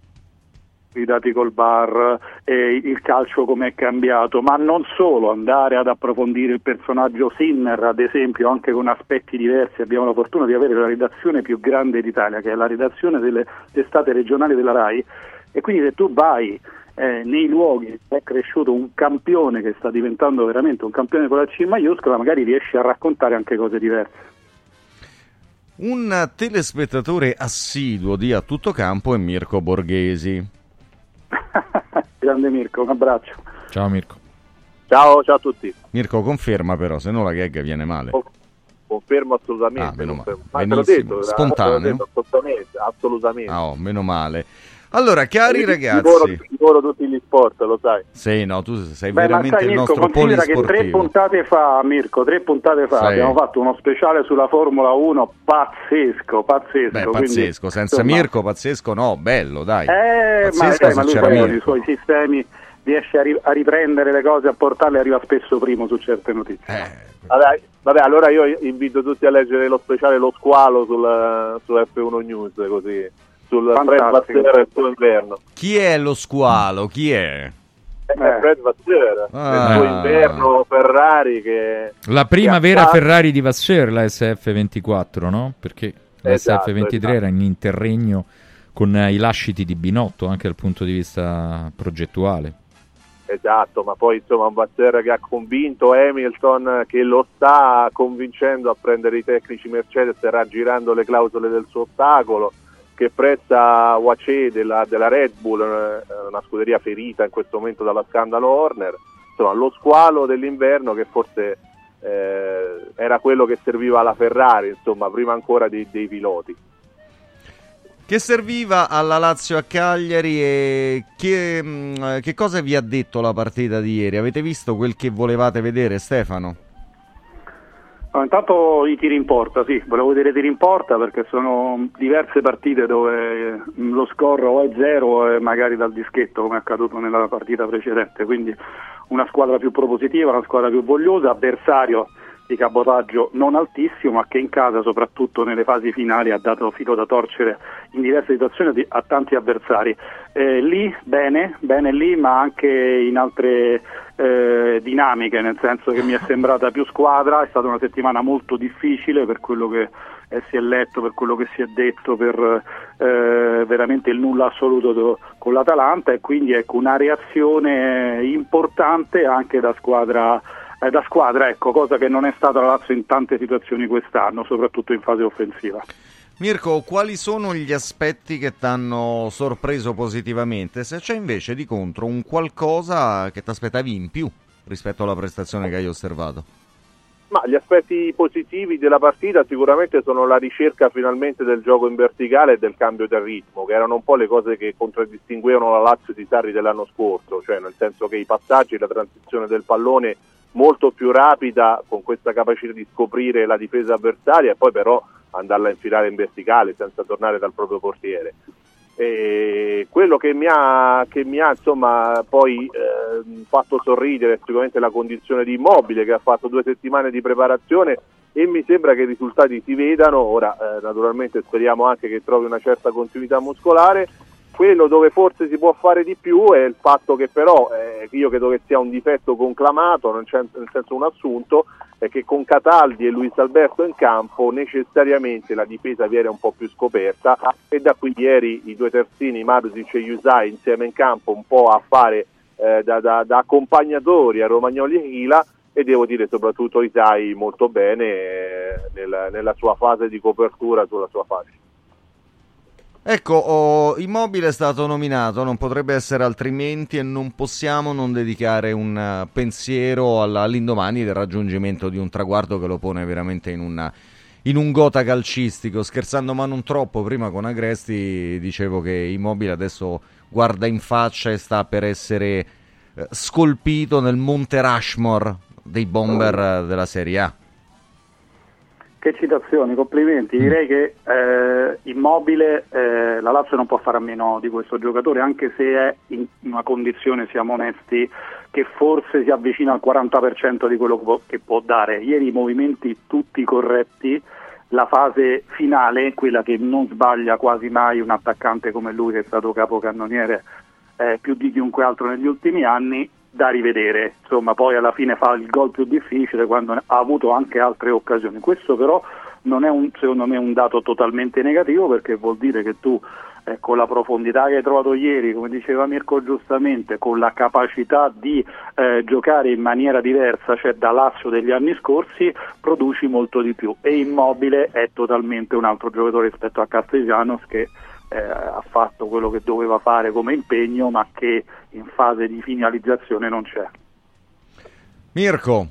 [SPEAKER 37] i dati col bar, eh, il calcio come è cambiato, ma non solo, andare ad approfondire il personaggio Sinner, ad esempio, anche con aspetti diversi. Abbiamo la fortuna di avere la redazione più grande d'Italia, che è la redazione delle testate regionali della RAI, e quindi se tu vai eh, nei luoghi è cresciuto un campione che sta diventando veramente un campione con la C maiuscola, magari riesci a raccontare anche cose diverse.
[SPEAKER 13] Un telespettatore assiduo di A Tutto Campo è Mirko Borghesi.
[SPEAKER 37] Grande Mirko, un abbraccio.
[SPEAKER 14] Ciao Mirko.
[SPEAKER 38] Ciao, ciao a tutti.
[SPEAKER 13] Mirko conferma però, se no la gag viene male.
[SPEAKER 38] Confermo assolutamente.
[SPEAKER 13] Ah, meno male.
[SPEAKER 38] Ma te l'ho detto,
[SPEAKER 13] Spontaneo?
[SPEAKER 38] l'ho detto, assolutamente, assolutamente.
[SPEAKER 13] Ah, oh, meno male. Allora, cari ragazzi,
[SPEAKER 38] divoro tutti gli sport, lo sai.
[SPEAKER 13] sì, no, tu sei
[SPEAKER 37] Beh, ma
[SPEAKER 13] veramente
[SPEAKER 37] sai
[SPEAKER 13] il
[SPEAKER 37] Mirko,
[SPEAKER 13] nostro
[SPEAKER 37] considera che tre puntate fa, Mirko, tre puntate fa
[SPEAKER 13] Sì.
[SPEAKER 37] abbiamo fatto uno speciale sulla Formula 1 pazzesco, pazzesco.
[SPEAKER 13] Beh,
[SPEAKER 37] quindi,
[SPEAKER 13] pazzesco, senza
[SPEAKER 37] insomma,
[SPEAKER 13] Mirko, pazzesco no, bello, dai.
[SPEAKER 37] Eh, ma,
[SPEAKER 13] pazzesco
[SPEAKER 37] sai,
[SPEAKER 13] se
[SPEAKER 37] ma lui
[SPEAKER 13] c'era Mirko.
[SPEAKER 37] i suoi sistemi riesce a, ri- a riprendere le cose, a portarle, arriva spesso primo su certe notizie.
[SPEAKER 13] Eh,
[SPEAKER 38] Vabbè, vabbè, allora io invito tutti a leggere lo speciale Lo Squalo sul, su F1 News, così, sul Fred. Vasseur e il suo inverno.
[SPEAKER 13] Chi è lo squalo? Chi è?
[SPEAKER 38] È Fred Vasseur,
[SPEAKER 13] Ah.
[SPEAKER 38] il suo inverno Ferrari che...
[SPEAKER 14] La prima
[SPEAKER 38] che
[SPEAKER 14] vera
[SPEAKER 38] ha-
[SPEAKER 14] Ferrari di Vasseur, la SF24, no? Perché la
[SPEAKER 38] Esatto,
[SPEAKER 14] SF23
[SPEAKER 38] esatto.
[SPEAKER 14] era in interregno con eh, i lasciti di Binotto, anche dal punto di vista progettuale.
[SPEAKER 38] Esatto, ma poi insomma un Vasseur che ha convinto Hamilton che lo sta convincendo a prendere i tecnici Mercedes raggirando le clausole del suo ostacolo, che prezza Wace della, della Red Bull, eh, una scuderia ferita in questo momento dalla scandalo Horner, insomma lo squalo dell'inverno che forse eh, era quello che serviva alla Ferrari, insomma prima ancora dei, dei piloti.
[SPEAKER 13] Che serviva alla Lazio a Cagliari e che, mh, che cosa vi ha detto la partita di ieri? Avete visto quel che volevate vedere, Stefano?
[SPEAKER 37] No, intanto i tiri in porta, sì, volevo vedere i tiri in porta perché sono diverse partite dove mm, lo score o è zero o magari dal dischetto come è accaduto nella partita precedente, quindi una squadra più propositiva, una squadra più vogliosa, avversario di cabotaggio non altissimo ma che in casa soprattutto nelle fasi finali ha dato filo da torcere in diverse situazioni a tanti avversari. Eh, lì bene, bene lì ma anche in altre eh, dinamiche, nel senso che mi è sembrata più squadra, è stata una settimana molto difficile per quello che eh, si è letto, per quello che si è detto, per eh, veramente il nulla assoluto do- con l'Atalanta e quindi ecco una reazione importante anche da squadra, eh, da squadra ecco, cosa che non è stata la Lazio in tante situazioni quest'anno, soprattutto in fase offensiva.
[SPEAKER 13] Mirko, quali sono gli aspetti che ti hanno sorpreso positivamente? Se c'è invece di contro un qualcosa che ti aspettavi in più rispetto alla prestazione che hai osservato?
[SPEAKER 38] Ma gli aspetti positivi della partita sicuramente sono la ricerca finalmente del gioco in verticale e del cambio del ritmo, che erano un po' le cose che contraddistinguevano la Lazio di Sarri dell'anno scorso, cioè nel senso che i passaggi, la transizione del pallone molto più rapida con questa capacità di scoprire la difesa avversaria e poi però andarla a infilare in verticale senza tornare dal proprio portiere. E quello che mi ha, che mi ha insomma, poi ehm, fatto sorridere è sicuramente la condizione di immobile che ha fatto due settimane di preparazione e mi sembra che i risultati si vedano. Ora, eh, naturalmente, speriamo anche che trovi una certa continuità muscolare. Quello dove forse si può fare di più è il fatto che, però, eh, io credo che sia un difetto conclamato, nel senso un assunto, è che con Cataldi e Luis Alberto in campo necessariamente la difesa viene un po' più scoperta e da qui ieri i due terzini Marusic e Yusai insieme in campo un po' a fare eh, da, da- da accompagnatori a Romagnoli e Hila e devo dire soprattutto Isai molto bene eh, nella, nella sua fase di copertura sulla sua fascia.
[SPEAKER 13] Ecco, oh, Immobile è stato nominato, non potrebbe essere altrimenti e non possiamo non dedicare un eh, pensiero alla- all'indomani del raggiungimento di un traguardo che lo pone veramente in una, in un gota calcistico, scherzando ma non troppo. Prima con Agresti dicevo che Immobile adesso guarda in faccia e sta per essere eh, scolpito nel Monte Rushmore dei bomber della Serie A.
[SPEAKER 37] Che citazioni, complimenti. Direi che eh, immobile eh, la Lazio non può fare a meno di questo giocatore, anche se è in una condizione, siamo onesti, che forse si avvicina al 40% di quello che può dare. Ieri i movimenti tutti corretti, la fase finale, quella che non sbaglia quasi mai un attaccante come lui che è stato capocannoniere eh, più di chiunque altro negli ultimi anni, da rivedere. Insomma, poi alla fine fa il gol più difficile quando ha avuto anche altre occasioni. Questo però non è un, secondo me un dato totalmente negativo perché vuol dire che tu eh, con la profondità che hai trovato ieri, come diceva Mirko giustamente, con la capacità di eh, giocare in maniera diversa, cioè da Lazio degli anni scorsi, produci molto di più. E Immobile è totalmente un altro giocatore rispetto a Castellanos che eh, ha fatto quello che doveva fare come impegno, ma che in fase di finalizzazione non c'è.
[SPEAKER 13] Mirko.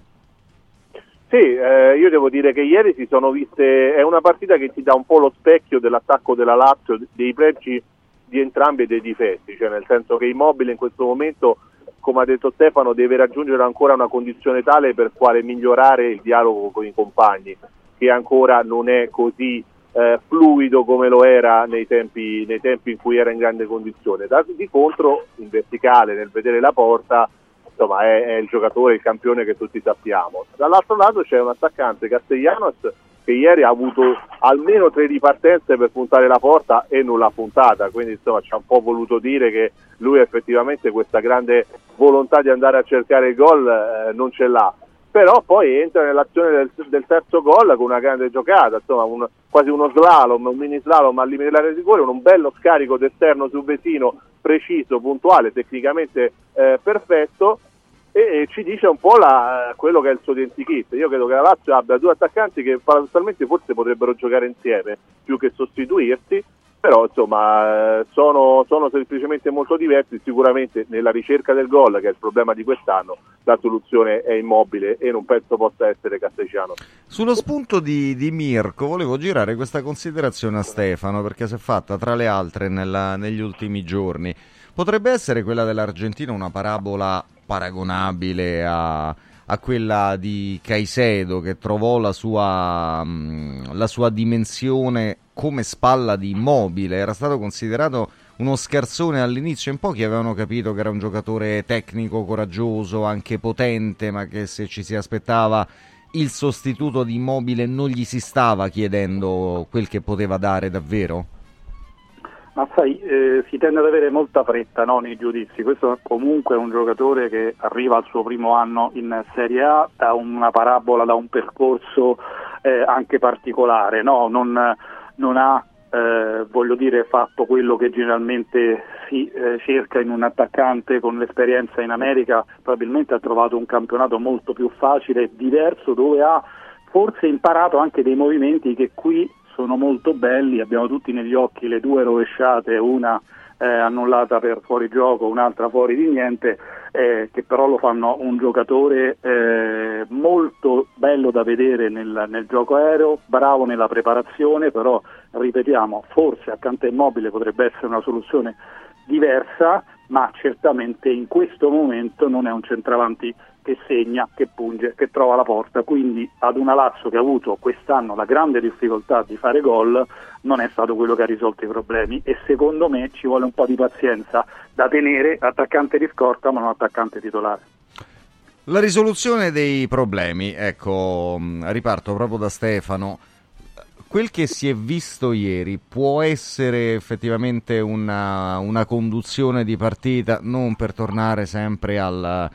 [SPEAKER 38] Sì, eh, io devo dire che ieri si sono viste, è una partita che ti dà un po' lo specchio dell'attacco della Lazio, dei pregi di entrambi e dei difetti, cioè nel senso che Immobile in questo momento, come ha detto Stefano, deve raggiungere ancora una condizione tale per quale migliorare il dialogo con i compagni, che ancora non è così eh, fluido come lo era nei tempi, nei tempi, in cui era in grande condizione. Da, di contro, in verticale, nel vedere la porta, insomma, è, è, il giocatore, il campione che tutti sappiamo. Dall'altro lato c'è un attaccante, Castellanos, che ieri ha avuto almeno tre ripartenze per puntare la porta e non l'ha puntata, quindi insomma ci ha un po' voluto dire che lui effettivamente questa grande volontà di andare a cercare il gol eh, non ce l'ha però poi entra nell'azione del, del terzo gol con una grande giocata, insomma un, quasi uno slalom, un mini slalom al limite dell'area di rigore, un bello scarico d'esterno sul Vesino, preciso, puntuale, tecnicamente eh, perfetto e, e, ci dice un po' la, quello che è il suo identikit. Io credo che la Lazio abbia due attaccanti che paradossalmente forse potrebbero giocare insieme più che sostituirsi però insomma sono, sono, semplicemente molto diversi, sicuramente nella ricerca del gol che è il problema di quest'anno la soluzione è immobile e non penso possa essere Castellano.
[SPEAKER 13] Sullo spunto di, di Mirko volevo girare questa considerazione a Stefano perché si è fatta tra le altre nella, negli ultimi giorni. Potrebbe essere quella dell'Argentina una parabola paragonabile a, a quella di Caicedo che trovò la sua, la sua dimensione come spalla di immobile, era stato considerato uno scherzone all'inizio, in pochi avevano capito che era un giocatore tecnico, coraggioso, anche potente, ma che se ci si aspettava il sostituto di immobile non gli si stava chiedendo quel che poteva dare davvero?
[SPEAKER 37] Ma sai, eh, si tende ad avere molta fretta no, nei giudizi. Questo comunque è un giocatore che arriva al suo primo anno in Serie A, da una parabola, da un percorso eh, anche particolare. No? Non, non ha eh, voglio dire, fatto quello che generalmente si eh, cerca in un attaccante con l'esperienza in America, probabilmente ha trovato un campionato molto più facile e diverso dove ha forse imparato anche dei movimenti che qui sono molto belli, abbiamo tutti negli occhi le due rovesciate, una eh, annullata per fuori gioco, un'altra fuori di niente, eh, che però lo fanno un giocatore eh, molto bello da vedere nel, nel, gioco aereo, bravo nella preparazione, però ripetiamo, forse accanto a Immobile potrebbe essere una soluzione diversa, ma certamente in questo momento non è un centravanti che segna, che punge, che trova la porta. Quindi ad una Lazio che ha avuto quest'anno la grande difficoltà di fare gol non è stato quello che ha risolto i problemi e secondo me ci vuole un po' di pazienza da tenere attaccante di scorta ma non attaccante titolare.
[SPEAKER 13] La risoluzione dei problemi, ecco, riparto proprio da Stefano. Quel che si è visto ieri può essere effettivamente una, una conduzione di partita, non per tornare sempre al,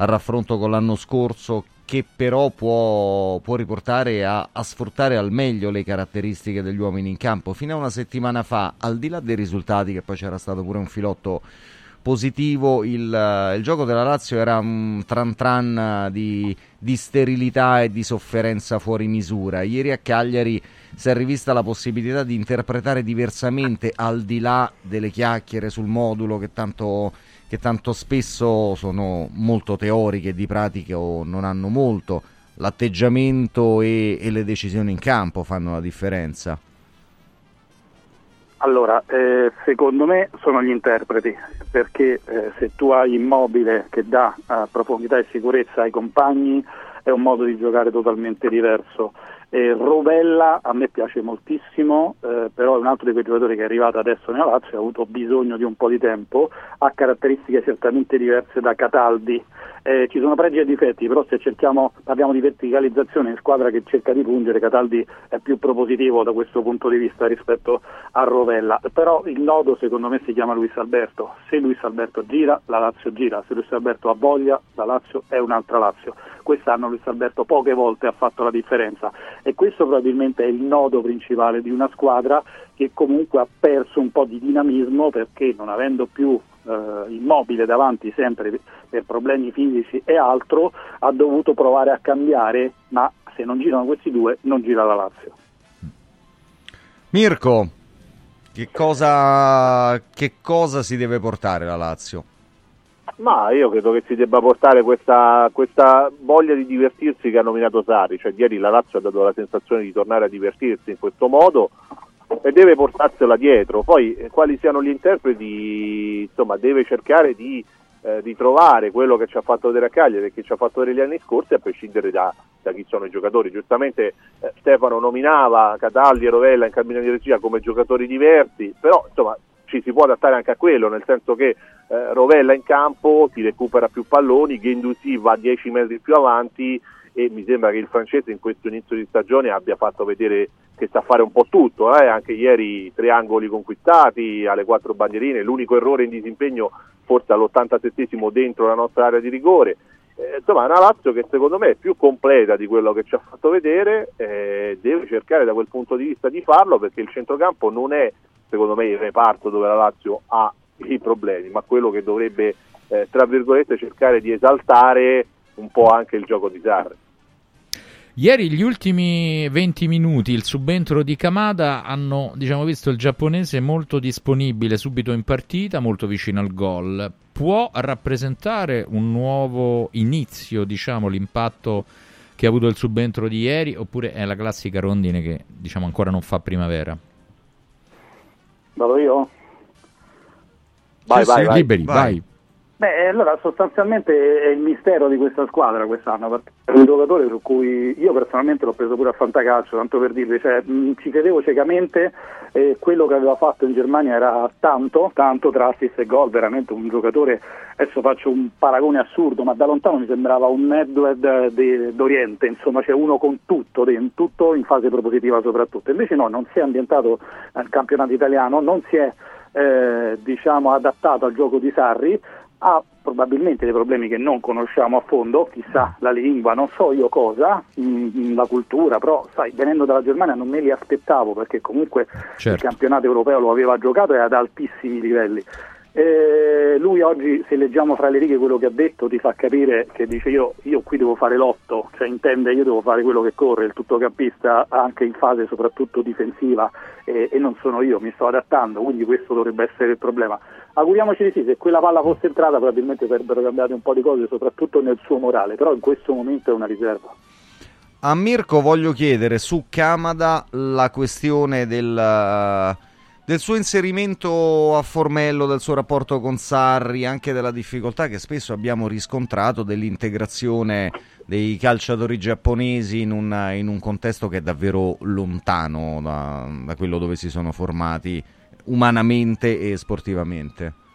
[SPEAKER 13] al raffronto con l'anno scorso che però può, può riportare a, a, sfruttare al meglio le caratteristiche degli uomini in campo. Fino a una settimana fa, al di là dei risultati, che poi c'era stato pure un filotto positivo, il, il gioco della Lazio era un tran tran di, di sterilità e di sofferenza fuori misura. Ieri a Cagliari si è rivista la possibilità di interpretare diversamente, al di là delle chiacchiere sul modulo che tanto che tanto spesso sono molto teoriche di pratiche o non hanno molto. l'atteggiamento e, e le decisioni in campo fanno la differenza.
[SPEAKER 37] Allora, eh, secondo me sono gli interpreti, perché eh, se tu hai immobile che dà eh, profondità e sicurezza ai compagni è un modo di giocare totalmente diverso. E Rovella a me piace moltissimo, eh, però è un altro di quei giocatori che è arrivato adesso nella Lazio, ha avuto bisogno di un po' di tempo, ha caratteristiche certamente diverse da Cataldi. Eh, ci sono pregi e difetti, però se cerchiamo, parliamo di verticalizzazione in squadra che cerca di pungere, Cataldi è più propositivo da questo punto di vista rispetto a Rovella. Però il nodo secondo me si chiama Luis Alberto. Se Luis Alberto gira, la Lazio gira, se Luis Alberto ha voglia, la Lazio è un'altra Lazio. Quest'anno Luis Alberto poche volte ha fatto la differenza e questo probabilmente è il nodo principale di una squadra che comunque ha perso un po' di dinamismo perché non avendo più eh, immobile davanti sempre per problemi fisici e altro ha dovuto provare a cambiare ma se non girano questi due non gira la Lazio.
[SPEAKER 13] Mirko, che cosa, che cosa si deve portare la Lazio?
[SPEAKER 38] Ma io credo che si debba portare questa, questa, voglia di divertirsi che ha nominato Sari, cioè ieri la Lazio ha dato la sensazione di tornare a divertirsi in questo modo e deve portarsela dietro. Poi eh, quali siano gli interpreti, insomma, deve cercare di eh, ritrovare quello che ci ha fatto vedere a Cagliari e che ci ha fatto vedere gli anni scorsi a prescindere da, da chi sono i giocatori. Giustamente eh, Stefano nominava Cataldi e Rovella in cabina di regia come giocatori diversi, però insomma ci si può adattare anche a quello, nel senso che eh, Rovella in campo ti recupera più palloni, Gendusi va 10 metri più avanti e mi sembra che il francese in questo inizio di stagione abbia fatto vedere che sa fare un po' tutto, eh? anche ieri triangoli conquistati alle quattro bandierine, l'unico errore in disimpegno forse all'87 dentro la nostra area di rigore. Eh, insomma, è una Lazio che secondo me è più completa di quello che ci ha fatto vedere, eh, deve cercare da quel punto di vista di farlo perché il centrocampo non è secondo me il reparto dove la Lazio ha i problemi, ma quello che dovrebbe, eh, tra virgolette, cercare di esaltare un po' anche il gioco di Sarri.
[SPEAKER 14] Ieri gli ultimi 20 minuti, il subentro di Kamada, hanno diciamo, visto il giapponese molto disponibile subito in partita, molto vicino al gol. Può rappresentare un nuovo inizio, diciamo, l'impatto che ha avuto il subentro di ieri, oppure è la classica rondine che diciamo ancora non fa primavera?
[SPEAKER 37] Vado io?
[SPEAKER 14] Vai, sì, vai, sì, vai. Liberi, vai. vai.
[SPEAKER 37] Beh, allora sostanzialmente è il mistero di questa squadra quest'anno, perché è un giocatore su cui io personalmente l'ho preso pure a fantacalcio, tanto per dirvi, cioè, mh, ci credevo ciecamente, eh, quello che aveva fatto in Germania era tanto, tanto tra assist e gol, veramente un giocatore, adesso faccio un paragone assurdo, ma da lontano mi sembrava un Nedved d'Oriente, insomma c'è uno con tutto, tutto in fase propositiva soprattutto, invece no, non si è ambientato nel campionato italiano, non si è eh, diciamo, adattato al gioco di Sarri, ha probabilmente dei problemi che non conosciamo a fondo, chissà la lingua, non so io cosa, mh, mm, la cultura, però sai, venendo dalla Germania non me li aspettavo perché comunque certo. il campionato europeo lo aveva giocato e ad altissimi livelli. Eh, lui oggi, se leggiamo fra le righe quello che ha detto, ti fa capire che dice io, io qui devo fare l'otto, cioè intende io devo fare quello che corre, il tuttocampista anche in fase soprattutto difensiva eh, e non sono io, mi sto adattando, quindi questo dovrebbe essere il problema. Auguriamoci di sì, se quella palla fosse entrata probabilmente sarebbero cambiate un po' di cose, soprattutto nel suo morale, però in questo momento è una riserva.
[SPEAKER 13] A Mirko voglio chiedere su Kamada la questione del del suo inserimento a Formello, del suo rapporto con Sarri, anche della difficoltà che spesso abbiamo riscontrato dell'integrazione dei calciatori giapponesi in, una, in un contesto che è davvero lontano da, da quello dove si sono formati umanamente e sportivamente.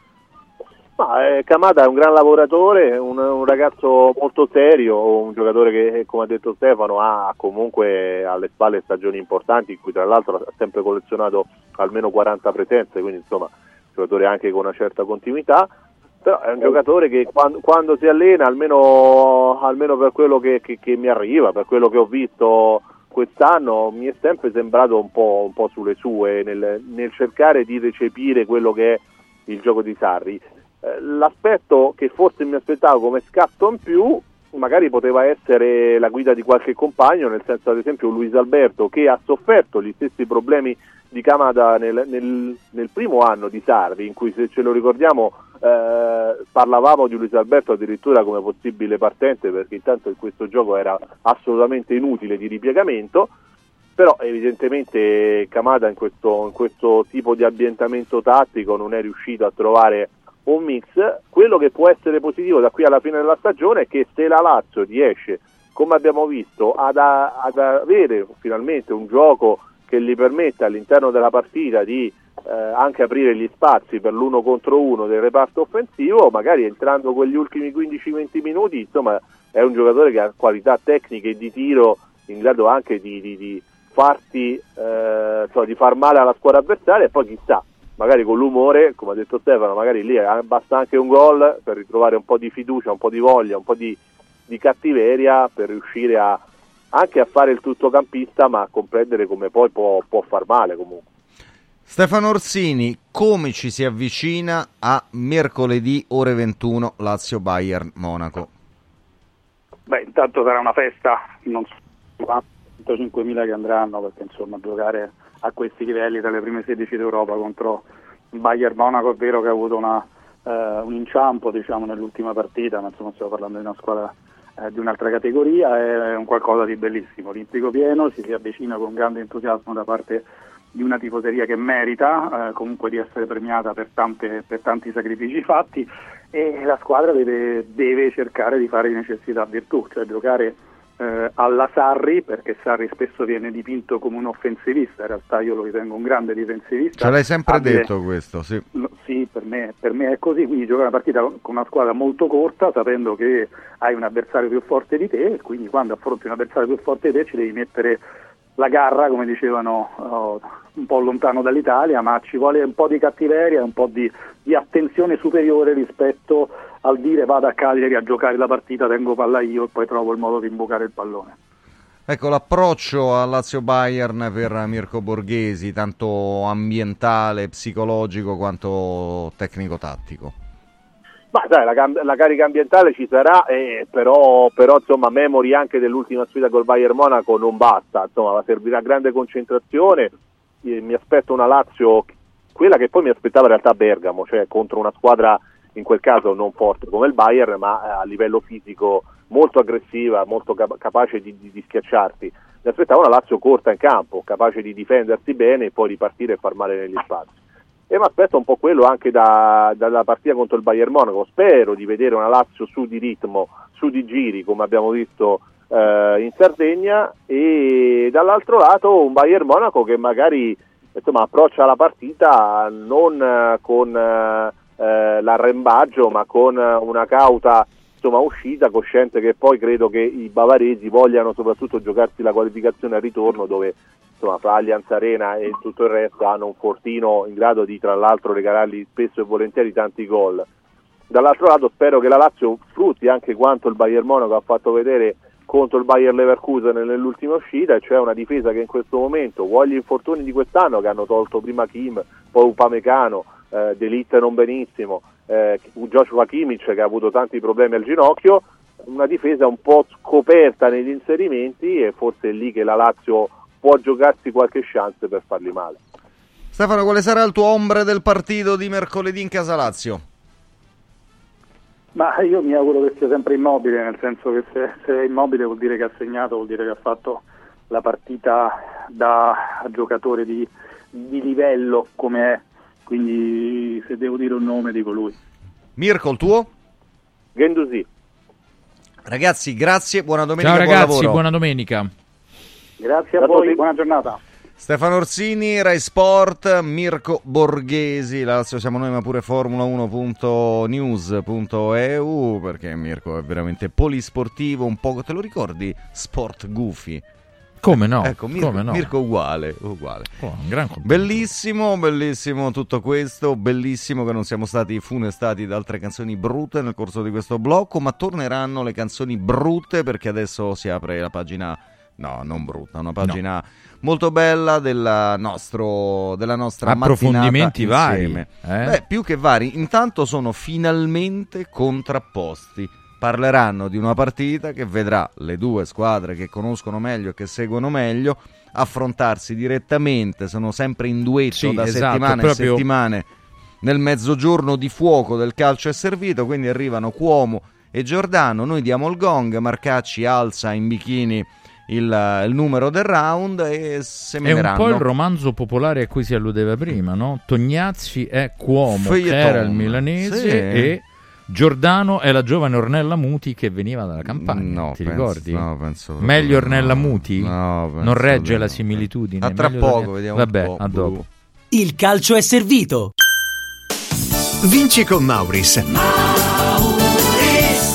[SPEAKER 38] Ma, eh, Kamada è un gran lavoratore, un, un, ragazzo molto serio, un giocatore che, come ha detto Stefano, ha comunque alle spalle stagioni importanti, in cui tra l'altro ha sempre collezionato almeno 40 presenze, quindi insomma, un giocatore anche con una certa continuità. Però è un giocatore che quando, quando si allena, almeno, almeno per quello che, che, che, mi arriva, per quello che ho visto quest'anno, mi è sempre sembrato un po', un po sulle sue nel, nel cercare di recepire quello che è il gioco di Sarri. Eh, l'aspetto che forse mi aspettavo come scatto in più magari poteva essere la guida di qualche compagno, nel senso ad esempio Luis Alberto che ha sofferto gli stessi problemi di Camada nel, nel, nel primo anno di Sarvi, in cui se ce lo ricordiamo eh, parlavamo di Luis Alberto addirittura come possibile partente perché intanto in questo gioco era assolutamente inutile di ripiegamento però evidentemente Kamada in questo, in questo tipo di ambientamento tattico non è riuscito a trovare un mix. Quello che può essere positivo da qui alla fine della stagione è che se la Lazio riesce come abbiamo visto ad, a, ad avere finalmente un gioco che gli permetta all'interno della partita di eh, anche aprire gli spazi per l'uno contro uno del reparto offensivo, magari entrando quegli ultimi 15-20 minuti, insomma è un giocatore che ha qualità tecniche di tiro in grado anche di, di, di farti eh, insomma, di far male alla squadra avversaria e poi chissà, magari con l'umore, come ha detto Stefano, magari lì basta anche un gol per ritrovare un po' di fiducia, un po' di voglia, un po' di, di cattiveria per riuscire a, anche a fare il tuttocampista ma a comprendere come poi può, può far male comunque.
[SPEAKER 13] Stefano Orsini, come ci si avvicina a mercoledì ore 21 Lazio Bayern Monaco?
[SPEAKER 37] Beh, intanto sarà una festa, non so quanti, 105.000 che andranno perché insomma giocare a questi livelli tra le prime 16 d'Europa contro Bayern Monaco è vero che ha avuto una, eh, un inciampo diciamo, nell'ultima partita, ma insomma stiamo parlando di una squadra eh, di un'altra categoria, è un qualcosa di bellissimo, olimpico pieno, ci si avvicina con grande entusiasmo da parte di una tifoseria che merita eh, comunque di essere premiata per, tante, per, tanti sacrifici fatti e la squadra deve, deve, cercare di fare di necessità virtù, cioè giocare eh, alla Sarri perché Sarri spesso viene dipinto come un offensivista, in realtà io lo ritengo un grande difensivista.
[SPEAKER 13] Ce l'hai sempre
[SPEAKER 37] Abile,
[SPEAKER 13] detto questo, sì.
[SPEAKER 37] No, sì, per me, per me, è così, quindi giocare una partita con una squadra molto corta sapendo che hai un avversario più forte di te e quindi quando affronti un avversario più forte di te ci devi mettere la garra, come dicevano, oh, un po' lontano dall'Italia, ma ci vuole un po' di cattiveria un po' di, di, attenzione superiore rispetto al dire vado a Cagliari a giocare la partita, tengo palla io e poi trovo il modo di imbucare il pallone.
[SPEAKER 13] Ecco l'approccio al Lazio Bayern per Mirko Borghesi, tanto ambientale, psicologico quanto tecnico-tattico.
[SPEAKER 38] Ma dai, la, la, carica ambientale ci sarà, eh, però, però insomma, memori anche dell'ultima sfida col Bayern Monaco non basta, insomma, servirà grande concentrazione. Eh, mi aspetto una Lazio, quella che poi mi aspettava in realtà Bergamo, cioè contro una squadra in quel caso non forte come il Bayern, ma eh, a livello fisico molto aggressiva, molto cap- capace di, di, di schiacciarti. Mi aspettavo una Lazio corta in campo, capace di difendersi bene e poi ripartire e far male negli spazi e mi aspetto un po' quello anche da, dalla partita contro il Bayern Monaco. Spero di vedere una Lazio su di ritmo, su di giri, come abbiamo visto eh, in Sardegna, e dall'altro lato un Bayern Monaco che magari insomma, approccia la partita non eh, con eh, l'arrembaggio, ma con una cauta insomma, uscita, cosciente che poi credo che i bavaresi vogliano soprattutto giocarsi la qualificazione al ritorno dove insomma, fra Allianz Arena e tutto il resto hanno un fortino in grado di tra l'altro regalargli spesso e volentieri tanti gol. Dall'altro lato spero che la Lazio sfrutti anche quanto il Bayern Monaco ha fatto vedere contro il Bayern Leverkusen nell'ultima uscita, cioè una difesa che in questo momento vuoi gli infortuni di quest'anno che hanno tolto prima Kim, poi Upamecano, eh, Delitte non benissimo, eh, Joshua Kimmich che ha avuto tanti problemi al ginocchio, una difesa un po' scoperta negli inserimenti e forse è lì che la Lazio può giocarsi qualche chance per farli male.
[SPEAKER 13] Stefano, quale sarà il tuo ombre del partito di mercoledì in Casa Lazio?
[SPEAKER 37] Ma io mi auguro che sia sempre immobile, nel senso che se, se, è immobile vuol dire che ha segnato, vuol dire che ha fatto la partita da giocatore di, di livello come è, quindi se devo dire un nome dico lui.
[SPEAKER 13] Mirko, il tuo?
[SPEAKER 38] Gendusi.
[SPEAKER 13] Ragazzi, grazie, buona domenica.
[SPEAKER 14] Ciao
[SPEAKER 13] buon
[SPEAKER 14] ragazzi,
[SPEAKER 13] lavoro.
[SPEAKER 14] buona domenica.
[SPEAKER 37] Grazie a voi, buona giornata.
[SPEAKER 13] Stefano Orsini, Rai Sport, Mirko Borghesi, la Lazio siamo noi ma pure Formula1.news.eu perché Mirko è veramente polisportivo, un po' te lo ricordi? Sport Goofy.
[SPEAKER 14] Come no?
[SPEAKER 13] Ecco, Mirko,
[SPEAKER 14] Come no?
[SPEAKER 13] Mirko uguale, uguale.
[SPEAKER 14] Oh, un gran
[SPEAKER 13] Bellissimo, bellissimo tutto questo, bellissimo che non siamo stati funestati da altre canzoni brutte nel corso di questo blocco, ma torneranno le canzoni brutte perché adesso si apre la pagina No, non brutta, una pagina no. molto bella della, nostro, della nostra
[SPEAKER 14] approfondimenti vari.
[SPEAKER 13] Eh?
[SPEAKER 14] Beh,
[SPEAKER 13] più che vari, intanto sono finalmente contrapposti. Parleranno di una partita che vedrà le due squadre che conoscono meglio e che seguono meglio affrontarsi direttamente, sono sempre in duetto
[SPEAKER 14] sì,
[SPEAKER 13] da
[SPEAKER 14] esatto,
[SPEAKER 13] settimane
[SPEAKER 14] proprio...
[SPEAKER 13] e settimane nel mezzogiorno di fuoco del calcio è servito, quindi arrivano Cuomo e Giordano, noi diamo il gong, Marcacci alza in bikini il, il numero del round e
[SPEAKER 14] È
[SPEAKER 13] semineranno.
[SPEAKER 14] un po' il romanzo popolare a cui si alludeva prima, no? Tognazzi è Cuomo, che
[SPEAKER 13] Feuilleton.
[SPEAKER 14] era il milanese,
[SPEAKER 13] Sì.
[SPEAKER 14] e Giordano è la giovane Ornella Muti che veniva dalla campagna.
[SPEAKER 13] No,
[SPEAKER 14] Ti
[SPEAKER 13] penso-
[SPEAKER 14] ricordi?
[SPEAKER 13] no, penso
[SPEAKER 14] Meglio
[SPEAKER 13] no.
[SPEAKER 14] Ornella Muti?
[SPEAKER 13] No, penso
[SPEAKER 14] non regge la
[SPEAKER 13] no.
[SPEAKER 14] similitudine.
[SPEAKER 13] A tra
[SPEAKER 14] Meglio
[SPEAKER 13] poco,
[SPEAKER 14] Ornella-
[SPEAKER 13] vediamo un
[SPEAKER 14] Vabbè,
[SPEAKER 13] po'.
[SPEAKER 14] a dopo.
[SPEAKER 29] Il calcio è servito.
[SPEAKER 39] Vinci con Mauris.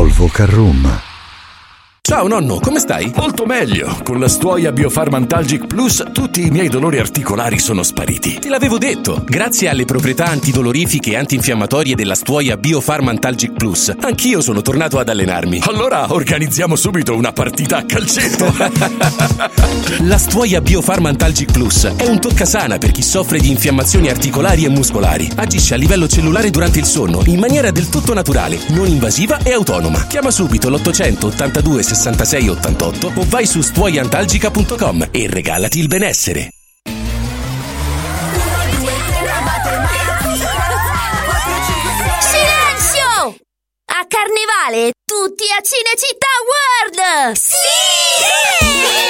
[SPEAKER 40] Volvo Carroom.
[SPEAKER 21] Ciao nonno, come stai? Molto meglio. Con la stuoia Biofarmantalgic Plus tutti i miei dolori articolari sono spariti.
[SPEAKER 41] Te l'avevo detto, grazie alle proprietà antidolorifiche e antinfiammatorie della stuoia Biofarmantalgic Plus, anch'io sono tornato ad allenarmi.
[SPEAKER 21] Allora organizziamo subito una partita a calcetto.
[SPEAKER 41] La stuoia Biofarmantalgic Plus è un toccasana per chi soffre di infiammazioni articolari e muscolari. Agisce a livello cellulare durante il sonno in maniera del tutto naturale, non invasiva e autonoma. Chiama subito l'800 82 66 88 o vai su stuoiantalgica.com e regalati il benessere.
[SPEAKER 42] Silenzio! A Carnevale tutti a Cinecittà World! Sì!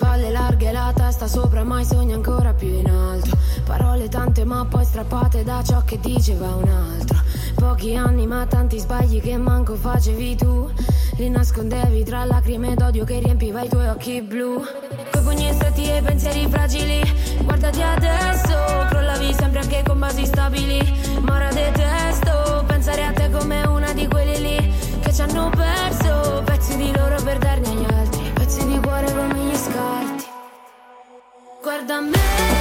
[SPEAKER 23] Spalle larghe, la testa sopra, mai sogni ancora più in alto. Parole tante ma poi strappate da ciò che diceva un altro. Pochi anni ma tanti sbagli che manco facevi tu. Li nascondevi tra lacrime d'odio che riempiva i tuoi occhi blu. Coi pugni stretti e pensieri fragili. Guardati adesso, crollavi sempre anche con basi stabili. Ma ora detesto pensare a te come una di quelli lì che ci hanno perso pezzi di loro per darne agli altri. Cuore come gli scarti. Guarda me,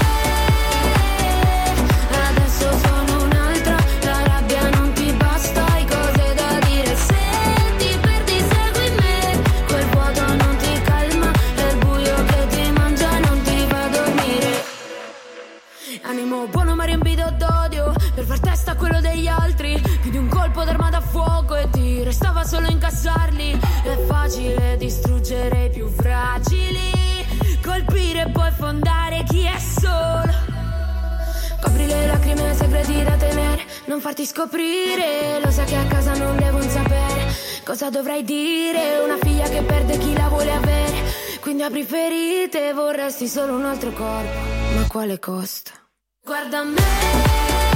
[SPEAKER 23] restava solo incassarli. È facile distruggere i più fragili. Colpire e poi fondare chi è solo. Copri le lacrime segreti da tenere Non farti scoprire. Lo sai che a casa non devono sapere Cosa dovrai dire? Una figlia che perde chi la vuole avere. Quindi apri ferite Vorresti solo un altro corpo. Ma quale costo? Guarda me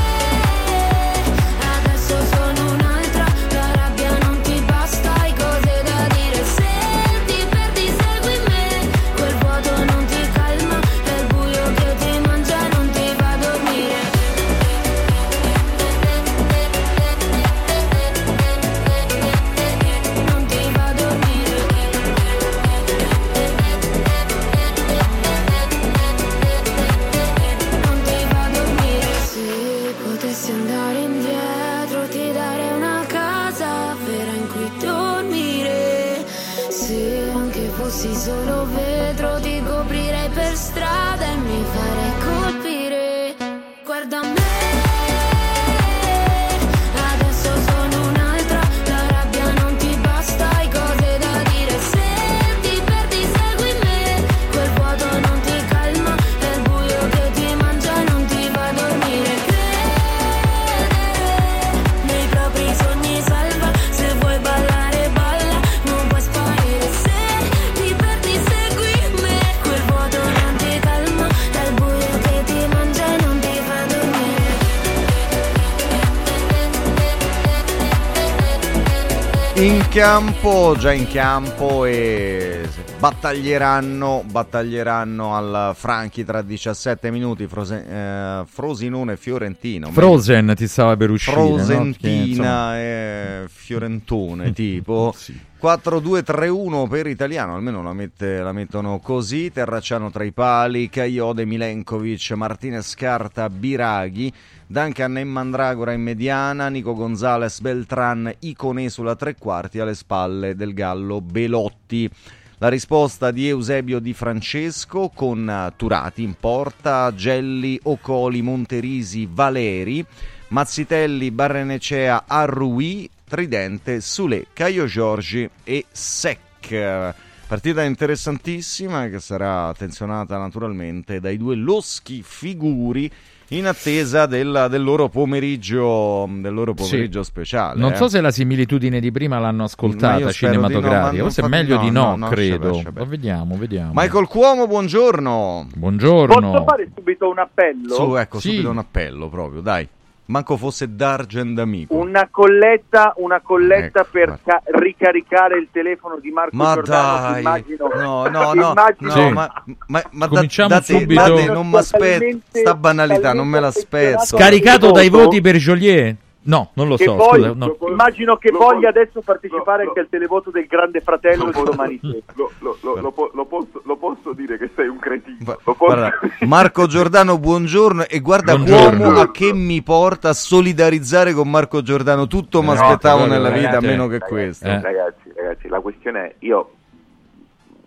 [SPEAKER 13] campo, già in campo e battaglieranno, battaglieranno al Franchi tra 17 minuti Frose- eh, Frosinone Fiorentino.
[SPEAKER 14] Frozen ti stava per uscire. no?
[SPEAKER 13] Frosentina
[SPEAKER 14] insomma,
[SPEAKER 13] e Fiorentone tipo 4-2-3-1 per italiano almeno la, mette- la mettono così Terracciano tra i pali Caiode, Milenkovic Martinez Carta, Biraghi Duncan e Mandragora in mediana Nico Gonzalez, Beltran Iconè sulla tre quarti alle spalle del Gallo Belotti la risposta di Eusebio Di Francesco con eh, Turati in porta, Gelli, Ocoli, Monterisi, Valeri, Mazzitelli, Barrenecea, Arrui, Tridente, Sule, Caio Giorgi e Sec. Partita interessantissima che sarà attenzionata naturalmente dai due loschi figuri in attesa del, del loro pomeriggio, del loro pomeriggio
[SPEAKER 14] Sì.
[SPEAKER 13] speciale.
[SPEAKER 14] Non
[SPEAKER 13] eh.
[SPEAKER 14] so se la similitudine di prima l'hanno ascoltata
[SPEAKER 13] no,
[SPEAKER 14] cinematografica, forse è meglio
[SPEAKER 13] no,
[SPEAKER 14] di no, credo. Ma vediamo, vediamo.
[SPEAKER 13] Michael Cuomo, buongiorno.
[SPEAKER 14] Buongiorno.
[SPEAKER 43] Posso fare subito un appello?
[SPEAKER 13] Su, ecco,
[SPEAKER 14] Sì.
[SPEAKER 13] subito un appello proprio, dai. Manco fosse D'Argent amico.
[SPEAKER 43] Una colletta, una colletta
[SPEAKER 13] Ecco,
[SPEAKER 43] per ca- ricaricare il telefono di Marco
[SPEAKER 13] Ma
[SPEAKER 43] Giordano. Immagino,
[SPEAKER 13] no, no, no,
[SPEAKER 43] immagino-
[SPEAKER 13] no, ma, ma, ma da-
[SPEAKER 14] Cominciamo
[SPEAKER 13] date,
[SPEAKER 14] subito.
[SPEAKER 13] date, non mi aspetto, sta banalità, non me l'aspetto.
[SPEAKER 14] Scaricato dai voti per Joliet. No, non lo
[SPEAKER 43] Che
[SPEAKER 14] so.
[SPEAKER 43] poi-
[SPEAKER 14] scusa, no.
[SPEAKER 43] Immagino che
[SPEAKER 44] lo
[SPEAKER 43] voglia
[SPEAKER 44] posso-
[SPEAKER 43] adesso partecipare
[SPEAKER 44] lo-
[SPEAKER 43] anche al televoto del Grande Fratello di domani sera.
[SPEAKER 44] Lo, lo- lo- lo po- lo posso, lo posso dire che sei un cretino.
[SPEAKER 13] Va- guarda, Marco Giordano, buongiorno. E guarda
[SPEAKER 14] Buongiorno.
[SPEAKER 13] uomo a che mi porta a solidarizzare con Marco Giordano. Tutto mi aspettavo nella vita,
[SPEAKER 14] veramente-
[SPEAKER 13] meno che
[SPEAKER 44] Ragazzi,
[SPEAKER 13] questo.
[SPEAKER 14] Eh.
[SPEAKER 44] Ragazzi, ragazzi, la questione è io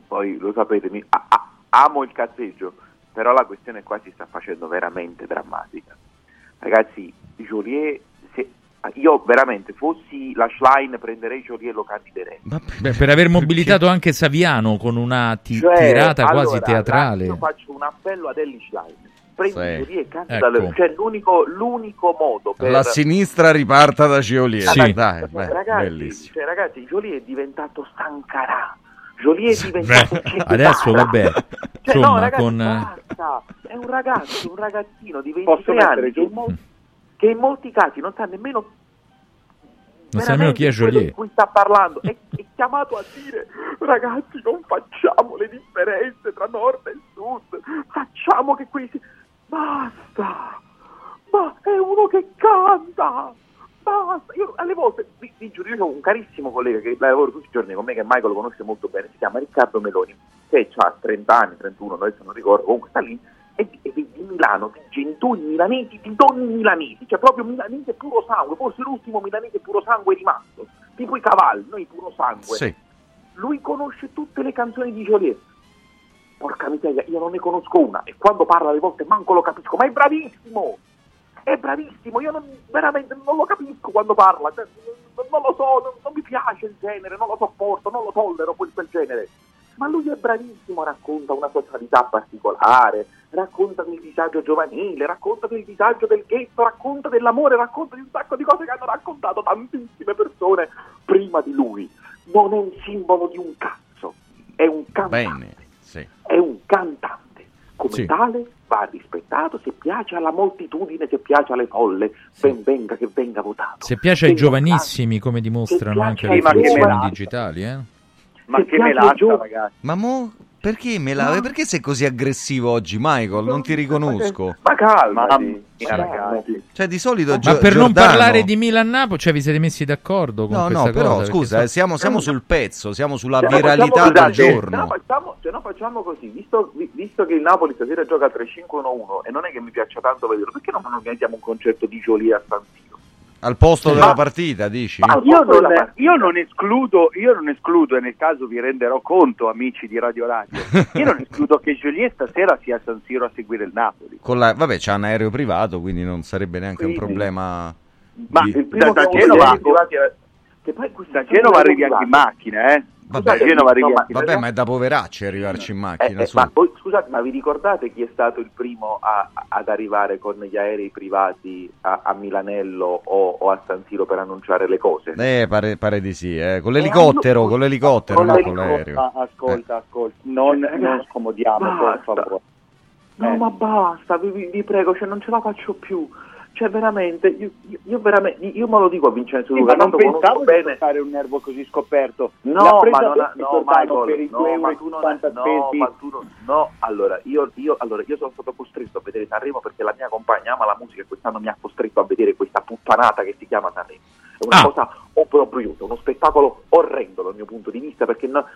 [SPEAKER 44] poi lo sapete, mi- a- a- amo il cazzeggio, però la questione qua si sta facendo veramente drammatica. Ragazzi, Joliet, io veramente fossi la Schlein prenderei Joliet e lo candiderei.
[SPEAKER 14] Beh, per aver mobilitato anche Saviano con una ti-
[SPEAKER 44] Cioè,
[SPEAKER 14] tirata quasi
[SPEAKER 44] allora,
[SPEAKER 14] teatrale.
[SPEAKER 44] Io faccio un appello ad Ellie Schlein. Prendi
[SPEAKER 13] Sì.
[SPEAKER 44] E candidalo.
[SPEAKER 14] Ecco.
[SPEAKER 44] Cioè, l'unico, l'unico modo per...
[SPEAKER 13] La sinistra riparta da Ciolier.
[SPEAKER 14] Sì.
[SPEAKER 13] Dai, beh,
[SPEAKER 44] ragazzi, cioè, ragazzi, Joliet è diventato stancarà. Joliet è diventato
[SPEAKER 14] Beh, adesso vabbè,
[SPEAKER 44] Cioè,
[SPEAKER 14] insomma,
[SPEAKER 44] no, ragazzi,
[SPEAKER 14] con eh,
[SPEAKER 44] basta. È un ragazzo, un ragazzino di
[SPEAKER 43] Posso
[SPEAKER 44] 23
[SPEAKER 43] mettere
[SPEAKER 44] anni che
[SPEAKER 43] giù?
[SPEAKER 44] Che in molti casi non sa nemmeno
[SPEAKER 14] non sa nemmeno chi è Joliet.
[SPEAKER 44] di cui sta parlando. È, è chiamato a dire ragazzi non facciamo le differenze tra nord e sud. Facciamo che qui si... basta. Ma è uno che canta. Basta. Io alle volte vi, vi giuro io ho un carissimo collega che lavora tutti i giorni con me che Michael lo conosce molto bene si chiama Riccardo Meloni che ha 30 anni 31 adesso non ricordo comunque sta lì e di, di- di Milano, di genitori milanesi, di donne milanesi, cioè proprio milanese puro sangue, forse l'ultimo milanese puro sangue rimasto, tipo i cavalli, noi puro sangue.
[SPEAKER 13] Sì.
[SPEAKER 44] Lui conosce tutte le canzoni di Joliet. Porca miseria, io non ne conosco una e quando parla alle volte manco lo capisco, ma è bravissimo! È bravissimo, io non, veramente non lo capisco quando parla, cioè, non, non lo so, non, non mi piace il genere, non lo sopporto, non lo tollero quel, quel genere. Ma lui è bravissimo, racconta una socialità particolare, racconta del disagio giovanile, racconta del disagio del ghetto, racconta dell'amore, racconta di un sacco di cose che hanno raccontato tantissime persone prima di lui. Non è un simbolo di un cazzo, è un cantante,
[SPEAKER 13] Bene, sì.
[SPEAKER 44] è un cantante. Come
[SPEAKER 14] Sì.
[SPEAKER 44] tale va rispettato, se piace alla moltitudine, se piace alle folle, ben venga che venga votato.
[SPEAKER 14] Se piace ai giovanissimi, come dimostrano anche le
[SPEAKER 44] giovani.
[SPEAKER 14] digitali, eh?
[SPEAKER 43] Ma che
[SPEAKER 44] piace
[SPEAKER 43] melaccia,
[SPEAKER 44] giù-
[SPEAKER 43] ragazzi.
[SPEAKER 13] Ma mo perché me la... Perché sei così aggressivo oggi, Michael? Non ti riconosco.
[SPEAKER 44] Ma calmati,
[SPEAKER 43] Ma-
[SPEAKER 44] ragazzi.
[SPEAKER 13] Cioè, di solito
[SPEAKER 14] Ma
[SPEAKER 13] Gio-
[SPEAKER 14] per non
[SPEAKER 13] Giordano-
[SPEAKER 14] parlare di Milan-Napoli, cioè vi siete messi d'accordo con
[SPEAKER 13] No,
[SPEAKER 14] questa
[SPEAKER 13] no, però
[SPEAKER 14] cosa? Perché
[SPEAKER 13] scusa,
[SPEAKER 14] so-
[SPEAKER 13] eh, siamo, siamo sul pezzo, siamo sulla
[SPEAKER 44] no
[SPEAKER 13] viralità
[SPEAKER 44] facciamo-
[SPEAKER 13] del
[SPEAKER 44] scusate, Se no,
[SPEAKER 13] giorno.
[SPEAKER 44] facciamo, se no facciamo così, visto, vi- visto che il Napoli stasera gioca 3-5-1-1 e non è che mi piaccia tanto vederlo, perché non organizziamo un concerto di Jolie a San Siro?
[SPEAKER 13] Al posto
[SPEAKER 44] Ma-
[SPEAKER 13] della partita, dici?
[SPEAKER 44] Ma-
[SPEAKER 43] Io non,
[SPEAKER 44] partita.
[SPEAKER 43] io non escludo, io non escludo, e nel caso vi renderò conto, amici di Radio Radio, io non escludo che Joliet stasera sia a San Siro a seguire il Napoli.
[SPEAKER 13] Con la- Vabbè, c'ha un aereo privato, quindi non sarebbe neanche un
[SPEAKER 44] Quindi-
[SPEAKER 13] problema.
[SPEAKER 43] Ma
[SPEAKER 13] di-
[SPEAKER 43] il
[SPEAKER 44] Primo
[SPEAKER 43] da, da Genova,
[SPEAKER 44] che poi
[SPEAKER 43] da Genova arrivi anche in macchina, eh?
[SPEAKER 13] Vabbè,
[SPEAKER 43] Genova
[SPEAKER 44] no,
[SPEAKER 13] Vabbè, ma è da poveracci arrivarci in
[SPEAKER 44] Eh,
[SPEAKER 13] macchina.
[SPEAKER 44] eh,
[SPEAKER 13] su.
[SPEAKER 44] ma poi, scusate, ma vi ricordate chi è stato il primo a- ad arrivare con gli aerei privati a, a Milanello o, o a San Siro per annunciare le cose?
[SPEAKER 13] Eh, pare, pare di sì, eh. Con l'elicottero,
[SPEAKER 44] Eh,
[SPEAKER 13] con l'elicottero,
[SPEAKER 44] con
[SPEAKER 13] non con l'aereo.
[SPEAKER 43] Ah, ascolta, ascolta, non, non scomodiamo, per favore.
[SPEAKER 44] No,
[SPEAKER 43] Eh.
[SPEAKER 44] ma basta, vi, vi- vi prego, cioè non ce la faccio più. Cioè, veramente, io, io- io veramente, io me lo dico a Vincenzo
[SPEAKER 43] Sì,
[SPEAKER 44] Luca,
[SPEAKER 43] ma non
[SPEAKER 44] tanto conosco
[SPEAKER 43] pensavo di
[SPEAKER 44] bene.
[SPEAKER 43] portare un nervo così scoperto.
[SPEAKER 44] No, ma non, ha- no, Michael, no,
[SPEAKER 43] 2 euro
[SPEAKER 44] ma tu non
[SPEAKER 43] 50
[SPEAKER 44] no, ma tu non- no, allora io, io, allora, io sono stato costretto a vedere Sanremo perché la mia compagna ama la musica e quest'anno mi ha costretto a vedere questa puttanata che si chiama Sanremo. È una
[SPEAKER 14] Ah.
[SPEAKER 44] cosa obbrobriosa, uno spettacolo orrendo dal mio punto di vista perché no-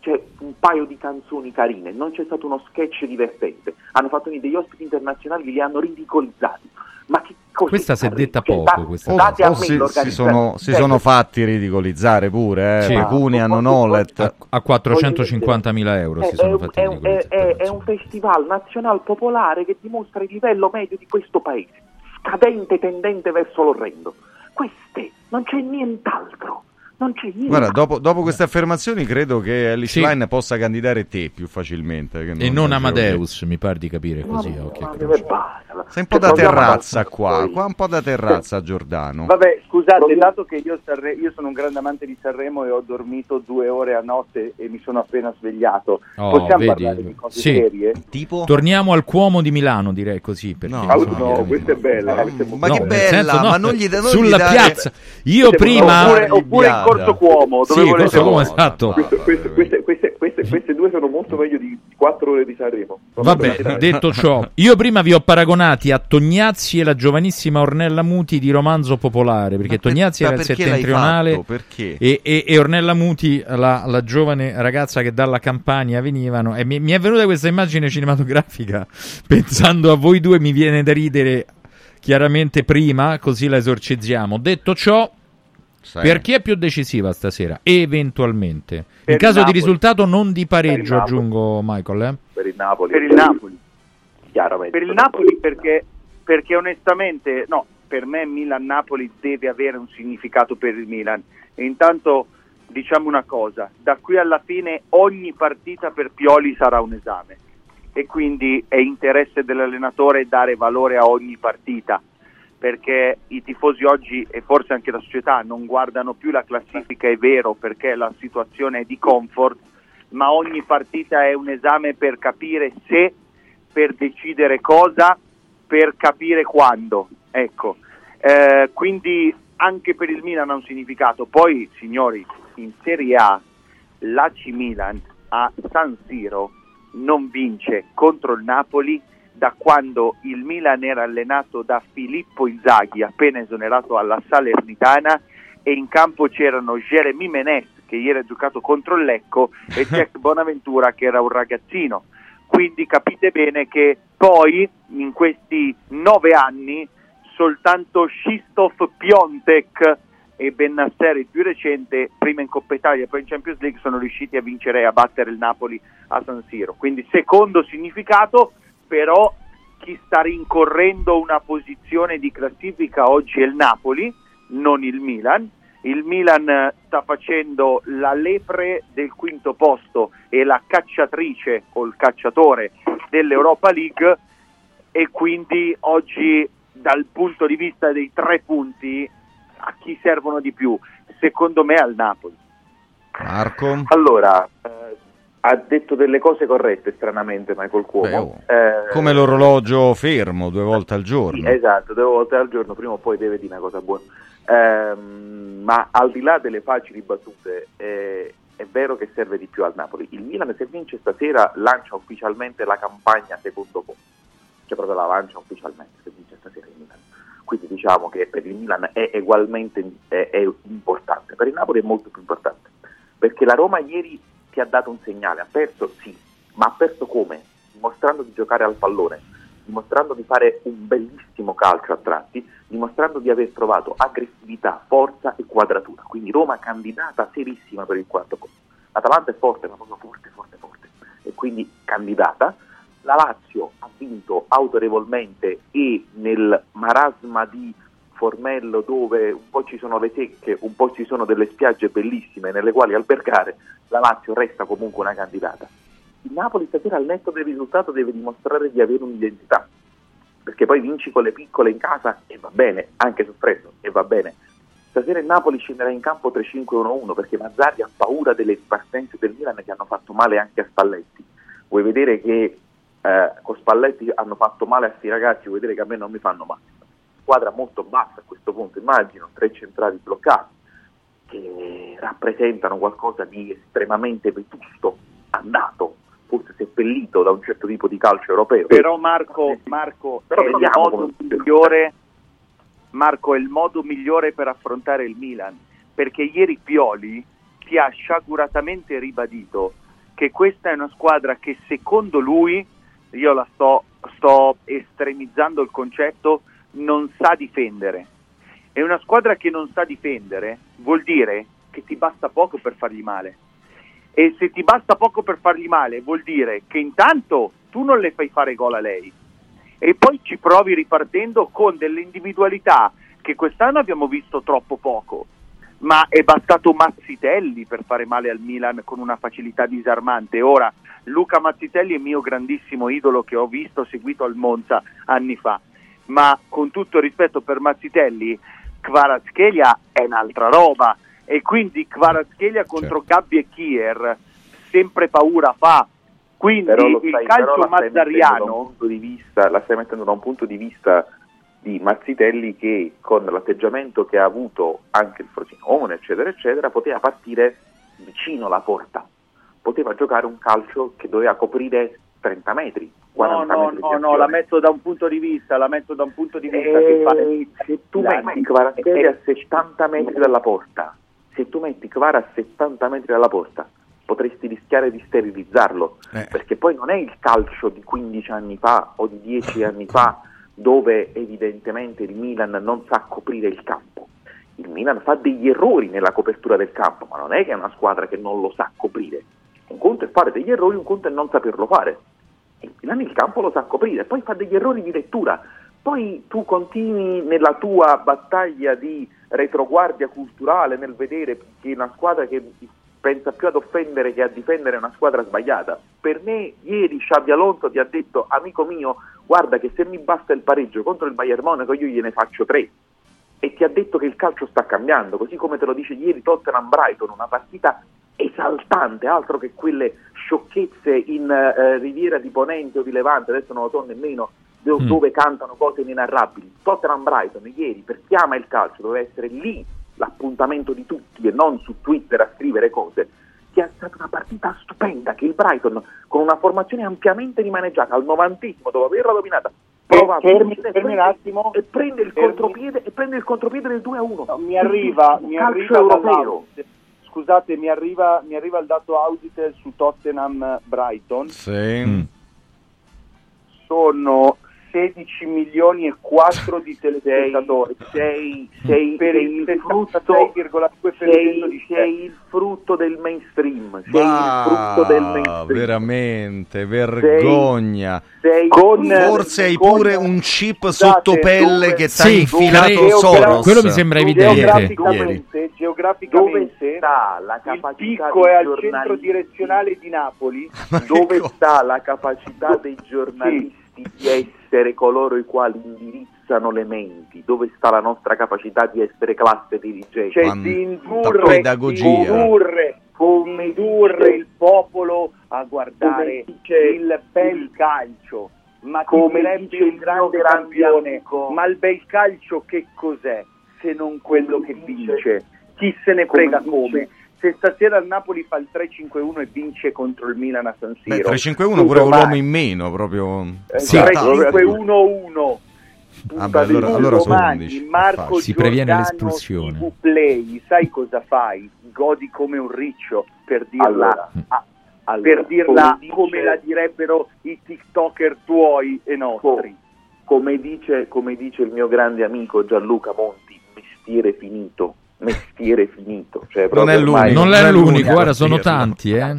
[SPEAKER 44] c'è un paio di canzoni carine, non c'è stato uno sketch divertente. Hanno fatto venire degli ospiti internazionali, li hanno ridicolizzati. Ma che cosa
[SPEAKER 14] Questa si è detta poco,
[SPEAKER 44] da-
[SPEAKER 14] questa
[SPEAKER 44] date a
[SPEAKER 13] o
[SPEAKER 44] me
[SPEAKER 13] si, si sono, si
[SPEAKER 44] Cioè,
[SPEAKER 13] sono fatti ridicolizzare pure, eh.
[SPEAKER 14] Sì.
[SPEAKER 13] Pecunia,
[SPEAKER 44] Ma-
[SPEAKER 13] Nolet.
[SPEAKER 14] a, a 450.000 euro
[SPEAKER 44] È,
[SPEAKER 14] si sono fatti
[SPEAKER 44] è un- è-
[SPEAKER 14] ridicolizzare,
[SPEAKER 44] è- un festival nazional popolare che dimostra il livello medio di questo paese, scadente tendente verso l'orrendo. Queste, non c'è nient'altro. Non c'è niente.
[SPEAKER 13] Guarda, dopo, dopo queste affermazioni credo che Alice
[SPEAKER 14] Sì.
[SPEAKER 13] Line possa candidare te più facilmente. che
[SPEAKER 14] E non. Amadeus, mi pare di capire così. a occhio
[SPEAKER 44] che basta.
[SPEAKER 13] Sei un po' da terrazza qua, qua un po' da terrazza Giordano.
[SPEAKER 43] Vabbè, scusate, dato che io, Sanre- io sono un grande amante di Sanremo e ho dormito due ore a notte e mi sono appena svegliato,
[SPEAKER 14] Oh,
[SPEAKER 43] possiamo
[SPEAKER 14] vedi?
[SPEAKER 43] parlare di cose
[SPEAKER 14] Sì.
[SPEAKER 43] serie?
[SPEAKER 13] Tipo?
[SPEAKER 14] Torniamo al Cuomo di Milano, direi così. Perché,
[SPEAKER 13] No,
[SPEAKER 14] insomma,
[SPEAKER 13] no,
[SPEAKER 43] questa è bella.
[SPEAKER 13] Ma
[SPEAKER 14] No,
[SPEAKER 13] che bella,
[SPEAKER 14] no,
[SPEAKER 13] ma non gli, non
[SPEAKER 14] sulla piazza. Io prima
[SPEAKER 43] Oppure, oppure in Corso Cuomo, dove
[SPEAKER 14] Sì,
[SPEAKER 43] volete
[SPEAKER 14] Corso Cuomo, esatto.
[SPEAKER 44] Queste, queste, queste, queste, queste, queste due sono molto meglio di quattro ore di Sanremo.
[SPEAKER 14] Vabbè, detto ciò, io prima vi ho paragonati a Tognazzi e la giovanissima Ornella Muti di Romanzo Popolare, perché Tognazzi
[SPEAKER 13] ma
[SPEAKER 14] era il settentrionale? E, e- e Ornella Muti la, la giovane ragazza che dalla Campania venivano. E mi, mi è venuta questa immagine cinematografica pensando a voi due, mi viene da ridere chiaramente prima, così la esorcizziamo. Detto ciò,
[SPEAKER 13] Sì.
[SPEAKER 14] per chi è più decisiva stasera? Eventualmente.
[SPEAKER 43] Per
[SPEAKER 14] In caso
[SPEAKER 43] Napoli.
[SPEAKER 14] di risultato non di pareggio, aggiungo Michael. Eh?
[SPEAKER 44] Per il Napoli.
[SPEAKER 43] Per il Napoli.
[SPEAKER 44] Chiaramente.
[SPEAKER 43] Per il Napoli perché, perché onestamente, no, per me Milan-Napoli deve avere un significato per il Milan. E intanto diciamo una cosa, da qui alla fine ogni partita per Pioli sarà un esame e quindi è interesse dell'allenatore dare valore a ogni partita perché i tifosi oggi e forse anche la società non guardano più la classifica, è vero, perché la situazione è di comfort, ma ogni partita è un esame per capire se, per decidere cosa, per capire quando. Ecco, Eh, quindi anche per il Milan ha un significato. Poi, signori, in Serie A l'AC Milan a San Siro non vince contro il Napoli da quando il Milan era allenato da Filippo Inzaghi, appena esonerato alla Salernitana, e in campo c'erano Jeremy Menes, che ieri ha giocato contro il Lecco, e Jack Bonaventura, che era un ragazzino. Quindi capite bene che poi, in questi nove anni, soltanto Shistov Piontek e Bennasser, il più recente, prima in Coppa Italia e poi in Champions League, sono riusciti a vincere e a battere il Napoli a San Siro. Quindi secondo significato, però chi sta rincorrendo una posizione di classifica oggi è il Napoli, non il Milan. Il Milan eh, sta facendo la lepre del quinto posto e la cacciatrice o il cacciatore dell'Europa League e quindi oggi dal punto di vista dei tre punti a chi servono di più? Secondo me al Napoli.
[SPEAKER 13] Marco?
[SPEAKER 44] Allora, eh, ha detto delle cose corrette stranamente Michael Cuomo. Eh,
[SPEAKER 13] Come l'orologio fermo due volte al giorno.
[SPEAKER 44] Sì, esatto, due volte al giorno, prima o poi deve dire una cosa buona. Ehm, ma al di là delle facili battute, eh, è vero che serve di più al Napoli. Il Milan se vince stasera lancia ufficialmente la campagna secondo posto, cioè proprio la lancia ufficialmente se vince stasera il Milan. Quindi diciamo che per il Milan è ugualmente è- è importante, per il Napoli è molto più importante, perché la Roma ieri ti ha dato un segnale, ha perso sì, ma ha perso come? Dimostrando di giocare al pallone, dimostrando di fare un bellissimo calcio a tratti, dimostrando di aver trovato aggressività, forza e quadratura. Quindi Roma candidata serissima per il quarto posto. L'Atalanta è forte, ma proprio forte, forte, forte. E quindi candidata. La Lazio ha vinto autorevolmente e nel marasma di Formello dove un po' ci sono le secche, un po' ci sono delle spiagge bellissime nelle quali albergare, la Lazio resta comunque una candidata. Il Napoli stasera al netto del risultato deve dimostrare di avere un'identità, perché poi vinci con le piccole in casa e va bene, anche freddo e va bene. Stasera il Napoli scenderà in campo 3-5-1-1 perché Mazzarri ha paura delle partenze del Milan che hanno fatto male anche a Spalletti. Vuoi vedere che eh, con Spalletti hanno fatto male a questi ragazzi, vuoi vedere che a me non mi fanno male. Squadra molto bassa a questo punto, immagino, tre centrali bloccati che rappresentano qualcosa di estremamente vetusto, andato, forse seppellito da un certo tipo di calcio europeo.
[SPEAKER 43] Però Marco, Marco
[SPEAKER 44] Però
[SPEAKER 43] è il migliore Marco è il modo migliore per affrontare il Milan perché ieri Pioli ti ha sciaguratamente ribadito che questa è una squadra che secondo lui io la sto, sto estremizzando il concetto non sa difendere. E una squadra che non sa difendere vuol dire che ti basta poco per fargli male. E se ti basta poco per fargli male vuol dire che intanto tu non le fai fare gol a lei. E poi ci provi ripartendo con delle individualità che quest'anno abbiamo visto troppo poco. Ma è bastato Mazzitelli per fare male al Milan con una facilità disarmante. Ora Luca Mazzitelli è mio grandissimo idolo che ho visto seguito al Monza anni fa ma con tutto il rispetto per Mazzitelli Kvaratskhelia è un'altra roba e quindi Kvaratskhelia contro
[SPEAKER 13] Certo.
[SPEAKER 43] Gabbi e Kier sempre paura fa. Quindi il
[SPEAKER 44] stai- però
[SPEAKER 43] calcio mazzariano
[SPEAKER 44] punto di vista- la stai mettendo da un punto di vista di Mazzitelli che con l'atteggiamento che ha avuto anche il Frosinone eccetera eccetera poteva partire vicino alla porta poteva giocare un calcio che doveva coprire 30 metri
[SPEAKER 43] No,
[SPEAKER 44] 40
[SPEAKER 43] no,
[SPEAKER 44] metri
[SPEAKER 43] no, no, la metto da un punto di vista, la metto da un punto di vista
[SPEAKER 44] Eh,
[SPEAKER 43] che fa...
[SPEAKER 44] se tu
[SPEAKER 43] La-
[SPEAKER 44] metti Kvaratskhelia a 70 metri dalla porta, se tu metti Kvara a 70 metri dalla porta, potresti rischiare di sterilizzarlo,
[SPEAKER 13] Eh.
[SPEAKER 44] perché poi non è il calcio di 15 anni fa o di 10 anni fa dove evidentemente il Milan non sa coprire il campo. Il Milan fa degli errori nella copertura del campo, ma non è che è una squadra che non lo sa coprire. Un conto è fare degli errori, un conto è non saperlo fare. Il Milan il campo lo sa coprire, poi fa degli errori di lettura. Poi tu continui nella tua battaglia di retroguardia culturale nel vedere che una squadra che pensa più ad offendere che a difendere è una squadra sbagliata. Per me ieri Xavi Alonso ti ha detto amico mio guarda che se mi basta il pareggio contro il Bayern Monaco io gliene faccio tre e ti ha detto che il calcio sta cambiando, così come te lo dice ieri Tottenham Brighton, una partita esaltante, altro che quelle sciocchezze in eh, Riviera di Ponente o di Levante, adesso non lo so nemmeno, do-
[SPEAKER 45] Mm.
[SPEAKER 44] dove cantano cose inenarrabili. Tottenham Brighton ieri per chi ama il calcio doveva essere lì l'appuntamento di tutti e non su Twitter a scrivere cose. Che è stata una partita stupenda che il Brighton con una formazione ampiamente rimaneggiata al novantesimo dopo averla dominata prova a
[SPEAKER 43] fermi-
[SPEAKER 44] e
[SPEAKER 43] fermi un
[SPEAKER 44] prende-
[SPEAKER 43] attimo.
[SPEAKER 44] e prende il
[SPEAKER 43] Fermi.
[SPEAKER 44] contropiede e prende il contropiede del 2 a 1
[SPEAKER 43] mi arriva, mi arriva
[SPEAKER 44] europeo
[SPEAKER 43] dall'Audit. Scusate, mi arriva, mi arriva il dato Auditel su Tottenham Brighton.
[SPEAKER 13] Sì.
[SPEAKER 43] Sono 16 milioni e 4 di telespettatori.
[SPEAKER 44] sei, sei,
[SPEAKER 43] per
[SPEAKER 44] sei
[SPEAKER 43] il
[SPEAKER 44] il frutto
[SPEAKER 43] 76,2%
[SPEAKER 44] sei,
[SPEAKER 43] di
[SPEAKER 44] sei il frutto del mainstream sei
[SPEAKER 13] Ma
[SPEAKER 44] il frutto del mainstream
[SPEAKER 13] veramente, vergogna.
[SPEAKER 44] sei
[SPEAKER 43] Con-
[SPEAKER 13] Forse hai
[SPEAKER 43] con-
[SPEAKER 13] pure un chip sotto pelle
[SPEAKER 43] dove-
[SPEAKER 13] che ti ha
[SPEAKER 14] Sì,
[SPEAKER 13] infilato Soros.
[SPEAKER 14] quello mi sembra evidente.
[SPEAKER 43] Geograficamente, geograficamente
[SPEAKER 44] la
[SPEAKER 43] il
[SPEAKER 44] capacità
[SPEAKER 43] picco è al centro direzionale di Napoli.
[SPEAKER 44] dove sta la capacità dei giornalisti di essere coloro i quali indirizzano le menti dove sta la nostra capacità di essere classe dirigente
[SPEAKER 43] Cioè
[SPEAKER 13] Quanta
[SPEAKER 43] di indurre, indurre, indurre il popolo a guardare il bel calcio. Ma
[SPEAKER 44] come dice
[SPEAKER 43] il grande campione, ma il bel calcio che cos'è se non quello che
[SPEAKER 44] dice-
[SPEAKER 43] vince? Chi se ne
[SPEAKER 44] come
[SPEAKER 43] frega
[SPEAKER 44] dice-
[SPEAKER 43] come? Se stasera il Napoli fa il 3-5-1 e vince contro il Milan a San
[SPEAKER 13] Beh,
[SPEAKER 43] Siro.
[SPEAKER 13] 3-5-1
[SPEAKER 43] tu
[SPEAKER 13] pure con l'uomo in meno, proprio.
[SPEAKER 43] eh,
[SPEAKER 14] Sì.
[SPEAKER 43] 3-5-1-1.
[SPEAKER 13] Ah, beh, allora, allora sono
[SPEAKER 43] domani
[SPEAKER 13] 11.
[SPEAKER 43] Marco
[SPEAKER 14] Si previene l'espulsione.
[SPEAKER 43] Play, sai cosa fai? Godi come un riccio per dirla,
[SPEAKER 44] Allora,
[SPEAKER 43] a-
[SPEAKER 44] Allora,
[SPEAKER 43] per dirla
[SPEAKER 44] come dice-
[SPEAKER 43] come la direbbero i TikToker tuoi e nostri.
[SPEAKER 44] come dice, come dice il mio grande amico Gianluca Monti mestiere finito mestiere finito cioè,
[SPEAKER 13] Non è l'unico.
[SPEAKER 44] ormai
[SPEAKER 14] Non
[SPEAKER 13] non
[SPEAKER 14] è
[SPEAKER 13] è
[SPEAKER 14] l'unico,
[SPEAKER 13] l'unico
[SPEAKER 14] guarda,
[SPEAKER 13] a
[SPEAKER 14] sono
[SPEAKER 13] dirlo.
[SPEAKER 14] tanti, eh.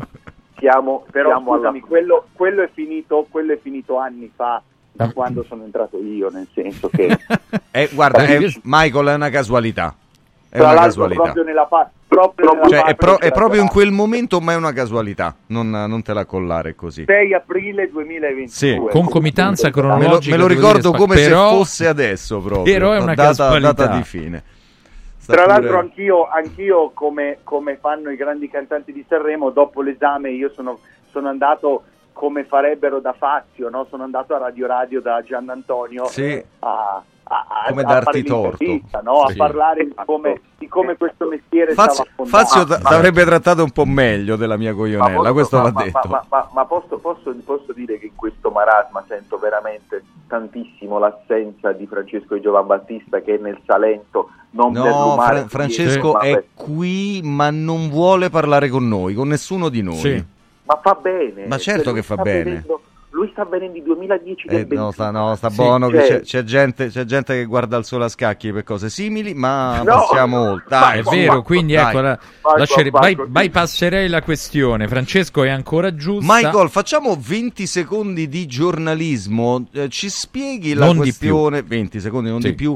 [SPEAKER 44] siamo,
[SPEAKER 43] Però
[SPEAKER 44] siamo alla
[SPEAKER 43] scusami, quello, quello è finito, quello è finito anni fa, da quando sono entrato io, nel senso che
[SPEAKER 13] Eh, guarda, è- Michael è una casualità. È
[SPEAKER 43] tra
[SPEAKER 13] una
[SPEAKER 43] l'altro
[SPEAKER 13] casualità.
[SPEAKER 43] proprio nella pa- proprio nella
[SPEAKER 13] Cioè, è, pro- è proprio in quel momento, ma è una casualità. Non, non te la collare così.
[SPEAKER 43] 6 aprile 2022.
[SPEAKER 13] Sì.
[SPEAKER 14] Concomitanza
[SPEAKER 13] Me lo,
[SPEAKER 14] cronologica.
[SPEAKER 13] me lo ricordo come
[SPEAKER 14] però-
[SPEAKER 13] se fosse adesso proprio.
[SPEAKER 14] però è una
[SPEAKER 13] data,
[SPEAKER 14] casualità.
[SPEAKER 13] data di fine.
[SPEAKER 43] Tra l'altro anch'io, anch'io come, come fanno i grandi cantanti di Sanremo, dopo l'esame io sono, sono andato come farebbero da Fazio, no? sono andato a Radio Radio da Gian Antonio
[SPEAKER 13] Sì.
[SPEAKER 43] a, a,
[SPEAKER 13] Come
[SPEAKER 43] a
[SPEAKER 13] darti torto.
[SPEAKER 43] no?
[SPEAKER 13] Sì.
[SPEAKER 43] a parlare di come, di come questo mestiere
[SPEAKER 13] Fazio. Fazio t- t'avrebbe trattato un po' meglio della mia coglionella,
[SPEAKER 44] posso-
[SPEAKER 13] questo
[SPEAKER 44] ma-
[SPEAKER 13] va
[SPEAKER 44] ma-
[SPEAKER 13] detto.
[SPEAKER 44] Ma, ma- ma- ma posso, posso- posso dire che in questo marasma sento veramente tantissimo l'assenza di Francesco di Giovan Battista che è nel Salento non
[SPEAKER 13] No, Fra- Francesco
[SPEAKER 44] ma
[SPEAKER 13] è
[SPEAKER 44] per-
[SPEAKER 13] qui, ma non vuole parlare con noi, con nessuno di noi.
[SPEAKER 14] Sì.
[SPEAKER 44] ma fa bene
[SPEAKER 13] Ma certo
[SPEAKER 44] Cioè,
[SPEAKER 13] che fa bene.
[SPEAKER 44] vedendo- lui sta venendo il 2010 del
[SPEAKER 13] Eh, no, sta, no, sta
[SPEAKER 14] Sì,
[SPEAKER 13] buono che
[SPEAKER 44] cioè-
[SPEAKER 13] c'è, c'è gente, c'è gente che guarda il sole a scacchi per cose simili, ma
[SPEAKER 44] No!
[SPEAKER 13] passiamo oltre.
[SPEAKER 14] Ah,
[SPEAKER 13] Dai,
[SPEAKER 14] è vero,
[SPEAKER 13] Marco,
[SPEAKER 14] quindi
[SPEAKER 13] dai.
[SPEAKER 14] ecco, la- by-
[SPEAKER 44] vai,
[SPEAKER 14] bypasserei la questione. Francesco è ancora giusta.
[SPEAKER 13] Michael, facciamo 20 secondi di giornalismo. Eh, ci spieghi la
[SPEAKER 14] Non di
[SPEAKER 13] questione? 20 secondi, non
[SPEAKER 14] Sì.
[SPEAKER 13] di più.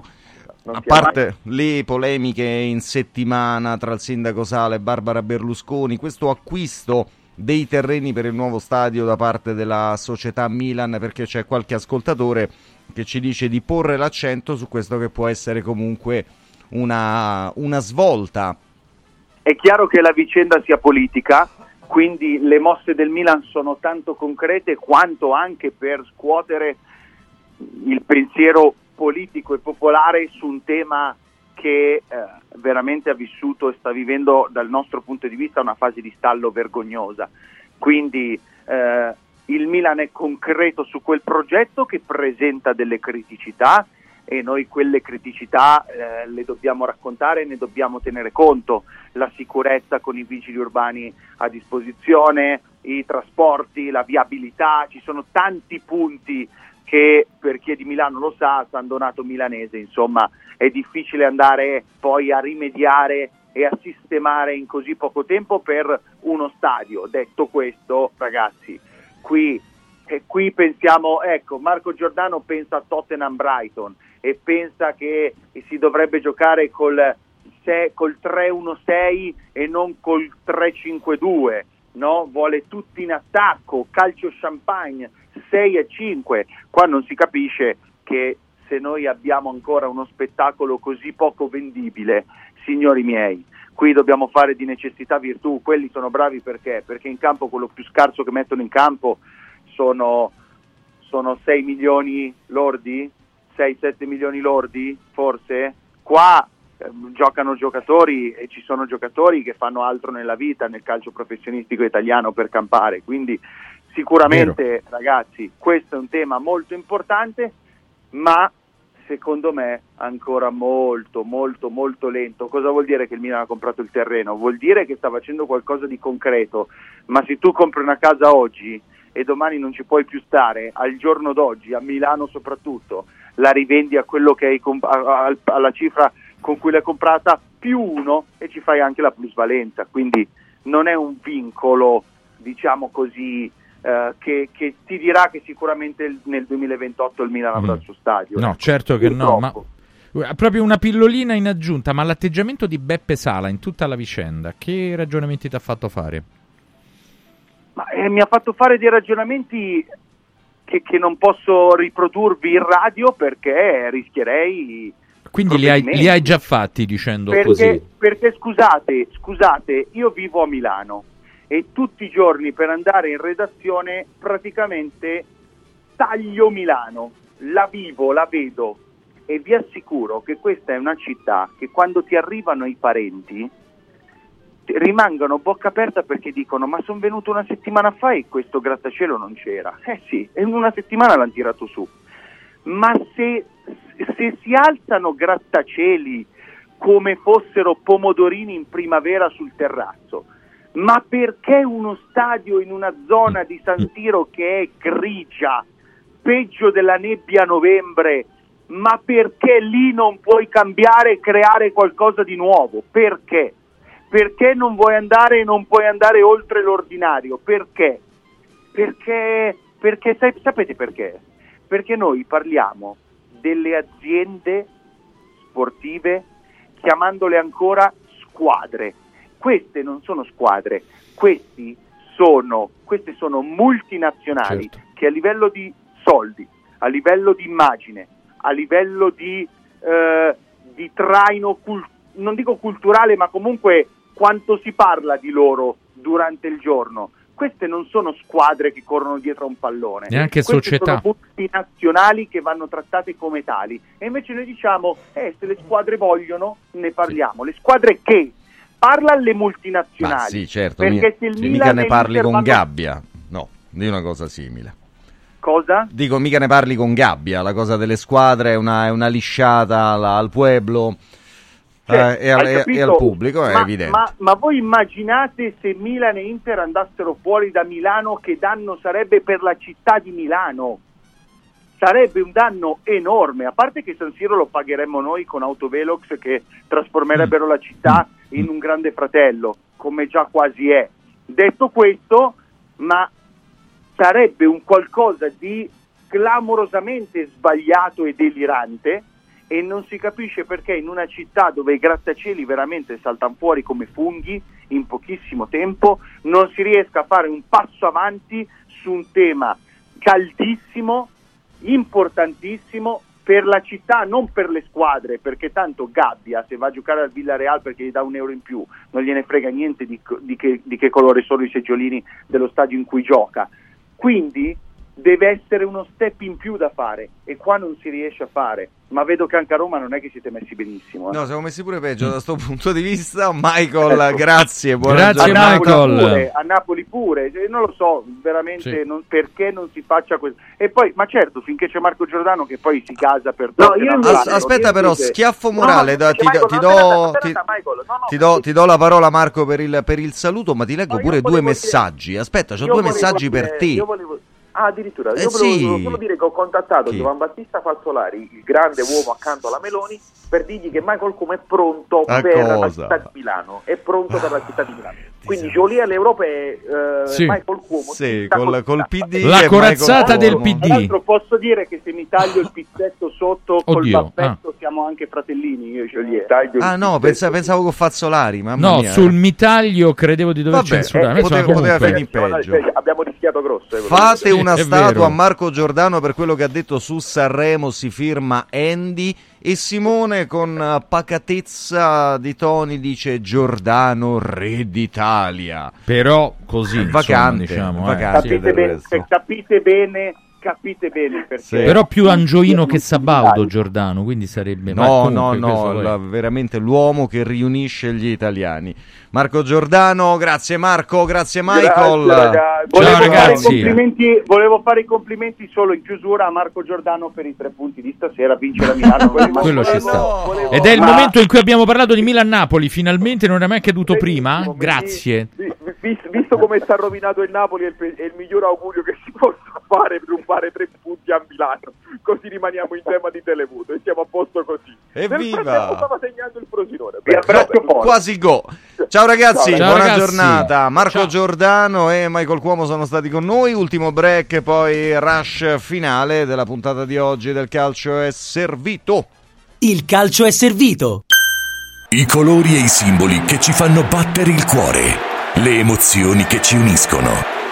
[SPEAKER 44] Non
[SPEAKER 13] A parte le polemiche in settimana tra il sindaco Sala e Barbara Berlusconi, questo acquisto dei terreni per il nuovo stadio da parte della società Milan, perché c'è qualche ascoltatore che ci dice di porre l'accento su questo che può essere comunque una, una svolta.
[SPEAKER 43] È chiaro che la vicenda sia politica, quindi le mosse del Milan sono tanto concrete quanto anche per scuotere il pensiero politico e popolare su un tema che eh, veramente ha vissuto e sta vivendo dal nostro punto di vista una fase di stallo vergognosa. Quindi eh, il Milan è concreto su quel progetto che presenta delle criticità e noi quelle criticità eh, le dobbiamo raccontare e ne dobbiamo tenere conto. La sicurezza con i vigili urbani a disposizione, i trasporti, la viabilità, ci sono tanti punti che per chi è di Milano lo sa, San Donato milanese, insomma, è difficile andare poi a rimediare e a sistemare in così poco tempo per uno stadio. Detto questo, ragazzi, qui, eh, qui pensiamo, ecco, Marco Giordano pensa a Tottenham Brighton e pensa che si dovrebbe giocare col, col 3-1-6 e non col 3-5-2. No? Vuole tutti in attacco, calcio champagne, 6 e 5. Qua non si capisce che se noi abbiamo ancora uno spettacolo così poco vendibile, signori miei, qui dobbiamo fare di necessità virtù, quelli sono bravi perché? Perché in campo quello più scarso che mettono in campo sono, sono 6 milioni lordi, 6-7 milioni lordi forse, qua eh, giocano giocatori e ci sono giocatori che fanno altro nella vita nel calcio professionistico italiano per campare, quindi sicuramente
[SPEAKER 14] Vero.
[SPEAKER 43] ragazzi questo è un tema molto importante, ma secondo me ancora molto molto molto lento. Cosa vuol dire che il Milan ha comprato il terreno? Vuol dire che sta facendo qualcosa di concreto, ma se tu compri una casa oggi e domani non ci puoi più stare, al giorno d'oggi, a Milano soprattutto, la rivendi a quello che hai comp- alla cifra con cui l'hai comprata più uno e ci fai anche la plusvalenza, quindi non è un vincolo, diciamo così, eh, che, che ti dirà che sicuramente nel 2028 il Milan avrà il suo stadio.
[SPEAKER 14] No, certo che no, ma
[SPEAKER 43] purtroppo.
[SPEAKER 14] proprio una pillolina in aggiunta, ma l'atteggiamento di Beppe Sala in tutta la vicenda, che ragionamenti ti ha fatto fare?
[SPEAKER 43] Ma, eh, mi ha fatto fare dei ragionamenti che, che non posso riprodurvi in radio perché rischierei
[SPEAKER 14] Quindi li hai, li hai già fatti dicendo
[SPEAKER 43] perché,
[SPEAKER 14] così.
[SPEAKER 43] perché scusate, scusate, io vivo a Milano e tutti i giorni per andare in redazione praticamente taglio Milano, la vivo, la vedo e vi assicuro che questa è una città che quando ti arrivano i parenti ti- rimangono bocca aperta perché dicono ma sono venuto una settimana fa e questo grattacielo non c'era. Eh sì, in una settimana l'hanno tirato su. Ma se, se si alzano grattacieli come fossero pomodorini in primavera sul terrazzo, ma perché uno stadio in una zona di San Siro che è grigia, peggio della nebbia a novembre, ma perché lì non puoi cambiare e creare qualcosa di nuovo? Perché? Perché non vuoi andare e non puoi andare oltre l'ordinario? Perché? Perché, perché sapete perché? Perché noi parliamo delle aziende sportive chiamandole ancora squadre. Queste non sono squadre, questi sono, queste sono multinazionali che a livello di soldi, a livello di immagine, a livello di, eh, di traino, cul- non dico culturale, ma comunque quanto si parla di loro durante il giorno. Queste non sono squadre che corrono dietro a un pallone.
[SPEAKER 14] Neanche
[SPEAKER 43] Queste
[SPEAKER 14] società.
[SPEAKER 43] Sono multinazionali che vanno trattate come tali. E invece noi diciamo, eh, se le squadre vogliono, ne parliamo. Le squadre che? Parla alle multinazionali.
[SPEAKER 13] Ma sì, certo,
[SPEAKER 43] Perché
[SPEAKER 13] mica,
[SPEAKER 43] se il Milan
[SPEAKER 13] mica ne parli con Gabbia. No, di una cosa simile.
[SPEAKER 43] Cosa?
[SPEAKER 13] Dico, mica ne parli con Gabbia, la cosa delle squadre è una, è una lisciata alla- al pueblo
[SPEAKER 43] Cioè,
[SPEAKER 13] eh, e, al, e- al pubblico, è
[SPEAKER 43] ma,
[SPEAKER 13] evidente.
[SPEAKER 43] Ma, ma voi immaginate se Milan e Inter andassero fuori da Milano che danno sarebbe per la città di Milano? Sarebbe un danno enorme, a parte che San Siro lo pagheremmo noi con Autovelox che trasformerebbero
[SPEAKER 13] Mm.
[SPEAKER 43] la città in un grande fratello, come già quasi è. Detto questo, ma sarebbe un qualcosa di clamorosamente sbagliato e delirante e non si capisce perché in una città dove i grattacieli veramente saltano fuori come funghi in pochissimo tempo non si riesca a fare un passo avanti su un tema caldissimo, importantissimo, per la città, non per le squadre, perché tanto Gabbia, se va a giocare al Villareal perché gli dà un euro in più, non gliene frega niente di, di che, di che colore sono i seggiolini dello stadio in cui gioca. Quindi deve essere uno step in più da fare e qua non si riesce a fare. Ma vedo che anche a Roma non è che siete messi benissimo. eh.
[SPEAKER 13] No, siamo messi pure peggio da questo punto di vista. Michael, grazie, buona
[SPEAKER 14] Grazie,
[SPEAKER 13] giornata.
[SPEAKER 14] Michael.
[SPEAKER 43] Pure, a Napoli pure, Eh, non lo so veramente
[SPEAKER 13] Sì.
[SPEAKER 43] non- perché non si faccia questo. E poi, ma certo, finché c'è Marco Giordano che poi si casa per
[SPEAKER 44] No, io
[SPEAKER 43] non
[SPEAKER 13] As- aspetta, però, schiaffo morale.
[SPEAKER 43] no,
[SPEAKER 13] ti,
[SPEAKER 43] Michael,
[SPEAKER 13] ti
[SPEAKER 43] no,
[SPEAKER 13] do,
[SPEAKER 43] aspetta,
[SPEAKER 13] ti-
[SPEAKER 43] aspetta, Michael, no, no,
[SPEAKER 13] ti do- ti do la parola, Marco, per il, per il saluto. Ma ti leggo pure due messaggi. Aspetta, ho
[SPEAKER 44] Io
[SPEAKER 13] due messaggi
[SPEAKER 44] dire-
[SPEAKER 13] per te.
[SPEAKER 44] Io volevo... Ah, addirittura,
[SPEAKER 13] Eh,
[SPEAKER 44] io volevo,
[SPEAKER 13] sì.
[SPEAKER 44] solo dire che ho contattato
[SPEAKER 13] Chi?
[SPEAKER 44] Giovan Battista Falsolari, il grande uomo accanto alla Meloni, per dirgli che Michael Come è pronto
[SPEAKER 13] A
[SPEAKER 44] per la
[SPEAKER 13] cosa?
[SPEAKER 44] città di Milano. È pronto per la città di Milano. Quindi Jolie all'Europa è eh,
[SPEAKER 14] Sì.
[SPEAKER 44] Michael Cuomo.
[SPEAKER 13] Sì, col, col PD.
[SPEAKER 14] La corazzata del. PD.
[SPEAKER 43] Tra l'altro posso dire che se mi taglio il pizzetto sotto col
[SPEAKER 14] Oddio,
[SPEAKER 43] baffetto siamo anche fratellini, io e Joliet.
[SPEAKER 13] Ah, no, pensa- pensavo con Fazzolari. Mamma
[SPEAKER 14] No,
[SPEAKER 13] mia.
[SPEAKER 14] sul mitaglio credevo di dover
[SPEAKER 13] Vabbè,
[SPEAKER 14] censurare.
[SPEAKER 13] eh, poteva- poteva finire peggio.
[SPEAKER 44] Abbiamo rischiato grosso. eh,
[SPEAKER 13] Fate
[SPEAKER 14] Sì,
[SPEAKER 13] una statua
[SPEAKER 14] vero.
[SPEAKER 13] a Marco Giordano per quello che ha detto su Sanremo, si firma Andy e Simone con eh, pacatezza di toni dice Giordano re d'Italia.
[SPEAKER 14] Però così, insomma,
[SPEAKER 13] vacante,
[SPEAKER 14] diciamo, eh.
[SPEAKER 13] vacante
[SPEAKER 43] capite,
[SPEAKER 13] del
[SPEAKER 43] bene, capite bene, capite bene perché.
[SPEAKER 13] Sì.
[SPEAKER 14] Però più angioino che Sabaudo Giordano, quindi sarebbe...
[SPEAKER 13] No,
[SPEAKER 14] comunque,
[SPEAKER 13] no, no, la- veramente l'uomo che riunisce gli italiani. Marco Giordano, grazie Marco, grazie Michael.
[SPEAKER 44] Grazie.
[SPEAKER 43] Volevo,
[SPEAKER 14] Ciao,
[SPEAKER 43] fare i
[SPEAKER 14] ragazzi.
[SPEAKER 43] complimenti, volevo fare i complimenti solo in chiusura a Marco Giordano per i tre punti di stasera, vincere a Milano.
[SPEAKER 14] Quello ci sta.
[SPEAKER 43] Volevo-
[SPEAKER 14] Ed è il
[SPEAKER 43] Ma-
[SPEAKER 14] momento in cui abbiamo parlato di Milan-Napoli, finalmente non è mai accaduto prima? Grazie.
[SPEAKER 44] Vi- vis- Visto come sta rovinato il Napoli, è il, è il miglior augurio che si possa fare per rubare tre punti a Milano. Così rimaniamo in tema di televoto e siamo a posto così.
[SPEAKER 13] Evviva!
[SPEAKER 44] stava segnando il Frosinone.
[SPEAKER 43] Vi abbraccio.
[SPEAKER 13] Quasi go. Ciao ragazzi,
[SPEAKER 14] Ciao,
[SPEAKER 13] buona
[SPEAKER 14] ragazzi.
[SPEAKER 13] giornata. Marco
[SPEAKER 14] Ciao.
[SPEAKER 13] Giordano e Michael Cuomo sono stati con noi. Ultimo break, poi rush finale della puntata di oggi del calcio è servito.
[SPEAKER 29] Il calcio è servito.
[SPEAKER 21] I colori e i simboli che ci fanno battere il cuore. Le emozioni che ci uniscono.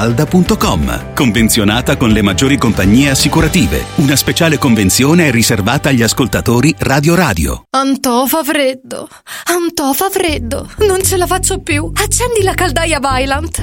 [SPEAKER 46] villamafalda.com. Convenzionata con le maggiori compagnie assicurative. Una speciale convenzione è riservata agli ascoltatori Radio Radio.
[SPEAKER 47] Antò fa freddo. Antò fa freddo. Non ce la faccio più. Accendi la caldaia Vylant.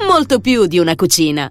[SPEAKER 48] molto più di una cucina.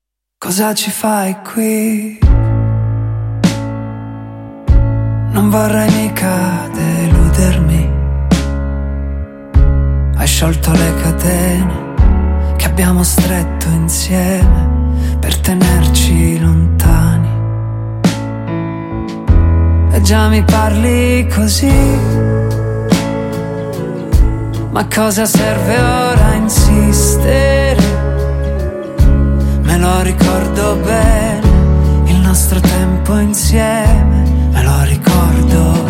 [SPEAKER 49] Cosa ci fai qui? Non vorrei mica deludermi. Hai sciolto le catene che abbiamo stretto insieme per tenerci lontani. E già mi parli così. Ma cosa serve ora insistere? Me lo ricordo bene, il nostro tempo insieme, me lo ricordo.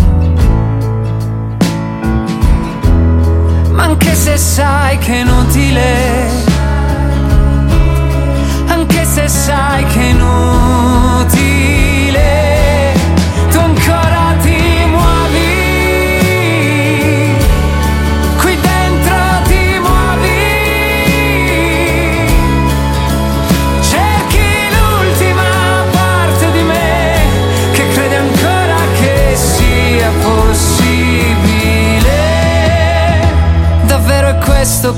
[SPEAKER 49] Ma anche se sai che è inutile, anche se sai che inutile,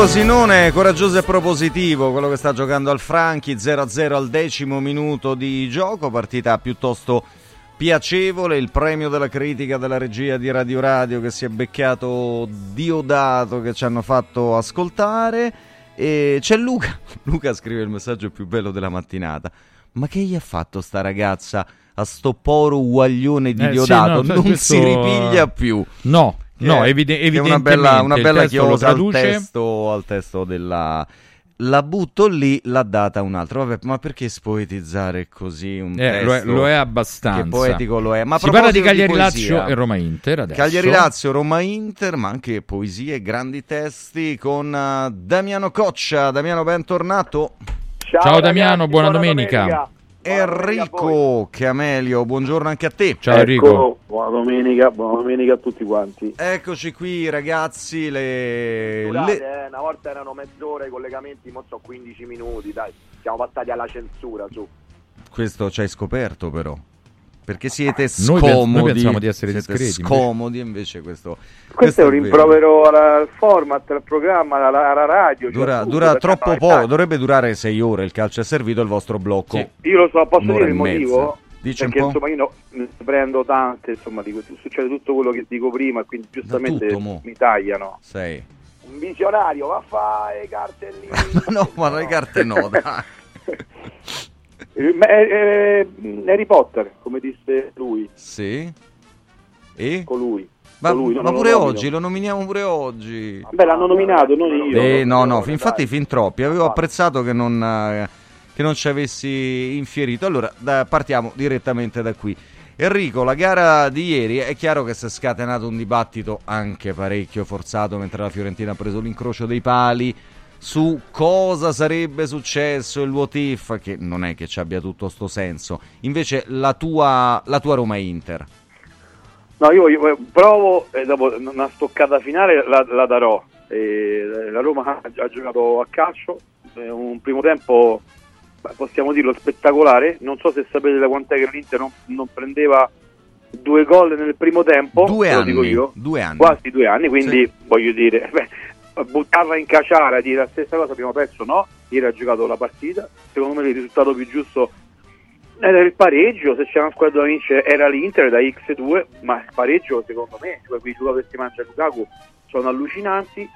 [SPEAKER 13] Frosinone coraggioso e propositivo, quello che sta giocando al Franchi, 0-0 al decimo minuto di gioco, partita piuttosto piacevole, il premio della critica della regia di Radio Radio che si è beccato Diodato che ci hanno fatto ascoltare e c'è Luca, Luca scrive il messaggio più bello della mattinata. Ma che gli ha fatto sta ragazza a sto poro guaglione di
[SPEAKER 14] Eh, sì,
[SPEAKER 13] Diodato?
[SPEAKER 14] no,
[SPEAKER 13] non
[SPEAKER 14] questo,
[SPEAKER 13] si ripiglia più.
[SPEAKER 14] No, no,
[SPEAKER 13] è-
[SPEAKER 14] evide-
[SPEAKER 13] è una bella, una
[SPEAKER 14] evidentemente
[SPEAKER 13] bella chiosa al
[SPEAKER 14] traduce.
[SPEAKER 13] testo, al testo della... La butto lì, l'ha data un altro. Vabbè, ma perché spoetizzare così un
[SPEAKER 14] Eh, lo, è,
[SPEAKER 13] testo?
[SPEAKER 14] lo è abbastanza.
[SPEAKER 13] Che poetico lo è. Ma
[SPEAKER 14] si parla di
[SPEAKER 13] proposito
[SPEAKER 14] Cagliari
[SPEAKER 13] poesia,
[SPEAKER 14] Lazio e Roma Inter adesso.
[SPEAKER 13] Cagliari Lazio, Roma Inter, ma anche poesie, grandi testi con eh, Damiano Coccia. Damiano, bentornato.
[SPEAKER 14] Ciao, Damiano, buona, domenica.
[SPEAKER 13] Enrico Camelio, buongiorno anche a te.
[SPEAKER 14] Ciao
[SPEAKER 43] Ecco, buona domenica, buona domenica a tutti quanti.
[SPEAKER 13] Eccoci qui ragazzi, le...
[SPEAKER 50] Scusate,
[SPEAKER 13] le-
[SPEAKER 50] eh, una volta erano mezz'ora i collegamenti, mo so 15 minuti, dai. Siamo passati alla censura, su.
[SPEAKER 13] Questo ci hai scoperto però. Perché siete
[SPEAKER 14] pens-
[SPEAKER 13] scomodi.
[SPEAKER 14] noi pensiamo di essere
[SPEAKER 13] siete
[SPEAKER 14] discreti,
[SPEAKER 13] Scomodi, invece questo...
[SPEAKER 43] Questo è un
[SPEAKER 13] vero.
[SPEAKER 43] rimprovero al format, al programma, alla, alla radio. cioè,
[SPEAKER 13] Dura,
[SPEAKER 43] tutto,
[SPEAKER 13] dura troppo poco, dovrebbe durare sei ore il calcio è servito il vostro blocco.
[SPEAKER 43] Io lo so, posso dire il motivo?
[SPEAKER 13] Dici un
[SPEAKER 43] perché
[SPEAKER 13] po'?
[SPEAKER 43] insomma io no- ne prendo tante, insomma, dico, succede tutto quello che dico prima, quindi giustamente
[SPEAKER 13] tutto,
[SPEAKER 43] mi tagliano.
[SPEAKER 13] Sei.
[SPEAKER 50] Un visionario, va a fare i cartellini.
[SPEAKER 13] no, ma le carte no, dai.
[SPEAKER 43] Eh, Harry Potter, come disse lui.
[SPEAKER 13] Sì. E?
[SPEAKER 43] Colui.
[SPEAKER 13] Ma,
[SPEAKER 43] Colui, no,
[SPEAKER 13] ma pure
[SPEAKER 43] lo
[SPEAKER 13] oggi, lo nominiamo pure oggi.
[SPEAKER 43] Vabbè, l'hanno nominato, non io.
[SPEAKER 13] Eh, no, no, infatti fin troppi. Avevo apprezzato che non, eh, che non ci avessi infierito. Allora, da- partiamo direttamente da qui. Enrico, la gara di ieri è chiaro che si è scatenato un dibattito anche parecchio forzato mentre la Fiorentina ha preso l'incrocio dei pali su cosa sarebbe successo il what if, che non è che ci abbia tutto sto senso. Invece la tua, la tua Roma Inter.
[SPEAKER 43] No, io, io provo e dopo una stoccata finale la, la darò. Eh, la Roma ha, ha giocato a calcio, eh, un primo tempo possiamo dirlo spettacolare. Non so se sapete da quant'è che l'Inter non, non prendeva due gol nel primo tempo,
[SPEAKER 13] Due anni,
[SPEAKER 43] dico io.
[SPEAKER 13] due anni.
[SPEAKER 43] Quasi due anni, quindi
[SPEAKER 13] Sì.
[SPEAKER 43] voglio dire, beh, buttarla in caciara e dire la stessa cosa abbiamo perso, no? Ieri ha giocato la partita, secondo me il risultato più giusto era il pareggio, se c'era una squadra da vincere era l'Inter da X2, ma il pareggio secondo me, cioè quei giocatori che si mangia Lukaku sono allucinanti.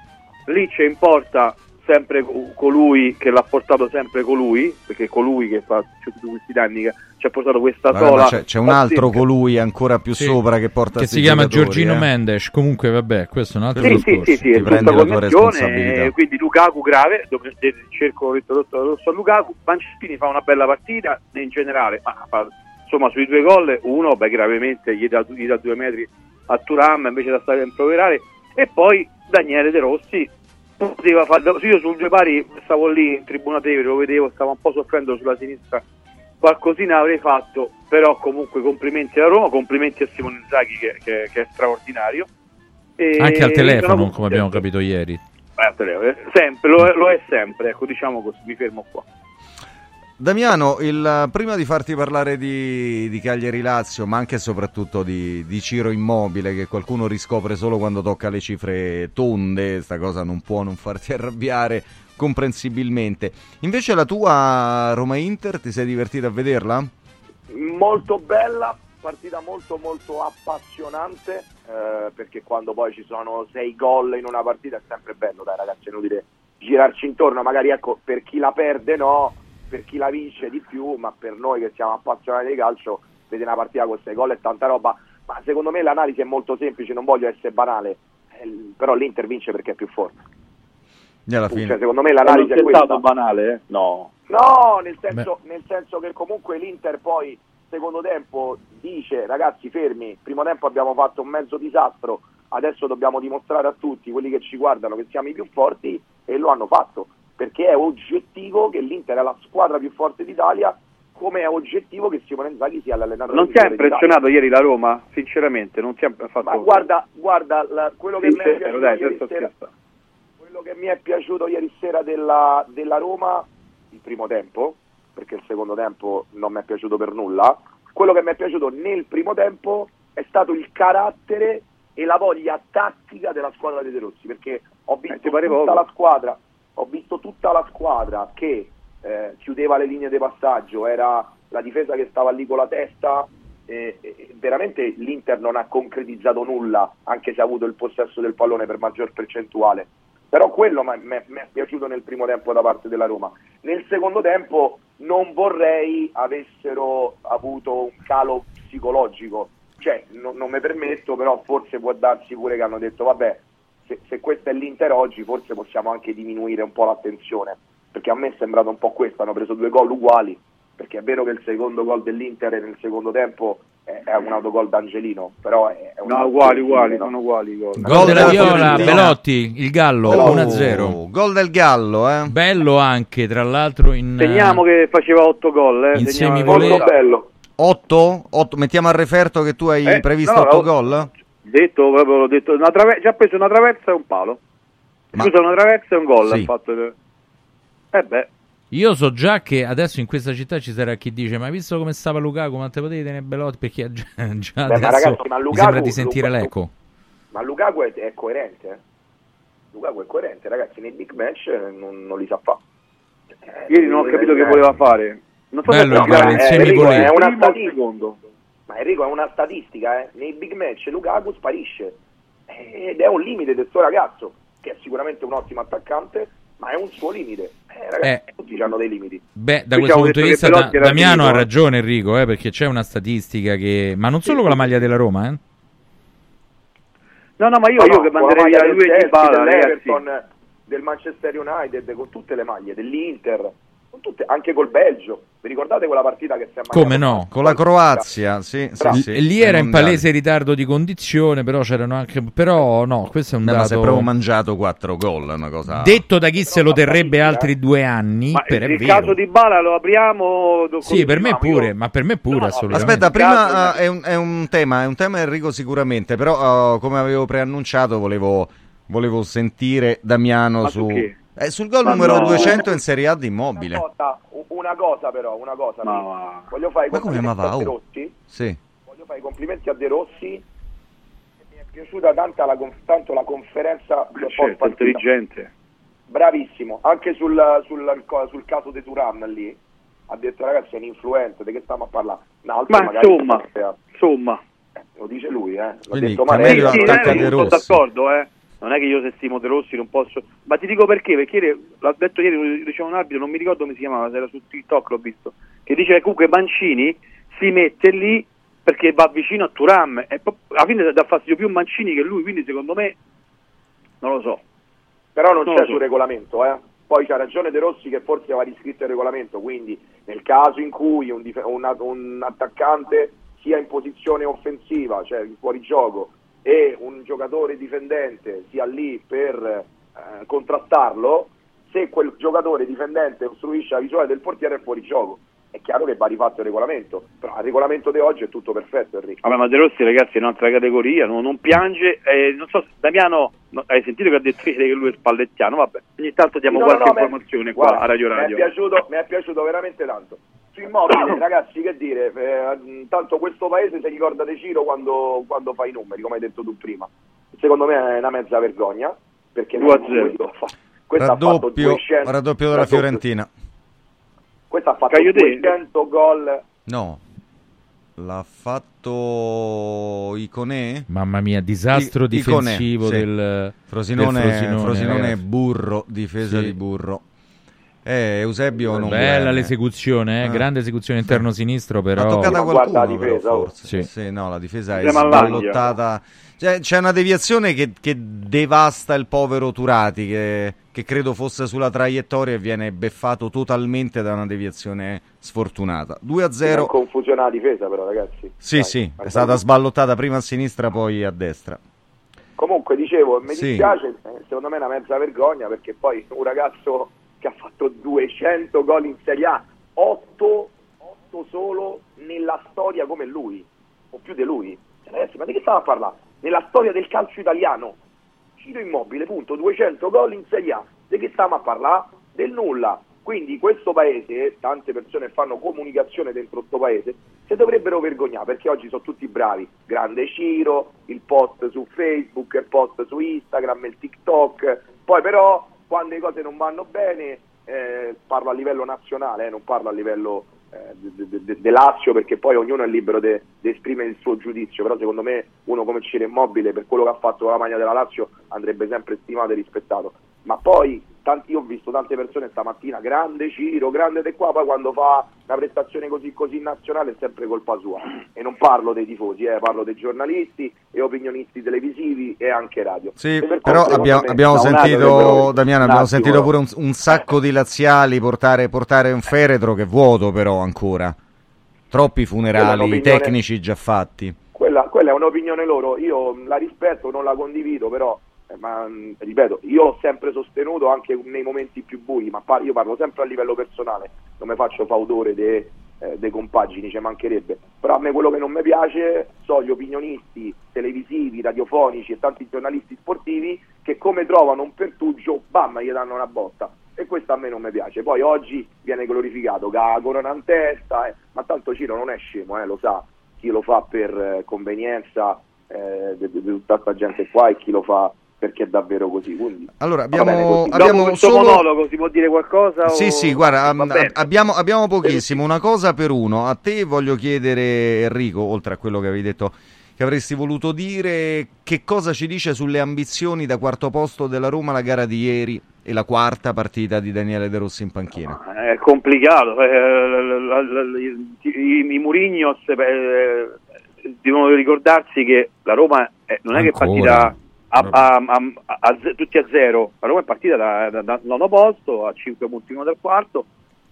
[SPEAKER 43] Lì c'è in porta sempre co- colui che l'ha portato sempre colui, perché colui che fa tutti questi danni che ci ha portato questa
[SPEAKER 13] Guarda,
[SPEAKER 43] sola.
[SPEAKER 13] c'è, c'è un altro colui ancora più
[SPEAKER 14] Sì.
[SPEAKER 13] sopra che porta
[SPEAKER 14] Che si chiama Giorgino
[SPEAKER 13] eh.
[SPEAKER 14] Mendes. Comunque, vabbè, questo è un altro
[SPEAKER 43] Sì, sì,
[SPEAKER 14] discorso.
[SPEAKER 43] sì, sì, è
[SPEAKER 13] Ti prendi la tua responsabilità.
[SPEAKER 43] eh, quindi Lukaku grave, dove cerco rosso a Lukaku, Mancini fa una bella partita in generale, ma fa- insomma sui due gol, uno beh, gravemente gli dà, gli dà due metri a Turam invece da stare a improverare e poi Daniele De Rossi poteva fare, io sul due pari stavo lì in tribuna Tevere, lo vedevo, stava un po' soffrendo sulla sinistra, qualcosina avrei fatto, però comunque complimenti alla Roma, complimenti a Simone Inzaghi che, che- che è straordinario. E
[SPEAKER 14] Anche al telefono,
[SPEAKER 43] sono
[SPEAKER 14] come abbiamo capito ieri.
[SPEAKER 43] Eh, al telefono, sempre, lo, è- lo è sempre, ecco, diciamo così, mi fermo qua.
[SPEAKER 13] Damiano, il- prima di farti parlare di, di Cagliari Lazio, ma anche e soprattutto di, di Ciro Immobile, che qualcuno riscopre solo quando tocca le cifre tonde, sta cosa non può non farti arrabbiare comprensibilmente. Invece la tua Roma Inter, ti sei divertito a vederla?
[SPEAKER 50] molto bella, partita molto molto appassionante, eh, perché quando poi ci sono sei gol in una partita è sempre bello, dai ragazzi, è inutile girarci intorno, magari ecco, per chi la perde no, per chi la vince di più, ma per noi che siamo appassionati di calcio, vedere una partita con sei gol e tanta roba, ma secondo me l'analisi è molto semplice, non voglio essere banale, eh, però l'Inter vince perché è più forte. Cioè, secondo me l'analisi è
[SPEAKER 43] è
[SPEAKER 50] questa.
[SPEAKER 43] stato banale, eh? No.
[SPEAKER 50] No, nel senso, nel senso che comunque l'Inter poi, secondo tempo, dice ragazzi fermi, primo tempo abbiamo fatto un mezzo disastro, adesso dobbiamo dimostrare a tutti, quelli che ci guardano, che siamo i più forti e lo hanno fatto, perché è oggettivo che l'Inter è la squadra più forte d'Italia, come è oggettivo che Simone Inzaghi sia l'allenatore
[SPEAKER 43] Non ti ha impressionato ieri la Roma? Sinceramente, non ti ha fatto...
[SPEAKER 50] Ma guarda, guarda la- quello che mi è
[SPEAKER 43] Sincero,
[SPEAKER 50] quello che mi è piaciuto ieri sera della, della Roma, il primo tempo, perché il secondo tempo non mi è piaciuto per nulla, quello che mi è piaciuto nel primo tempo è stato il carattere e la voglia tattica della squadra dei De Rossi, perché ho visto
[SPEAKER 43] Eh, pare
[SPEAKER 50] tutta la squadra, ho visto tutta la squadra che eh, chiudeva le linee di passaggio, era la difesa che stava lì con la testa, eh, eh, veramente l'Inter non ha concretizzato nulla, anche se ha avuto il possesso del pallone per maggior percentuale. Però quello mi è piaciuto nel primo tempo da parte della Roma. Nel secondo tempo non vorrei avessero avuto un calo psicologico, cioè no- non mi permetto, però forse può darsi pure che hanno detto vabbè, se, se questo è l'Inter oggi forse possiamo anche diminuire un po' l'attenzione, perché a me è sembrato un po' questo, hanno preso due gol uguali, perché è vero che il secondo gol dell'Inter nel secondo tempo è, un autogol d'Angelino, però è, un
[SPEAKER 51] No, uguali, uguali, sono uguali i gol.
[SPEAKER 14] Gol della Viola. Belotti, il Gallo,
[SPEAKER 13] Oh,
[SPEAKER 14] 1-0.
[SPEAKER 13] Gol del Gallo, eh.
[SPEAKER 14] Bello anche, tra l'altro in...
[SPEAKER 51] Segniamo che faceva 8 gol, eh.
[SPEAKER 14] In semivole-
[SPEAKER 51] Molto bello.
[SPEAKER 13] 8? Mettiamo a referto che tu hai
[SPEAKER 51] Eh,
[SPEAKER 13] previsto
[SPEAKER 51] no,
[SPEAKER 13] 8
[SPEAKER 51] ho-
[SPEAKER 13] gol?
[SPEAKER 51] Detto proprio, l'ho detto, una trave- già preso una traversa e un palo. Scusa, una traversa e un gol.
[SPEAKER 14] Sì.
[SPEAKER 51] ha fatto Eh beh,
[SPEAKER 14] Io so già che adesso in questa città ci sarà chi dice ma visto come stava Lukaku quante potete tenere Belotti perché già, già
[SPEAKER 50] Beh, ma
[SPEAKER 14] adesso
[SPEAKER 50] ragazzi, ma
[SPEAKER 14] mi
[SPEAKER 50] Lukaku-
[SPEAKER 14] sembra di sentire
[SPEAKER 50] Lukaku-
[SPEAKER 14] l'eco.
[SPEAKER 50] Ma Lukaku è, è coerente, eh? Lukaku è coerente, ragazzi, nei big match eh, non, non li sa fare.
[SPEAKER 51] ieri non ho capito che voleva fare. Non so
[SPEAKER 14] Bello
[SPEAKER 51] se
[SPEAKER 14] il gol, in
[SPEAKER 50] Eh. Enrico, è una statistica. Ma Enrico è una statistica, eh? nei big match Lukaku sparisce ed è un limite del suo ragazzo, che è sicuramente un ottimo attaccante, ma è un suo limite. Eh, ragazzi, tutti hanno dei limiti.
[SPEAKER 14] Beh, da
[SPEAKER 51] Qui
[SPEAKER 14] questo punto di vista Da- Damiano ha
[SPEAKER 51] eh.
[SPEAKER 14] ragione Enrico, eh, perché c'è una statistica che... Ma non solo con la maglia della Roma, eh?
[SPEAKER 51] No, no, ma io,
[SPEAKER 50] No,
[SPEAKER 51] io
[SPEAKER 50] no,
[SPEAKER 51] che manderei
[SPEAKER 50] maglia
[SPEAKER 51] via
[SPEAKER 50] del
[SPEAKER 51] lui e Dybala, ragazzi.
[SPEAKER 50] dell'Everton, del Manchester United, con tutte le maglie, dell'Inter, tutte- anche col Belgio. Vi ricordate quella partita che si è
[SPEAKER 14] Come no?
[SPEAKER 13] Con la Croazia, sì, sì, sì.
[SPEAKER 14] E lì era in palese ritardo di condizione, però c'erano anche... Però no, questo è un
[SPEAKER 13] Beh, ma se
[SPEAKER 14] dato...
[SPEAKER 13] proprio mangiato 4 gol, è una cosa...
[SPEAKER 14] Detto da chi se lo terrebbe altri due anni,
[SPEAKER 51] Ma
[SPEAKER 14] per è
[SPEAKER 51] il caso di Bala lo apriamo? do-
[SPEAKER 14] Sì, per me pure,
[SPEAKER 51] Io-
[SPEAKER 14] ma per me pure assolutamente.
[SPEAKER 13] Aspetta,
[SPEAKER 51] Caso-
[SPEAKER 13] prima eh, è, un, è un tema, è un tema Enrico sicuramente, però eh, come avevo preannunciato volevo, volevo sentire Damiano
[SPEAKER 50] Ma
[SPEAKER 13] su...
[SPEAKER 50] su che?
[SPEAKER 13] eh, sul gol
[SPEAKER 50] Ma
[SPEAKER 13] numero
[SPEAKER 50] no.
[SPEAKER 13] 200 in Serie A di Immobile.
[SPEAKER 50] Una cosa, una cosa però, una cosa.
[SPEAKER 51] Ma.
[SPEAKER 50] Voglio fare i
[SPEAKER 13] Ma come
[SPEAKER 50] complimenti a De
[SPEAKER 13] oh?
[SPEAKER 50] Rossi.
[SPEAKER 13] Sì.
[SPEAKER 50] Voglio fare i complimenti a De Rossi. Mi è piaciuta tanta la, tanto la conferenza del
[SPEAKER 51] Certo, intelligente.
[SPEAKER 50] Bravissimo, anche sul, sul, sul caso di Turan lì. Ha detto ragazzi è un influente, di che stiamo a parlare? Un altro
[SPEAKER 51] Ma insomma, insomma.
[SPEAKER 50] Lo dice lui, eh. L'ha
[SPEAKER 13] Quindi
[SPEAKER 50] detto
[SPEAKER 13] Camelio attacca
[SPEAKER 51] eh,
[SPEAKER 13] De
[SPEAKER 51] sono
[SPEAKER 13] Rossi.
[SPEAKER 51] d'accordo, eh. Non è che io se stimo De Rossi non posso... Ma ti dico perché, perché ieri- l'ha detto ieri, diceva un arbitro, non mi ricordo come si chiamava, se era su TikTok l'ho visto, che dice che comunque Mancini si mette lì perché va vicino a Turam e poi alla fine dà fastidio più Mancini che lui, quindi secondo me non lo so.
[SPEAKER 50] Però non
[SPEAKER 51] Non
[SPEAKER 50] c'è
[SPEAKER 51] so.
[SPEAKER 50] sul regolamento, eh. Poi c'ha ragione De Rossi che forse va riscritto il regolamento, quindi nel caso in cui un, dif- una- un attaccante sia in posizione offensiva, cioè in fuorigioco, e un giocatore difendente sia lì per eh, contrastarlo, se quel giocatore difendente ostruisce la visuale del portiere è fuori gioco. È chiaro che va rifatto il regolamento, però il regolamento di oggi è tutto perfetto Enrico.
[SPEAKER 51] Vabbè, ma De Rossi ragazzi è un'altra categoria, non, non piange, eh, non so, se- Damiano, no, hai sentito che ha detto che lui è spallettiano, vabbè, ogni tanto diamo
[SPEAKER 50] No,
[SPEAKER 51] qualche
[SPEAKER 50] no,
[SPEAKER 51] informazione qua
[SPEAKER 50] guarda,
[SPEAKER 51] a Radio
[SPEAKER 50] Mi è,
[SPEAKER 51] Radio.
[SPEAKER 50] piaciuto, mi è piaciuto veramente tanto. Su immobili, ragazzi, che dire, eh, tanto questo paese si ricorda De Ciro quando, quando fa i numeri, come hai detto tu prima. Secondo me è una mezza vergogna, perché
[SPEAKER 51] 2 a
[SPEAKER 50] non-
[SPEAKER 51] 0.
[SPEAKER 50] questo questo ha fatto
[SPEAKER 13] Raddoppio,
[SPEAKER 50] 200
[SPEAKER 13] raddoppio della
[SPEAKER 50] raddoppio.
[SPEAKER 13] Fiorentina.
[SPEAKER 50] Questo ha fatto
[SPEAKER 51] Cagliodè.
[SPEAKER 50] 200 gol.
[SPEAKER 13] No. L'ha fatto Iconè?
[SPEAKER 14] Mamma mia, disastro
[SPEAKER 13] I- Iconè,
[SPEAKER 14] difensivo
[SPEAKER 13] sì.
[SPEAKER 14] del
[SPEAKER 13] Frosinone,
[SPEAKER 14] del Frosinone,
[SPEAKER 13] Frosinone burro, difesa
[SPEAKER 14] Sì.
[SPEAKER 13] di burro. Eh, Eusebio non
[SPEAKER 14] Bella l'esecuzione, eh,
[SPEAKER 13] Ah.
[SPEAKER 14] grande esecuzione interno sinistro, però
[SPEAKER 13] Ha toccata
[SPEAKER 50] Ma guarda la
[SPEAKER 13] qualcuno, però,
[SPEAKER 50] difesa, oh.
[SPEAKER 13] forse.
[SPEAKER 14] Sì.
[SPEAKER 13] no, la difesa è sballottata. Cioè, c'è una deviazione che, che devasta il povero Turati, che, che credo fosse sulla traiettoria e viene beffato totalmente da una deviazione sfortunata. 2 a
[SPEAKER 50] È
[SPEAKER 13] 0.
[SPEAKER 50] confusione la difesa però ragazzi.
[SPEAKER 13] Sì,
[SPEAKER 50] Dai,
[SPEAKER 13] sì, è stata sballottata prima a sinistra, poi a destra.
[SPEAKER 50] Comunque dicevo, mi
[SPEAKER 13] Sì.
[SPEAKER 50] dispiace, eh, secondo me è una mezza vergogna perché poi un ragazzo che ha fatto 200 gol in Serie A, 8, 8 solo nella storia come lui, o più di lui. Cioè, Ragazzi, ma di che stiamo a parlare? Nella storia del calcio italiano. Ciro Immobile, punto, 200 gol in Serie A. Di che stiamo a parlare? Del nulla. Quindi questo paese, tante persone fanno comunicazione dentro questo paese, si dovrebbero vergognare perché oggi sono tutti bravi. Grande Ciro, il post su Facebook, il post su Instagram, il TikTok. Poi però quando le cose non vanno bene, eh, parlo a livello nazionale, eh, non parlo a livello eh, de, Lazio perché poi ognuno è libero di esprimere il suo giudizio, però secondo me uno come Ciro Immobile per quello che ha fatto con la maglia della Lazio andrebbe sempre stimato e rispettato. Ma poi tanti, io ho visto tante persone stamattina, grande Ciro, grande De qua, poi quando fa una prestazione così così nazionale è sempre colpa sua. E non parlo dei tifosi, eh, parlo dei giornalisti e opinionisti televisivi e anche radio.
[SPEAKER 13] Sì,
[SPEAKER 50] per
[SPEAKER 13] però abbiamo,
[SPEAKER 50] me,
[SPEAKER 13] abbiamo sentito,
[SPEAKER 50] dovrebbero-
[SPEAKER 13] Damiano, abbiamo
[SPEAKER 50] attimo,
[SPEAKER 13] sentito pure un, un sacco di laziali portare, portare un feretro che è vuoto però ancora. Troppi funerali tecnici già fatti.
[SPEAKER 50] quella, quella è un'opinione loro, io la rispetto, non la condivido, però, ma, mh, ripeto, io ho sempre sostenuto anche nei momenti più bui, ma io parlo sempre a livello personale, non mi faccio fautore dei dei compagini, ci mancherebbe, però a me quello che non mi piace sono gli opinionisti televisivi, radiofonici e tanti giornalisti sportivi che come trovano un pertugio, bam, gli danno una botta. E questo a me non mi piace. Poi oggi viene glorificato la corona in testa, eh, ma tanto Ciro non è scemo, eh, lo sa chi lo fa per eh, convenienza eh, di tutta questa gente qua e chi lo fa perché è davvero così. Quindi,
[SPEAKER 13] Allora,
[SPEAKER 50] va bene
[SPEAKER 13] abbiamo,
[SPEAKER 50] così.
[SPEAKER 13] abbiamo solo...
[SPEAKER 43] monologo si può dire qualcosa?
[SPEAKER 13] Sì,
[SPEAKER 43] o-
[SPEAKER 13] sì, guarda,
[SPEAKER 43] bene.
[SPEAKER 13] abbiamo, abbiamo pochissimo, una cosa per uno. A te voglio chiedere, Enrico, oltre a quello che avevi detto che avresti voluto dire, che cosa ci dice sulle ambizioni da quarto posto della Roma la gara di ieri e la quarta partita di Daniele De Rossi in panchina?
[SPEAKER 43] È complicato. eh, I, i Murignos eh, devono ricordarsi che la Roma eh, non è che è
[SPEAKER 14] Ancora?
[SPEAKER 43] partita a, a- a- tutti a zero, la Roma è partita da, da, da nono posto a 5 punti uno dal quarto.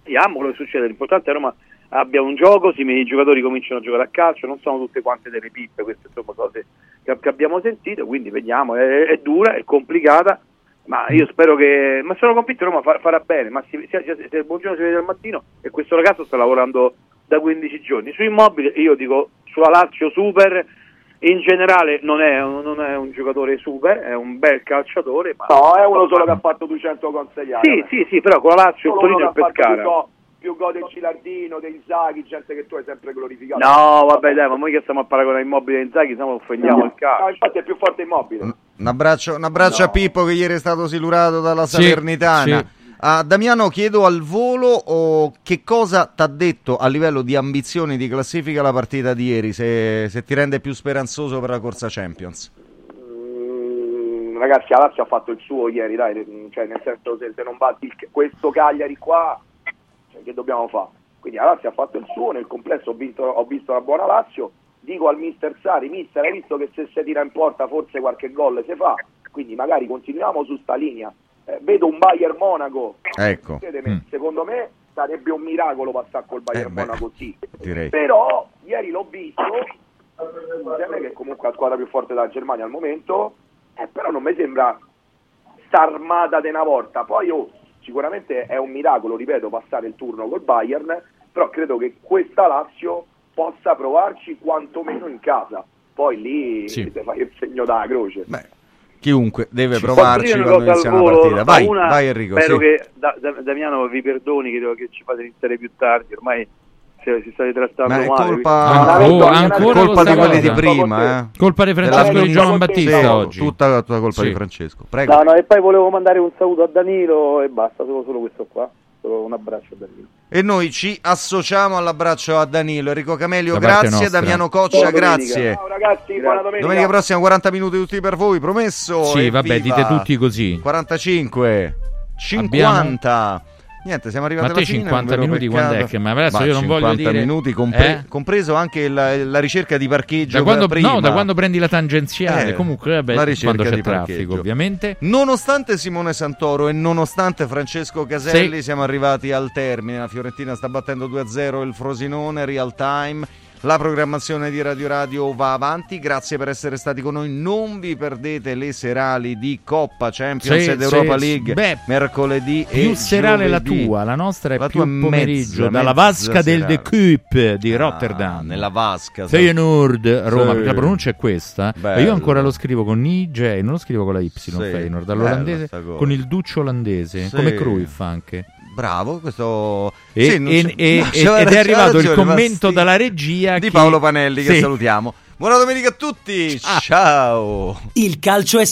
[SPEAKER 43] Vediamo quello che succede. L'importante è che Roma abbia un gioco, sì, i giocatori cominciano a giocare a calcio, non sono tutte quante delle pippe, queste sono cose che, che abbiamo sentito, quindi vediamo, è, è dura, è complicata, ma io spero che, ma sono convinto che Roma fa- farà bene, ma si, se, se- se il buongiorno si vede al mattino e questo ragazzo sta lavorando da 15 giorni. Su immobile io dico sulla Lazio super, in generale non è, un- non è un giocatore super, è un bel calciatore, ma...
[SPEAKER 50] no, è uno solo che ha fatto 200 consigliati.
[SPEAKER 43] Sì, sì, sì, però con la Lazio, il Torino e
[SPEAKER 50] che
[SPEAKER 43] il
[SPEAKER 50] ha fatto più
[SPEAKER 43] Pescara.
[SPEAKER 50] gol, più gol del Cilardino, dei Zaghi, gente che tu hai sempre glorificato.
[SPEAKER 43] No, vabbè, dai, ma noi che stiamo a paragonare immobile e Inzaghi, stiamo offendiamo
[SPEAKER 50] No,
[SPEAKER 43] il calcio.
[SPEAKER 50] no, infatti è più forte immobile.
[SPEAKER 13] Un abbraccio, un abbraccio a Pippo che ieri è stato silurato dalla
[SPEAKER 14] Sì,
[SPEAKER 13] Salernitana.
[SPEAKER 14] sì.
[SPEAKER 13] A Damiano chiedo al volo o che cosa ti ha detto a livello di ambizioni di classifica la partita di ieri, se, se ti rende più speranzoso per la corsa Champions.
[SPEAKER 50] Mm, ragazzi, la Lazio ha fatto il suo ieri, dai, cioè, nel senso se, se non batti il- questo Cagliari qua, cioè, che dobbiamo fare? Quindi la Lazio ha fatto il suo, nel complesso ho, vinto- ho visto una buona Lazio, dico al mister Sari, mister hai visto che se si tira in porta forse qualche gol si fa, quindi magari continuiamo su sta linea. Eh, vedo un Bayern Monaco,
[SPEAKER 13] Ecco, Mm.
[SPEAKER 50] secondo me sarebbe un miracolo passare col Bayern
[SPEAKER 13] Eh, beh,
[SPEAKER 50] Monaco sì.
[SPEAKER 13] direi.
[SPEAKER 50] Però ieri l'ho visto, insieme che è comunque la squadra più forte della Germania al momento, eh, però non mi sembra armata di una volta. Poi oh, sicuramente è un miracolo, ripeto, passare il turno col Bayern, però credo che questa Lazio possa provarci quantomeno in casa. Poi lì
[SPEAKER 14] Sì.
[SPEAKER 50] fai il segno della croce.
[SPEAKER 13] Chiunque deve
[SPEAKER 43] Posso
[SPEAKER 13] provarci quando
[SPEAKER 43] cosa al
[SPEAKER 13] inizia una
[SPEAKER 43] volo?
[SPEAKER 13] partita. Vai,
[SPEAKER 43] Una,
[SPEAKER 13] vai Enrico.
[SPEAKER 43] Spero
[SPEAKER 13] sì.
[SPEAKER 43] che Da- Da- Damiano vi perdoni che, che ci fate iniziare più tardi, ormai si, si state trattando
[SPEAKER 13] Ma è
[SPEAKER 43] male.
[SPEAKER 13] colpa,
[SPEAKER 14] Ah, oh, ancora
[SPEAKER 13] colpa di quelli di prima, eh.
[SPEAKER 14] Colpa di Francesco di Giovan Battista
[SPEAKER 13] Sì,
[SPEAKER 14] oggi.
[SPEAKER 13] Tutta, tutta colpa
[SPEAKER 14] Sì.
[SPEAKER 13] di Francesco. Prego.
[SPEAKER 52] No, no, e poi volevo mandare un saluto a Danilo e basta, solo, solo questo qua. Un abbraccio a Danilo.
[SPEAKER 13] E noi ci associamo all'abbraccio a Danilo, Enrico Camelio,
[SPEAKER 14] Da
[SPEAKER 13] grazie,
[SPEAKER 14] nostra.
[SPEAKER 13] Damiano Coccia, grazie.
[SPEAKER 50] Ciao ragazzi, buona domenica.
[SPEAKER 13] Domenica prossima 40 minuti tutti per voi, promesso.
[SPEAKER 14] Sì, vabbè,
[SPEAKER 13] evviva.
[SPEAKER 14] dite tutti così.
[SPEAKER 13] 45, 50. Niente, siamo arrivati
[SPEAKER 14] Ma
[SPEAKER 13] alla fine.
[SPEAKER 14] 50
[SPEAKER 13] un vero
[SPEAKER 14] minuti
[SPEAKER 13] peccato.
[SPEAKER 14] quando è che- ma adesso
[SPEAKER 13] Ma
[SPEAKER 14] io non voglio
[SPEAKER 13] 50
[SPEAKER 14] dire-
[SPEAKER 13] minuti, compre-
[SPEAKER 14] Eh?
[SPEAKER 13] compreso anche la, la ricerca di parcheggio
[SPEAKER 14] Da quando,
[SPEAKER 13] prima.
[SPEAKER 14] no, da quando prendi la tangenziale,
[SPEAKER 13] Eh,
[SPEAKER 14] comunque vabbè,
[SPEAKER 13] la
[SPEAKER 14] quando c'è traffico, ovviamente.
[SPEAKER 13] Nonostante Simone Santoro e nonostante Francesco Caselli,
[SPEAKER 14] Sì.
[SPEAKER 13] siamo arrivati al termine. La Fiorentina sta battendo 2-0 il Frosinone, real time. La programmazione di Radio Radio va avanti. Grazie per essere stati con noi. Non vi perdete le serali di Coppa Champions
[SPEAKER 14] Sì,
[SPEAKER 13] ed Europa
[SPEAKER 14] sì,
[SPEAKER 13] League
[SPEAKER 14] beh,
[SPEAKER 13] mercoledì e
[SPEAKER 14] Più serale la
[SPEAKER 13] giovedì.
[SPEAKER 14] tua, la nostra è
[SPEAKER 13] La
[SPEAKER 14] più
[SPEAKER 13] tua mezza,
[SPEAKER 14] pomeriggio, dalla vasca del. De Kuip di
[SPEAKER 13] Ah,
[SPEAKER 14] Rotterdam.
[SPEAKER 13] nella vasca.
[SPEAKER 14] Feyenoord, Roma,
[SPEAKER 13] Sì.
[SPEAKER 14] la pronuncia è questa.
[SPEAKER 13] Bello.
[SPEAKER 14] E io ancora lo scrivo con IJ, non lo scrivo con la Y, Feyenoord, all'olandese, con il duccio olandese, come Cruyff anche.
[SPEAKER 13] Bravo, questo
[SPEAKER 14] E-
[SPEAKER 13] Sì,
[SPEAKER 14] e-
[SPEAKER 13] c'è-
[SPEAKER 14] e-
[SPEAKER 13] no,
[SPEAKER 14] ed è arrivato il
[SPEAKER 13] ragione, ma
[SPEAKER 14] commento
[SPEAKER 13] sì.
[SPEAKER 14] dalla regia
[SPEAKER 13] di
[SPEAKER 14] che-
[SPEAKER 13] Paolo Panelli che
[SPEAKER 14] Sì.
[SPEAKER 13] salutiamo. Buona domenica a tutti. Ciao.
[SPEAKER 29] Il calcio è